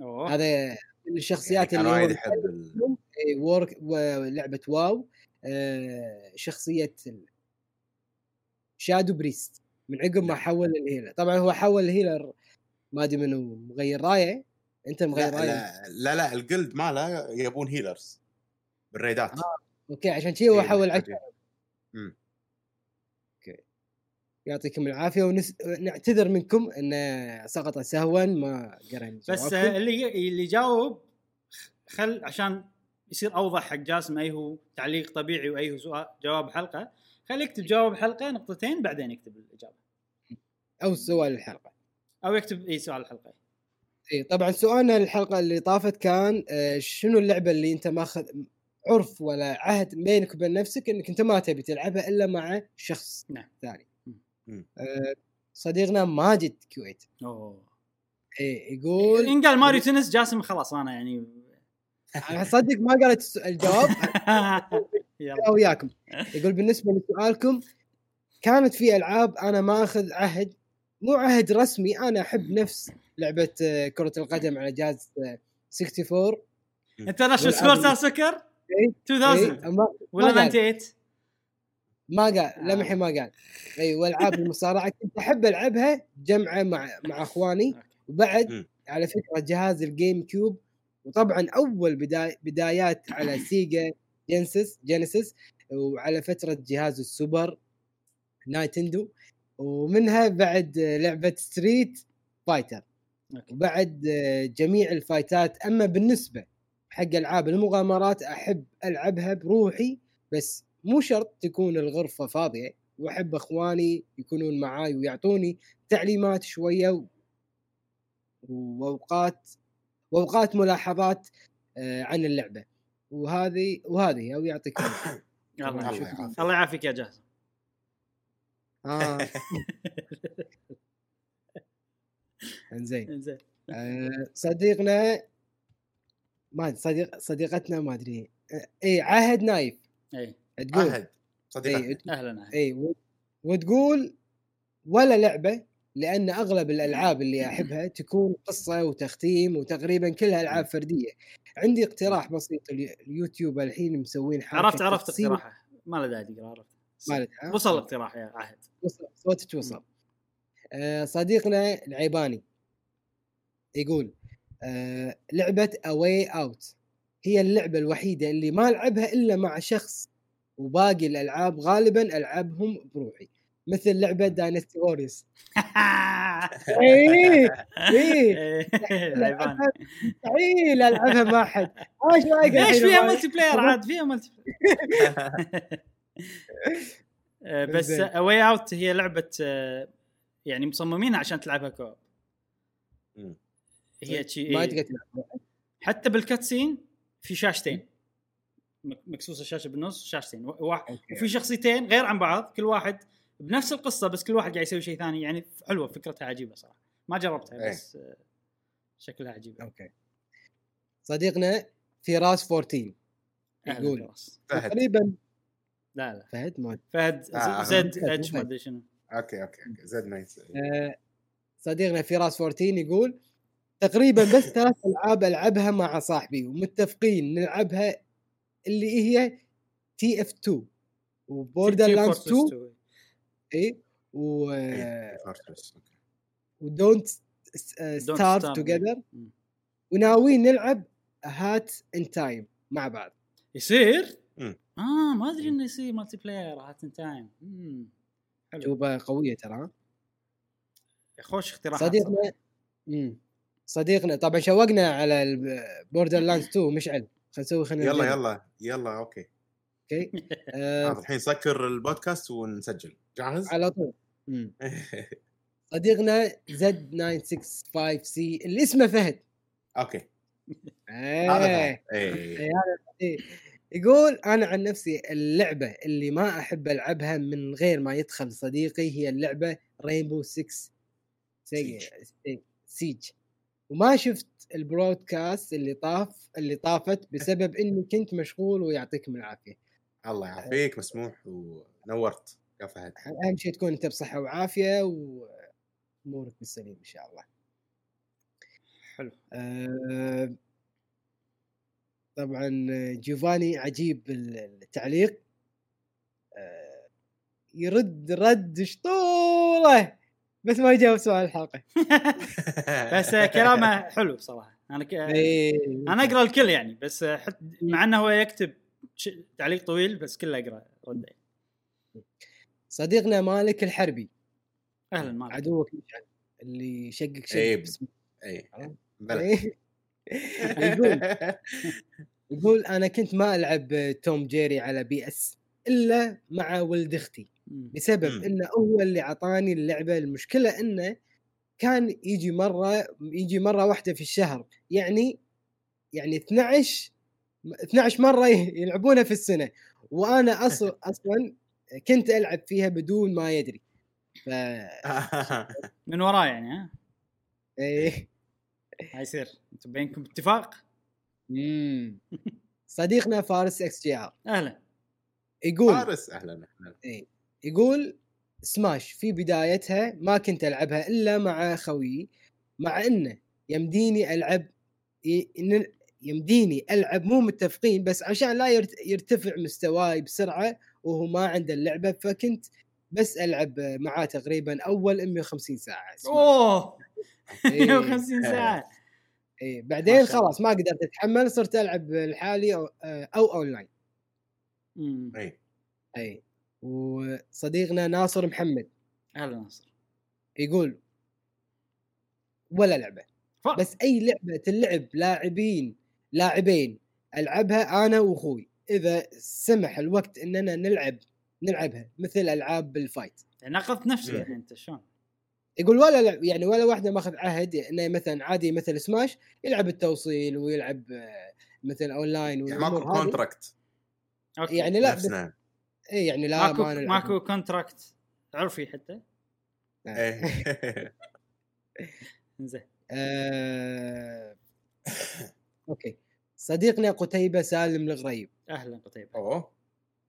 أوه. هذا من الشخصيات يعني اللي وايد هو يحب ال- إي، Warcraft ولعبه WoW. آه شخصية shadow priest من عقب ما حول ال healer. طبعا هو حول ال healer ما أدري منو مغير رايه. أنت مغير لا, لا لا لا الجلد ماله يبون هيلرز بالريدات. أوكي عشان شي هو إيه، حول مم. أوكي. يعطيكم العافية ونعتذر منكم إن سقط سهوا ما قرينا بس. آه، اللي اللي جاوب خل عشان يصير أوضح حق جاسم أي هو تعليق طبيعي وأي هو سؤال جواب حلقة خليه يكتب جواب حلقة نقطتين بعدين يكتب الإجابة. أو سؤال الحلقة. أو يكتب اي سؤال الحلقة. اي طبعا سؤالنا الحلقة اللي طافت كان آه، شنو اللعبة اللي أنت ماخذ عرف ولا عهد بينك وبين نفسك إنك أنت ما تبي تلعبها إلا مع شخص نعم. ثاني. آه، صديقنا ماجد كويت. أوه. اي يقول إن قال ماريو تنس جاسم خلاص أنا يعني أنا صدق ما قريت الس- الجواب. يلا. وياكم. يقول بالنسبة لسؤالكم كانت في ألعاب أنا ما أخذ عهد مو عهد رسمي أنا أحب نفس. لعبة آه، كرة القدم على جهاز آه، 64 International سكور ستار Soccer؟ إيه. 2000 إيه، ما ولا ما قال. 98 ما قال. آه. لمحي ما قال. اي والعاب المصارعة كنت أحب ألعبها جمعة مع مع إخواني. وبعد. على فكرة جهاز الجيم كيوب. وطبعا أول بداي بدايات على سيجا جينيسيس جينيسيس. وعلى فترة جهاز السوبر نايتندو. ومنها بعد لعبة ستريت فايتر. وبعد جميع الفايتات أما بالنسبة حق ألعاب المغامرات أحب ألعبها بروحي بس مو شرط تكون الغرفة فاضية وأحب أخواني يكونون معاي ويعطوني تعليمات شوية. وأوقات وأوقات ملاحظات آه، عن اللعبة وهذه وهذه أو. يلا الله. يعافيك. الله يعافيك يا جاسم آه. إنزين. زين آه، صديقنا ما أدري، صديق صديقتنا ما أدري. اي عهد نايف. اي تقول. عهد صديقتنا اي أهلا أهلاً. اي وتقول ولا لعبة لأن أغلب الألعاب اللي أحبها تكون قصة وتختيم وتقريبا كلها العاب فردية. عندي اقتراح بسيط اليو- اليوتيوب الحين مسوين حركة عرفت عرفت اقتراحه. ما له داعي تقرا عرفت. ما له داعي. وصل الاقتراح يا عهد. وصل صوتك وصل. آه صديقنا العيباني يقول آه لعبة A Way Out هي اللعبة الوحيدة اللي ما العبها إلا مع شخص وباقي الألعاب غالبا العبهم بروحي مثل لعبة Dynasty Warriors إيه العيبان. مستحيل ألعبها مع أحد. إيش رايك ليش فيها multiplayer عاد فيها multiplayer آه، بس. A Way Out هي لعبة آه، يعني مصممينها عشان تلعبها co-op. هي شي ما إيه. تقدر تلعب حتى بال cutscene في شاشتين. مك- مقصوصة الشاشة بالنص شاشتين. و- وا- okay. وفي شخصيتين غير عن بعض كل واحد بنفس القصة بس كل واحد قاعد يسوي شيء ثاني. يعني حلوة فكرتها عجيبة صراحة. ما جربتها إيه. بس آه، شكلها عجيب okay. صديقنا فراس 14 أهلاً يقول تقريبا لا لا. فهد ما فهد آه، Z H ما. أدري شنو. okay okay okay Z nice آه، صديقنا فراس 14 يقول تقريبا بس ثلاث ألعاب ألعبها مع صاحبي ومتفقين نلعبها اللي هي TF 2 و Borderlands Fortress 2 2. اي و إيه،. و Don't Starve. Together. وناويين نلعب Hat in Time مع بعض يصير؟ آه ما أدري إنه يصير multiplayer Hat in Time شوفه قوية ترى. خوش اقتراحات صديقنا صراحة. مم. صديقنا طبعا شوقنا على Borderlands 2 مشعل. خلينا نسوي خلينا يلا. يلا يلا okay. okay. آه، الحين سكر البودكاست ونسجل. جاهز؟ على طول. صديقنا Z 965 C اللي اسمه فهد. okay. هذا يقول أنا عن نفسي اللعبة اللي ما أحب ألعبها من غير ما يدخل صديقي هي اللعبة Rainbow 6 سيج وما شفت البرودكاست اللي طاف اللي طافت بسبب إني كنت مشغول ويعطيكم العافية. الله يعافيك مسموح ونورت. يا فهد أهم شيء تكون أنت بصحة وعافية وأمورك بالسليم إن شاء الله. حلو. آه، طبعا جوفاني عجيب التعليق آه، يرد رد شطورة بس ما يجاوب سؤال الحلقة بس كلامه حلو صراحة أنا ك... إيه. أنا أقرأ الكل يعني بس حت... مع إنه هو يكتب. تعليق طويل بس كله اقرا رده صديقنا مالك الحربي أهلا معك عدوك اللي إيه. باسمه. اي. إيه. يقول يقول أنا كنت ما ألعب توم جيري على بي إس إلا مع ولد أختي. بسبب مم. إنه هو اللي أعطاني اللعبة المشكلة إنه كان يجي مرة يجي مرة واحدة في الشهر يعني يعني 12 12 مرة يلعبونها في السنة وأنا أصلا أصلا كنت ألعب فيها بدون ما يدري ف من وراه يعني ها إيه. هاي يصير أنتم بينكم اتفاق. صديقنا فارس XGR. أهلا. يقول فارس أهلا أهلا. إيه. يقول سماش في بدايتها ما كنت ألعبها إلا مع خويي مع إنه يمديني ألعب يمديني ألعب مو متفقين بس عشان لا يرت- يرتفع مستواي بسرعة وهو ما عنده اللعبة فكنت بس ألعب معاه تقريبا أول 150 ساعة. سماش. أوه! إيه. 150 ساعة إيه. ما بعدين شاء الله. خلاص ما قدرت أتحمل صرت ألعب لحالي أو, أو أونلاين مم. اي اي وصديقنا ناصر محمد أهلا ناصر يقول ولا لعبة ف... بس أي لعبة تلعب لاعبين لاعبين ألعبها أنا وأخوي إذا سمح الوقت إننا نلعب نلعبها مثل ألعاب ال fight ناقضت نفسك مم. الحين أنت شلون؟ يقول ولا لعب يعني ولا واحدة ماخذ عهد إنه مثلا عادي مثل سماش يلعب التوصيل ويلعب آه، مثل أونلاين يعني ماكو. contract okay. يعني لا بس نفسنا اي يعني لا ماكو ما ماكو contract عرفي حتى. إيه. زين آه... okay. صديقنا قتيبة سالم الغريب. أهلا قتيبة. أوه.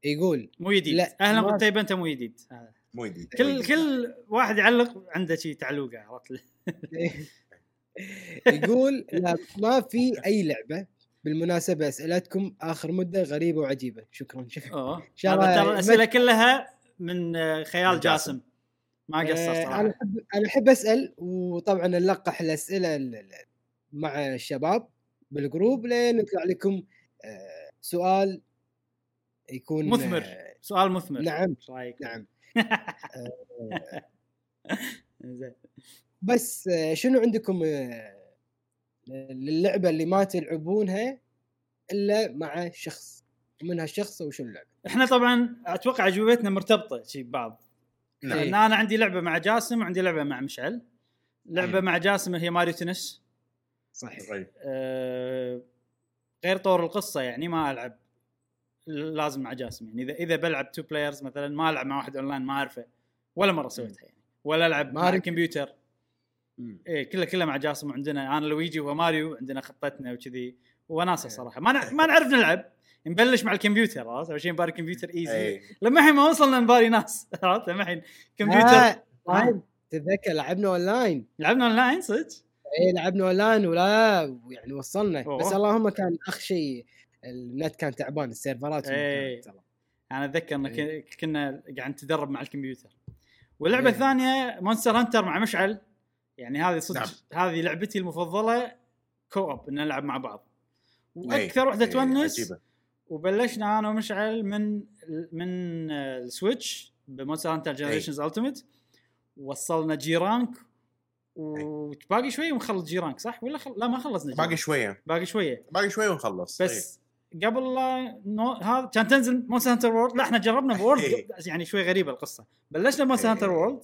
يقول مو جديد لا، أهلا قتيبة أنت مو جديد هذا. مو جديد كل كل واحد يعلق عنده شي تعلوقه عرفت؟ يقول لا ما في أي لعبة بالمناسبة أسئلتكم آخر مدة غريبة وعجيبة. شكرا شكرا. ترى الأسئلة كلها من خيال من جاسم. جاسم. ما قصر آه، أنا صراحة احب أنا أحب أسأل وطبعا نلقح الأسئلة ال- ال- مع الشباب بالجروب لين يطلع لكم آه، سؤال يكون مثمر. آه، سؤال مثمر. نعم رأيك؟ نعم. بس آه، شنو عندكم آه، للعبة اللي ما تلعبونها إلا مع شخص؟ ومن هالشخص وشو اللعبة؟ إحنا طبعا أتوقع اجوبتنا مرتبطة شي ببعض. نعم. لأن أنا عندي لعبة مع جاسم وعندي لعبة مع مشعل. لعبة مم. مع جاسم هي Mario Tennis. صحيح. آه، غير طور القصة يعني ما ألعب. لازم مع جاسم يعني. اذا إذا بلعب two players مثلا ما ألعب مع واحد اونلاين ما أعرفه ولا مرة سويتها يعني. ولا ألعب مع. الكمبيوتر. إيه كله كله مع جاسم. وعندنا أنا لويجي وماريو عندنا خطتنا وكذي. وناسة إيه. صراحة. ما نع- ما نعرف نلعب. نبلش مع الكمبيوتر عرفت؟ اول شيء نباري الكمبيوتر easy اي لما الحين ما وصلنا نباري ناس عرفت؟ لما الحين كمبيوتر طيب، تتذكر لعبنا اونلاين لعبنا اونلاين صدق؟ إيه لعبنا اونلاين ولا يعني وصلنا. أوه. بس اللهم كان أخ شيء. النت كان تعبان السيرفرات إيه. كانت ترى. أنا أتذكر إن إيه. ك- كنا قاعد نتدرب مع الكمبيوتر واللعبه إيه. الثانية Monster Hunter مع مشعل يعني هذه صدق نعم. هذه لعبتي المفضلة co-op إن نلعب مع بعض إيه. وأكثر وحدة إيه، وناسة عجيبة. وبلشنا أنا ومشعل من من ال Switch ب Monster Hunter Generations Ultimate وصلنا G Rank وباقي شوي ونخلص G Rank صح ولا خل... لا ما خلصنا G باقي. شوية باقي شوية باقي شوية ونخلص بس قبل لا نو... هذا كان تنزل Monster Hunter World لا إحنا جربنا World إيه. يعني شوي غريبة القصة بلشنا ب Monster إيه. Hunter World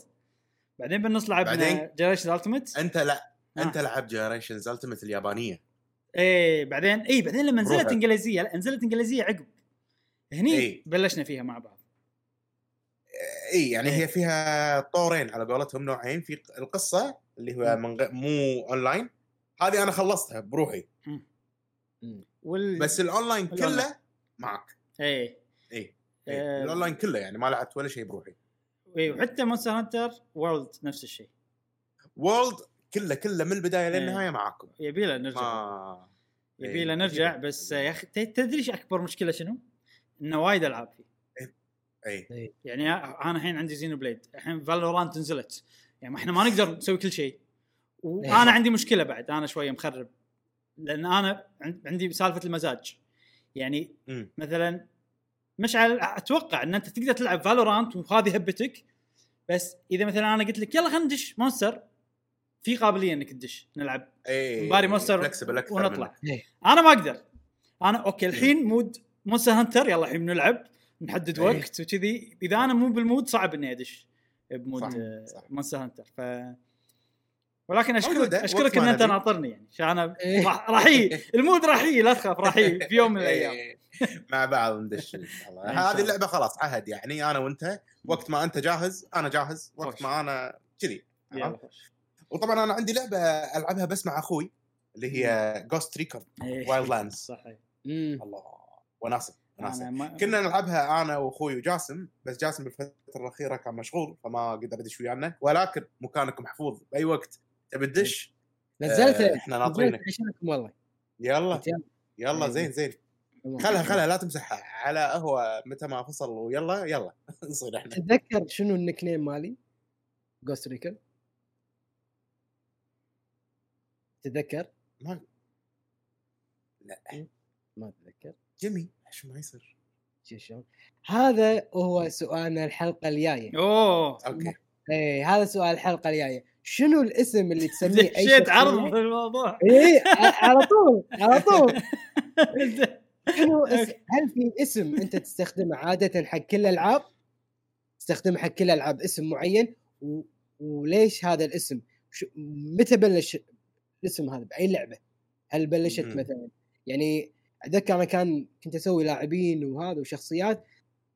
بعدين بالنص لعبنا بعدين؟ Generations Ultimate أنت لا آه. أنت لعبت Generations Ultimate اليابانية إيه بعدين اي بعدين لما نزلت. إنجليزية لا نزلت إنجليزية عقب هني إيه. بلشنا فيها مع بعض اي يعني إيه. هي فيها طورين على قولتهم نوعين في القصة اللي هو من غ... مو اونلاين هذه أنا خلصتها بروحي وال... بس ال online ال online. كله معك إيه. اي آه. إيه. الأونلاين كله يعني ما لعبت ولا شيء بروحي. إيه وحتى Monster Hunter World نفس الشيء. World كله كله من البداية إيه. للنهاية معاكم. يبي له نرجع. ما يبي له إيه. نرجع بس يا أخي تدري إيش أكبر مشكلة شنو؟ إنه وايد ألعاب فيه. اي يعني أنا الحين عندي Xenoblade الحين Valorant نزلت. يعني ما إحنا ما نقدر نسوي كل شيء. وأنا عندي مشكلة بعد. أنا شوية مخرب. لأن أنا عن- عندي سالفة المزاج يعني مم. مثلا مشعل أتوقع إن أنت تقدر تلعب Valorant وهذه هبتك بس إذا مثلا أنا قلت لك يلا خلينا ندش Monster في قابلية إنك تدش نلعب اي نباري Monster ونطلع. إيه. أنا ما أقدر أنا okay الحين mood Monster Hunter يلا الحين بنلعب نحدد إيه. وقت وكذي إذا أنا مو بال mood صعب إني أدش ب mood صح، صح. Monster Hunter ف ولكن اشكرك أشكرك إن أنت. ناطرني يعني عشان أنا إيه. راح ال mood راح لا تخاف راح في يوم من الأيام إيه. مع بعض ندش هذه. اللعبة خلاص عهد يعني أنا وأنت وقت ما أنت جاهز أنا جاهز وقت. ما أنا كذي. وطبعا أنا عندي لعبة ألعبها بس مع أخوي اللي هي Ghost Recon إيه. Wildlands صح. مم. الله أنا ما- كنا نلعبها أنا وأخوي وجاسم بس جاسم بالفترة الأخيرة كان مشغول فما قدر يدش ويانا ولكن مكانك محفوظ بأي وقت تبي تدش؟ نزلت آه، إحنا ناطرينك. عشانكم والله. يلا. يلا. إيه. زين زين. خلها خلها لا تمسحها على هو متى ما فصل ويلا يلا. نصير إحنا. تتذكر شنو ال nickname مالي؟ Ghost Recon تتذكر؟ ما لا. ما اتذكر جيمي إيش ما يصير؟ شو شلون؟ هذا هو سؤالنا الحلقة الجاية. أوه. okay. إيه هذا سؤال الحلقة الجاية. شنو الاسم اللي تسميه أي دشيت شخصية؟ عرض في الموضوع ع- على طول على طول شنو اسم هل في اسم أنت تستخدمه عادة حق كل الألعاب؟ تستخدمه حق كل الألعاب اسم معين و... وليش هذا الاسم؟ شو... متى بلش الاسم هذا بأي لعبة؟ هل بلشت. مثلا يعني أتذكر أنا كان كنت أسوي لاعبين وهذا وشخصيات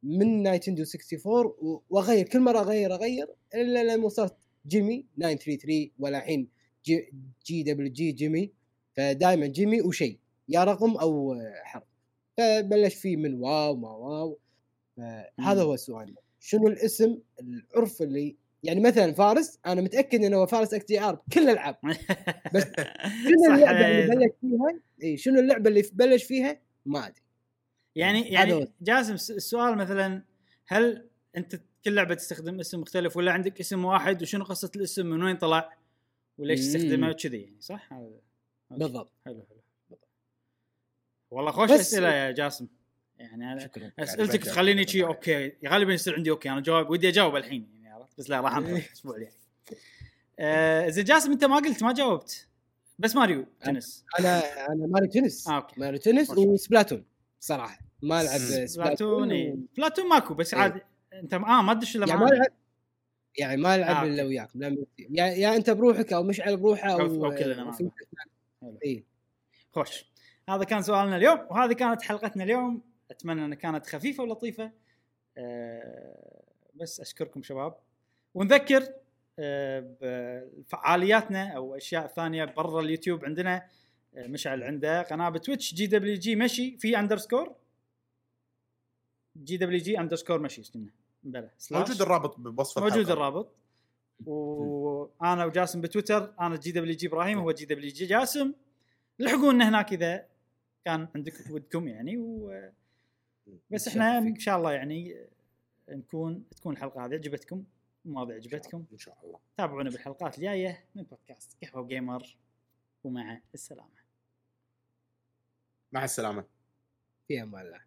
من نايتندو 64 و- وأغير كل مرة أغير أغير إلا لما وصلت جيمي 933 ولا الحين جي, جي دبليو جي جيمي. فدائما جيمي وشيء يا رقم أو حرف. فبلش فيه من واو ما واو. هذا هو السؤال. شنو الاسم العرف اللي يعني مثلا فارس أنا متأكد إنه هو فارس إكس آر بكل الألعاب. بس شنو اللعبة اللي بلش فيها؟ إي شنو اللعبة اللي بلش فيها؟ ما أدري. يعني يعني. جاسم السؤال مثلا هل أنت كل لعبة تستخدم اسم مختلف ولا عندك اسم واحد وشنو قصة الاسم من وين طلع وليش. تستخدمه كذي يعني صح؟ هذا-. بالضبط. حلو حلو والله خوش أسئلة يا جاسم. يعني أنا شكرا. أسئلتك بجاوب. تخليني شي okay غالبا يصير عندي أوكي أنا جواب ودي أجاوب الحين يعني عرفت؟ بس لا راح انطر الأسبوع الجاي. آه، زين جاسم أنت ما قلت ما جاوبت. بس Mario Tennis. أنا أنا Mario Tennis. آه، okay. Mario Tennis. و Splatoon صراحة. ما ألعب Splatoon Splatoon ماكو بس. عادي. انت آه ما تدش الا يعني ما يعني ما العب آه، إلا. وياكم لا يا, يا أنت بروحك أو مشعل بروحه أو أو- كلنا. اي خوش. هذا كان سؤالنا اليوم وهذه كانت حلقتنا اليوم. أتمنى أنها كانت خفيفة ولطيفة. أه بس أشكركم شباب. ونذكر أه بفعالياتنا أو أشياء ثانية برا اليوتيوب عندنا. أه مشعل عنده قناة بتويتش جي دبليو جي مشي في underscore GWG underscore مشي اسمه بلى. slash. موجود الرابط بوصف موجود الحلقة. الرابط. وأنا وجاسم بتويتر أنا GWG إبراهيم هو GWG جاسم. لحقونا هناك إذا كان عندكم ودكم يعني و... بس إحنا إن شاء الله يعني نكون تكون الحلقة هذه عجبتكم المواضيع عجبتكم. إن شاء الله. تابعونا بالحلقات الجاية من بودكاست قهوة gamer ومع السلامة. مع السلامة. في أمان الله.